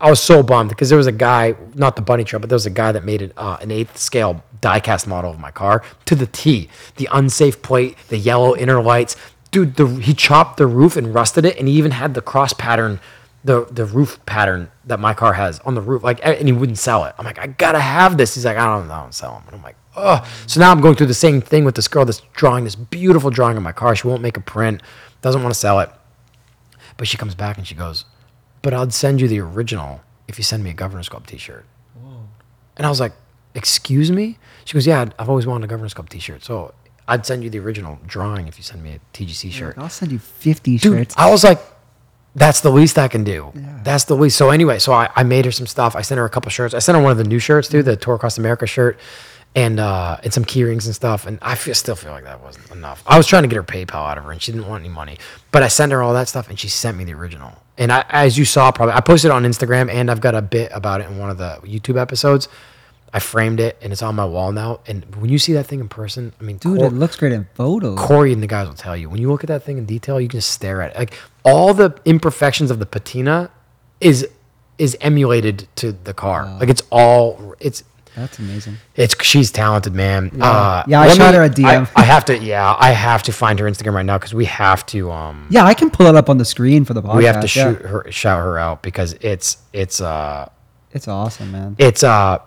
I was so bummed because there was a guy, not the bunny truck, but there was a guy that made it uh, an eighth scale diecast model of my car to the T. The unsafe plate, the yellow inner lights. Dude, the, he chopped the roof and rusted it, and he even had the cross pattern, the the roof pattern that my car has on the roof. Like, and he wouldn't sell it. I'm like, I gotta have this. He's like, I don't, I don't sell them. And I'm like, oh. So now I'm going through the same thing with this girl that's drawing this beautiful drawing of my car. She won't make a print, doesn't want to sell it. But she comes back and she goes, But I'd send you the original if you send me a Governor's Club t shirt. And I was like, Excuse me? She goes, Yeah, I've always wanted a Governor's Club t shirt. So I'd send you the original drawing if you send me a TGC shirt. I'll send you 50 Dude, shirts. I was like, that's the least I can do. Yeah. That's the least. So anyway, so I, I made her some stuff. I sent her a couple shirts. I sent her one of the new shirts too, the Tour Across America shirt, and uh, and some key rings and stuff. And I feel, still feel like that wasn't enough. I was trying to get her PayPal out of her, and she didn't want any money. But I sent her all that stuff, and she sent me the original. And I, as you saw, probably I posted it on Instagram, and I've got a bit about it in one of the YouTube episodes. I framed it, and it's on my wall now. And when you see that thing in person, I mean, Dude, Cor- it looks great in photos. Corey and the guys will tell you when you look at that thing in detail, you can just stare at it. Like all the imperfections of the patina is is emulated to the car. Like it's all it's That's amazing. it's she's talented, man. Yeah, uh, Yeah, I shot her a DM. I, I have to, yeah, I have to find her Instagram right now because we have to um Yeah, I can pull it up on the screen for the podcast. we have to yeah. shoot her shout her out because it's it's uh It's awesome, man. it's uh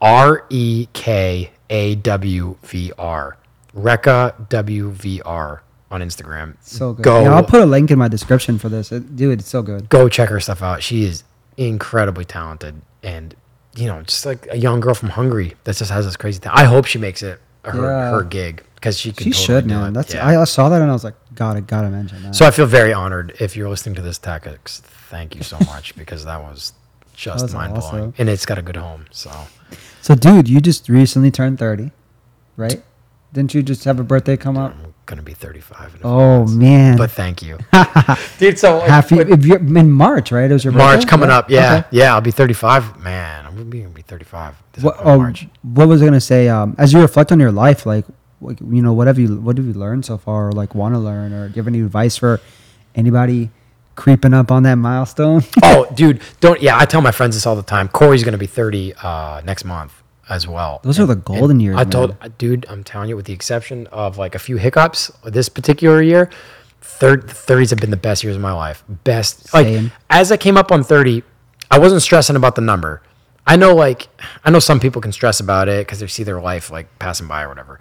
R E K A W V R Reka W V R on Instagram. So good. Go Yeah, I'll put a link in my description for this. It, dude, it's so good. go check her stuff out. She is incredibly talented and you know, just like a young girl from Hungary that just has this crazy talent. I hope she makes it her Yeah. her gig because she She totally should, man. it. That's Yeah. I, I saw that and I was like, gotta gotta mention that. so I feel very honored if you're listening to this Takux. Thank you so much because that was just mind blowing, awesome. and it's got a good home. So So, dude, you just recently turned 30, right? Didn't you just have a birthday come up? I'm gonna be 35. In a few Oh, months. man. But thank you, dude. So like, Happy with- if you're in March, right? It was your March birthday? coming up. Yeah, Okay. yeah. I'll be 35. Man, I'm gonna be, gonna be 35 What, oh, March. what was I gonna say? Um, as you reflect on your life, like, like, you know, what have you what have you learned so far, or like want to learn, or do you have any advice for anybody creeping up on that milestone? oh, dude, don't. Yeah, I tell my friends this all the time. Corey's gonna be 30 uh, next month as well. Those are the golden years, I told, man. dude, I'm telling you, with the exception of like a few hiccups this particular year, third 30s have been the best years of my life. Best. Same. Like as I came up on 30, I wasn't stressing about the number. I know, like, I know some people can stress about it because they see their life like passing by or whatever.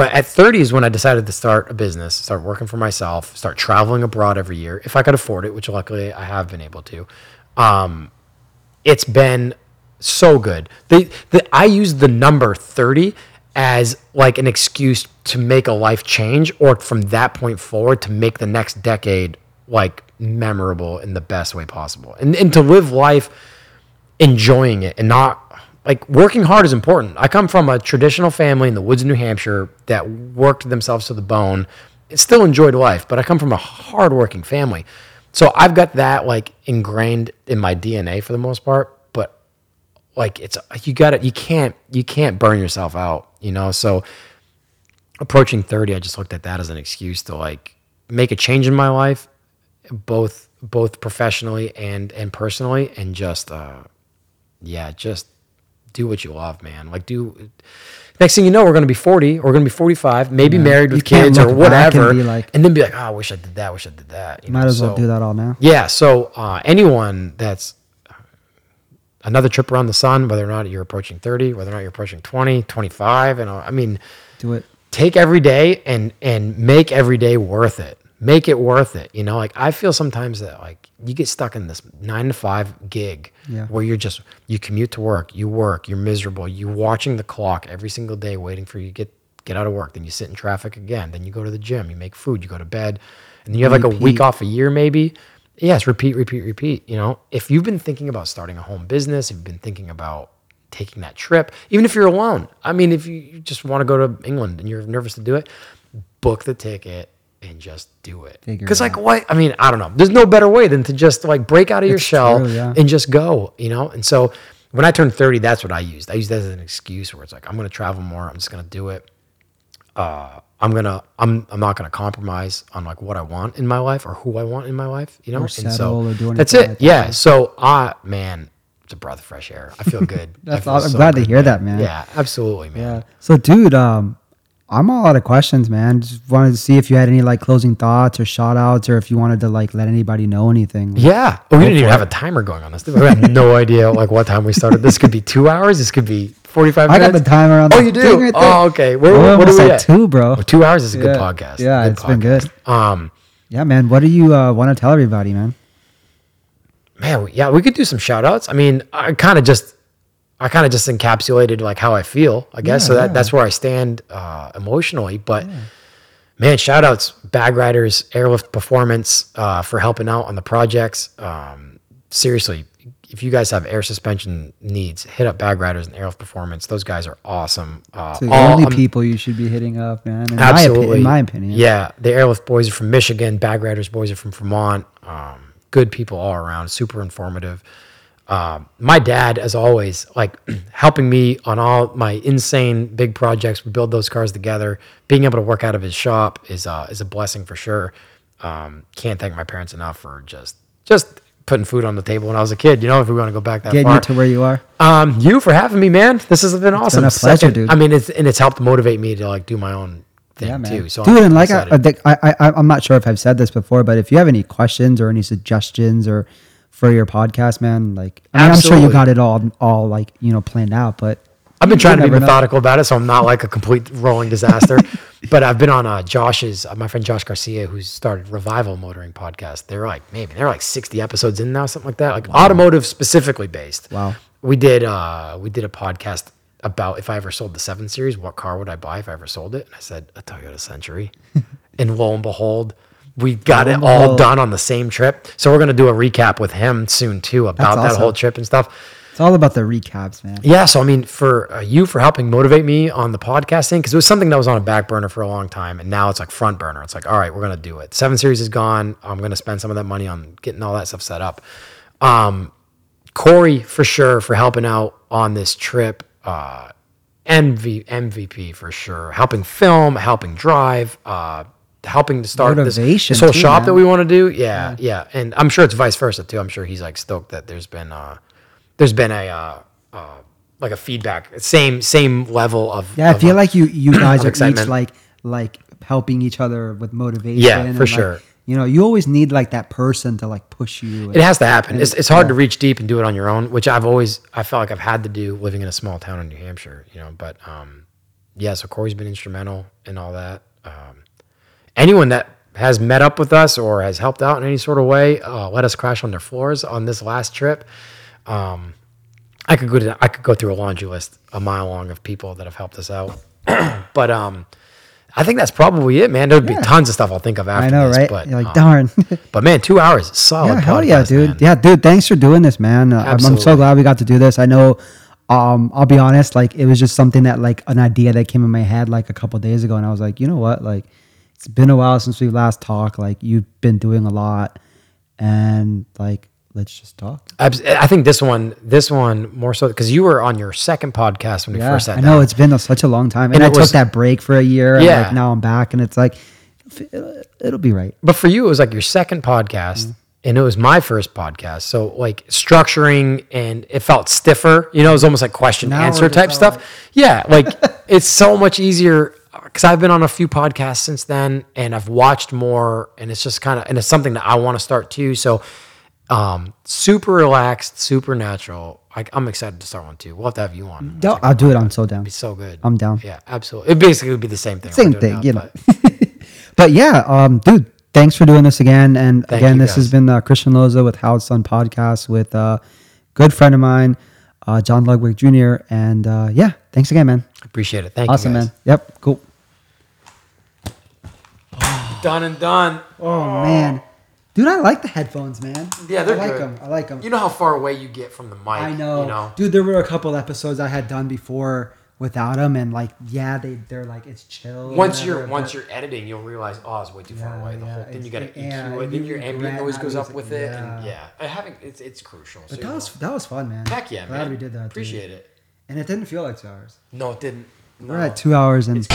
But at 30 is when I decided to start a business, start working for myself, start traveling abroad every year if I could afford it, which luckily I have been able to. Um, it's been so good. The, the I use the number 30 as like an excuse to make a life change or from that point forward to make the next decade like memorable in the best way possible. And and to live life enjoying it and not like working hard is important. I come from a traditional family in the woods of New Hampshire that worked themselves to the bone. Still enjoyed life, but I come from a hardworking family. So I've got that like ingrained in my DNA for the most part. But like it's you got it. You can't you can't burn yourself out. You know. So approaching thirty, I just looked at that as an excuse to like make a change in my life, both both professionally and and personally, and just uh, yeah, just do what you love, man. Like do. Next thing you know, we're going to be 40, we're going to be 45, maybe married with kids or back and whatever. like- and then be like, oh, I wish I did that. I wish I did that. You Might know, as well so- do that all now. Yeah. So uh, anyone that's uh, another trip around the sun, whether or not you're approaching 30, whether or not you're approaching 20, 25, and I mean, Do it. take every day and and make every day worth it. Make it worth it. You know, like I feel sometimes that like you get stuck in this nine to five gig Yeah. where you're just you commute to work, you work, you're miserable, you're watching the clock every single day, waiting for you to get get out of work. Then you sit in traffic again. Then you go to the gym, you make food, you go to bed, and then you have like a week off a year maybe. Yes, repeat, repeat, repeat. You know, if you've been thinking about starting a home business, if you've been thinking about taking that trip, even if you're alone. I mean, if you just want to go to England and you're nervous to do it, book the ticket and just do it. Because like what? I mean, I don't know. There's no better way than to just like break out of your It's shell true, yeah. and just go. You know. And so when I turned 30, that's what I used. I used that as an excuse where it's like I'm going to travel more. I'm just going to do it. Uh, I'm gonna. I'm. I'm not gonna compromise on like what I want in my life or who I want in my life. You know. Or and so settle or do that's it. like yeah. yeah. So, uh, man, it's a breath of fresh air. I feel good. I That's I'm so glad to hear that, man. Yeah, absolutely, man. Yeah. So, dude, um, I'm all out of questions, man. Just wanted to see if you had any like closing thoughts or shout outs or if you wanted to like let anybody know anything. Yeah. Oh, we didn't even for have a timer going on this. We have no idea like what time we started. This could be two hours. This could be forty-five minutes. I got the timer on Oh, you do? thing right there. oh, okay. Where, We're what are almost we at at? two, bro. Two hours is a good podcast. Yeah, Good it's been good. Um, Yeah, man. What do you uh, want to tell everybody, man? man, yeah, we could do some shout outs. I mean, I kind of just, I kind of just encapsulated like how I feel, I guess. Yeah, so that, yeah. that's where I stand uh, emotionally. But man, shout outs, Bag Riders, Airlift Performance uh, for helping out on the projects. Um, seriously, if you guys have air suspension needs, hit up Bag Riders and Airlift Performance. Those guys are awesome. Uh, The all- only people you should be hitting up, man. In Absolutely. My opi- in my opinion. Yeah, the Airlift boys are from Michigan. Bag Riders boys are from Vermont. Um, good people all around. Super informative. Um, my dad, as always, like helping me on all my insane big projects. We build those cars together. Being able to work out of his shop is uh, is a blessing for sure. Um, can't thank my parents enough for just just putting food on the table when I was a kid. You know, if we want to go back that Getting far. you to where you are. Um, you for having me, man. This has been awesome. been a pleasure, dude. I mean, it's and it's helped motivate me to like do my own thing Yeah, man. too. So dude, I'm and like I, I, I, I'm not sure if I've said this before, but if you have any questions or any suggestions or for your podcast, man, like I mean, I'm sure you got it all, all like you know planned out. But I've been trying to be never know. methodical about it, so I'm not like a complete rolling disaster. but I've been on uh, Josh's, uh, my friend Josh Garcia, who's started Revival Motoring podcast. They're like maybe they're like 60 episodes in now, something like that, like automotive specifically based. Wow. We did uh, we did a podcast about if I ever sold the seven series, what car would I buy if I ever sold it? And I said a Toyota Century, and lo and behold. We got it all done on the same trip. So we're gonna do a recap with him soon too about That's that whole trip and stuff. it's all about the recaps, man. Yeah, so I mean, for uh, you for helping motivate me on the podcasting, because it was something that was on a back burner for a long time, and now it's like front burner. It's like, all right, we're gonna do it. Seven series is gone. I'm gonna spend some of that money on getting all that stuff set up. Um, Corey for sure for helping out on this trip. Uh, MV, MVP for sure, helping film, helping drive, uh, helping to start this, Motivation this whole too, shop man. that we want to do. Yeah, yeah, and I'm sure it's vice versa too. I'm sure he's like stoked that there's been uh, there's been a uh, uh, like a feedback, same same level of Yeah, I of, feel uh, like you you guys of are each excitement. like like helping each other with motivation. Yeah, and, for like, sure. You know, you always need like that person to like push you. It has to happen. It's, it's hard to reach deep and do it on your own, which I've always I felt like I've had to do living in a small town in New Hampshire, you know. But um, yeah, so Corey's been instrumental in all that. Um, anyone that has met up with us or has helped out in any sort of way, uh, let us crash on their floors on this last trip. Um, I could go to I could go through a laundry list a mile long of people that have helped us out. but um, I think that's probably it, man. There'd be Yeah. tons of stuff I'll think of after I know, this. right? But You're like, um, darn. But man, two hours, solid. yeah, hell yeah, dude. man. Yeah, dude. Thanks for doing this, man. Uh, I'm, I'm so glad we got to do this. I know. Um, I'll be honest. Like, it was just something that, like, an idea that came in my head like a couple days ago, and I was like, you know what? Like, it's been a while since we last talked. Like, you've been doing a lot, and like, let's just talk. Abs- I think this one, this one more so because you were on your second podcast when we Yeah, first sat I know down. it's been a, such a long time, and, And I it took that break for a year. And Yeah. like, now I'm back, and it's like, it'll, it'll be right. But for you, it was like your second podcast, Mm. and it was my first podcast. So like structuring, and it felt stiffer. You know, it was almost like question Now answer type stuff. like- yeah, like it's so much easier because I've been on a few podcasts since then, and I've watched more, and it's just kind of, and it's something that I want to start too. So. Um, super relaxed, super natural. I, I'm excited to start one too. We'll have to have you on. No, I'll do it. I'm so down. It'd be so good. I'm down. Yeah, absolutely. It basically would be the same thing. Same thing, now, you know. but- But yeah, um, dude, thanks for doing this again. And Thank again, this has been uh, Christian Loza with Howard Son Podcast with a uh, good friend of mine, uh, John Ludwig Jr. And uh, yeah, thanks again, man. Appreciate it. Thank Awesome, you. guys. man. Yep, cool. Done and done. Oh, man. Dude, I like the headphones, man. Yeah, they're I like good. them. I like them. You know how far away you get from the mic. I know. You know. Dude, there were a couple episodes I had done before without them. And like, yeah, they, they're like, it's chill. Once you're whatever, once but- you're editing, you'll realize, oh, it's way too far Yeah, away. The yeah, whole then it's- you got to EQ yeah, it. Then you your ambient noise goes up with it, and yeah. I having it's it's crucial. But So that was, that was fun, man. heck yeah, man. Glad we did that. dude. Appreciate it. And it didn't feel like two hours. No, it didn't. No. We're at two hours and. It's-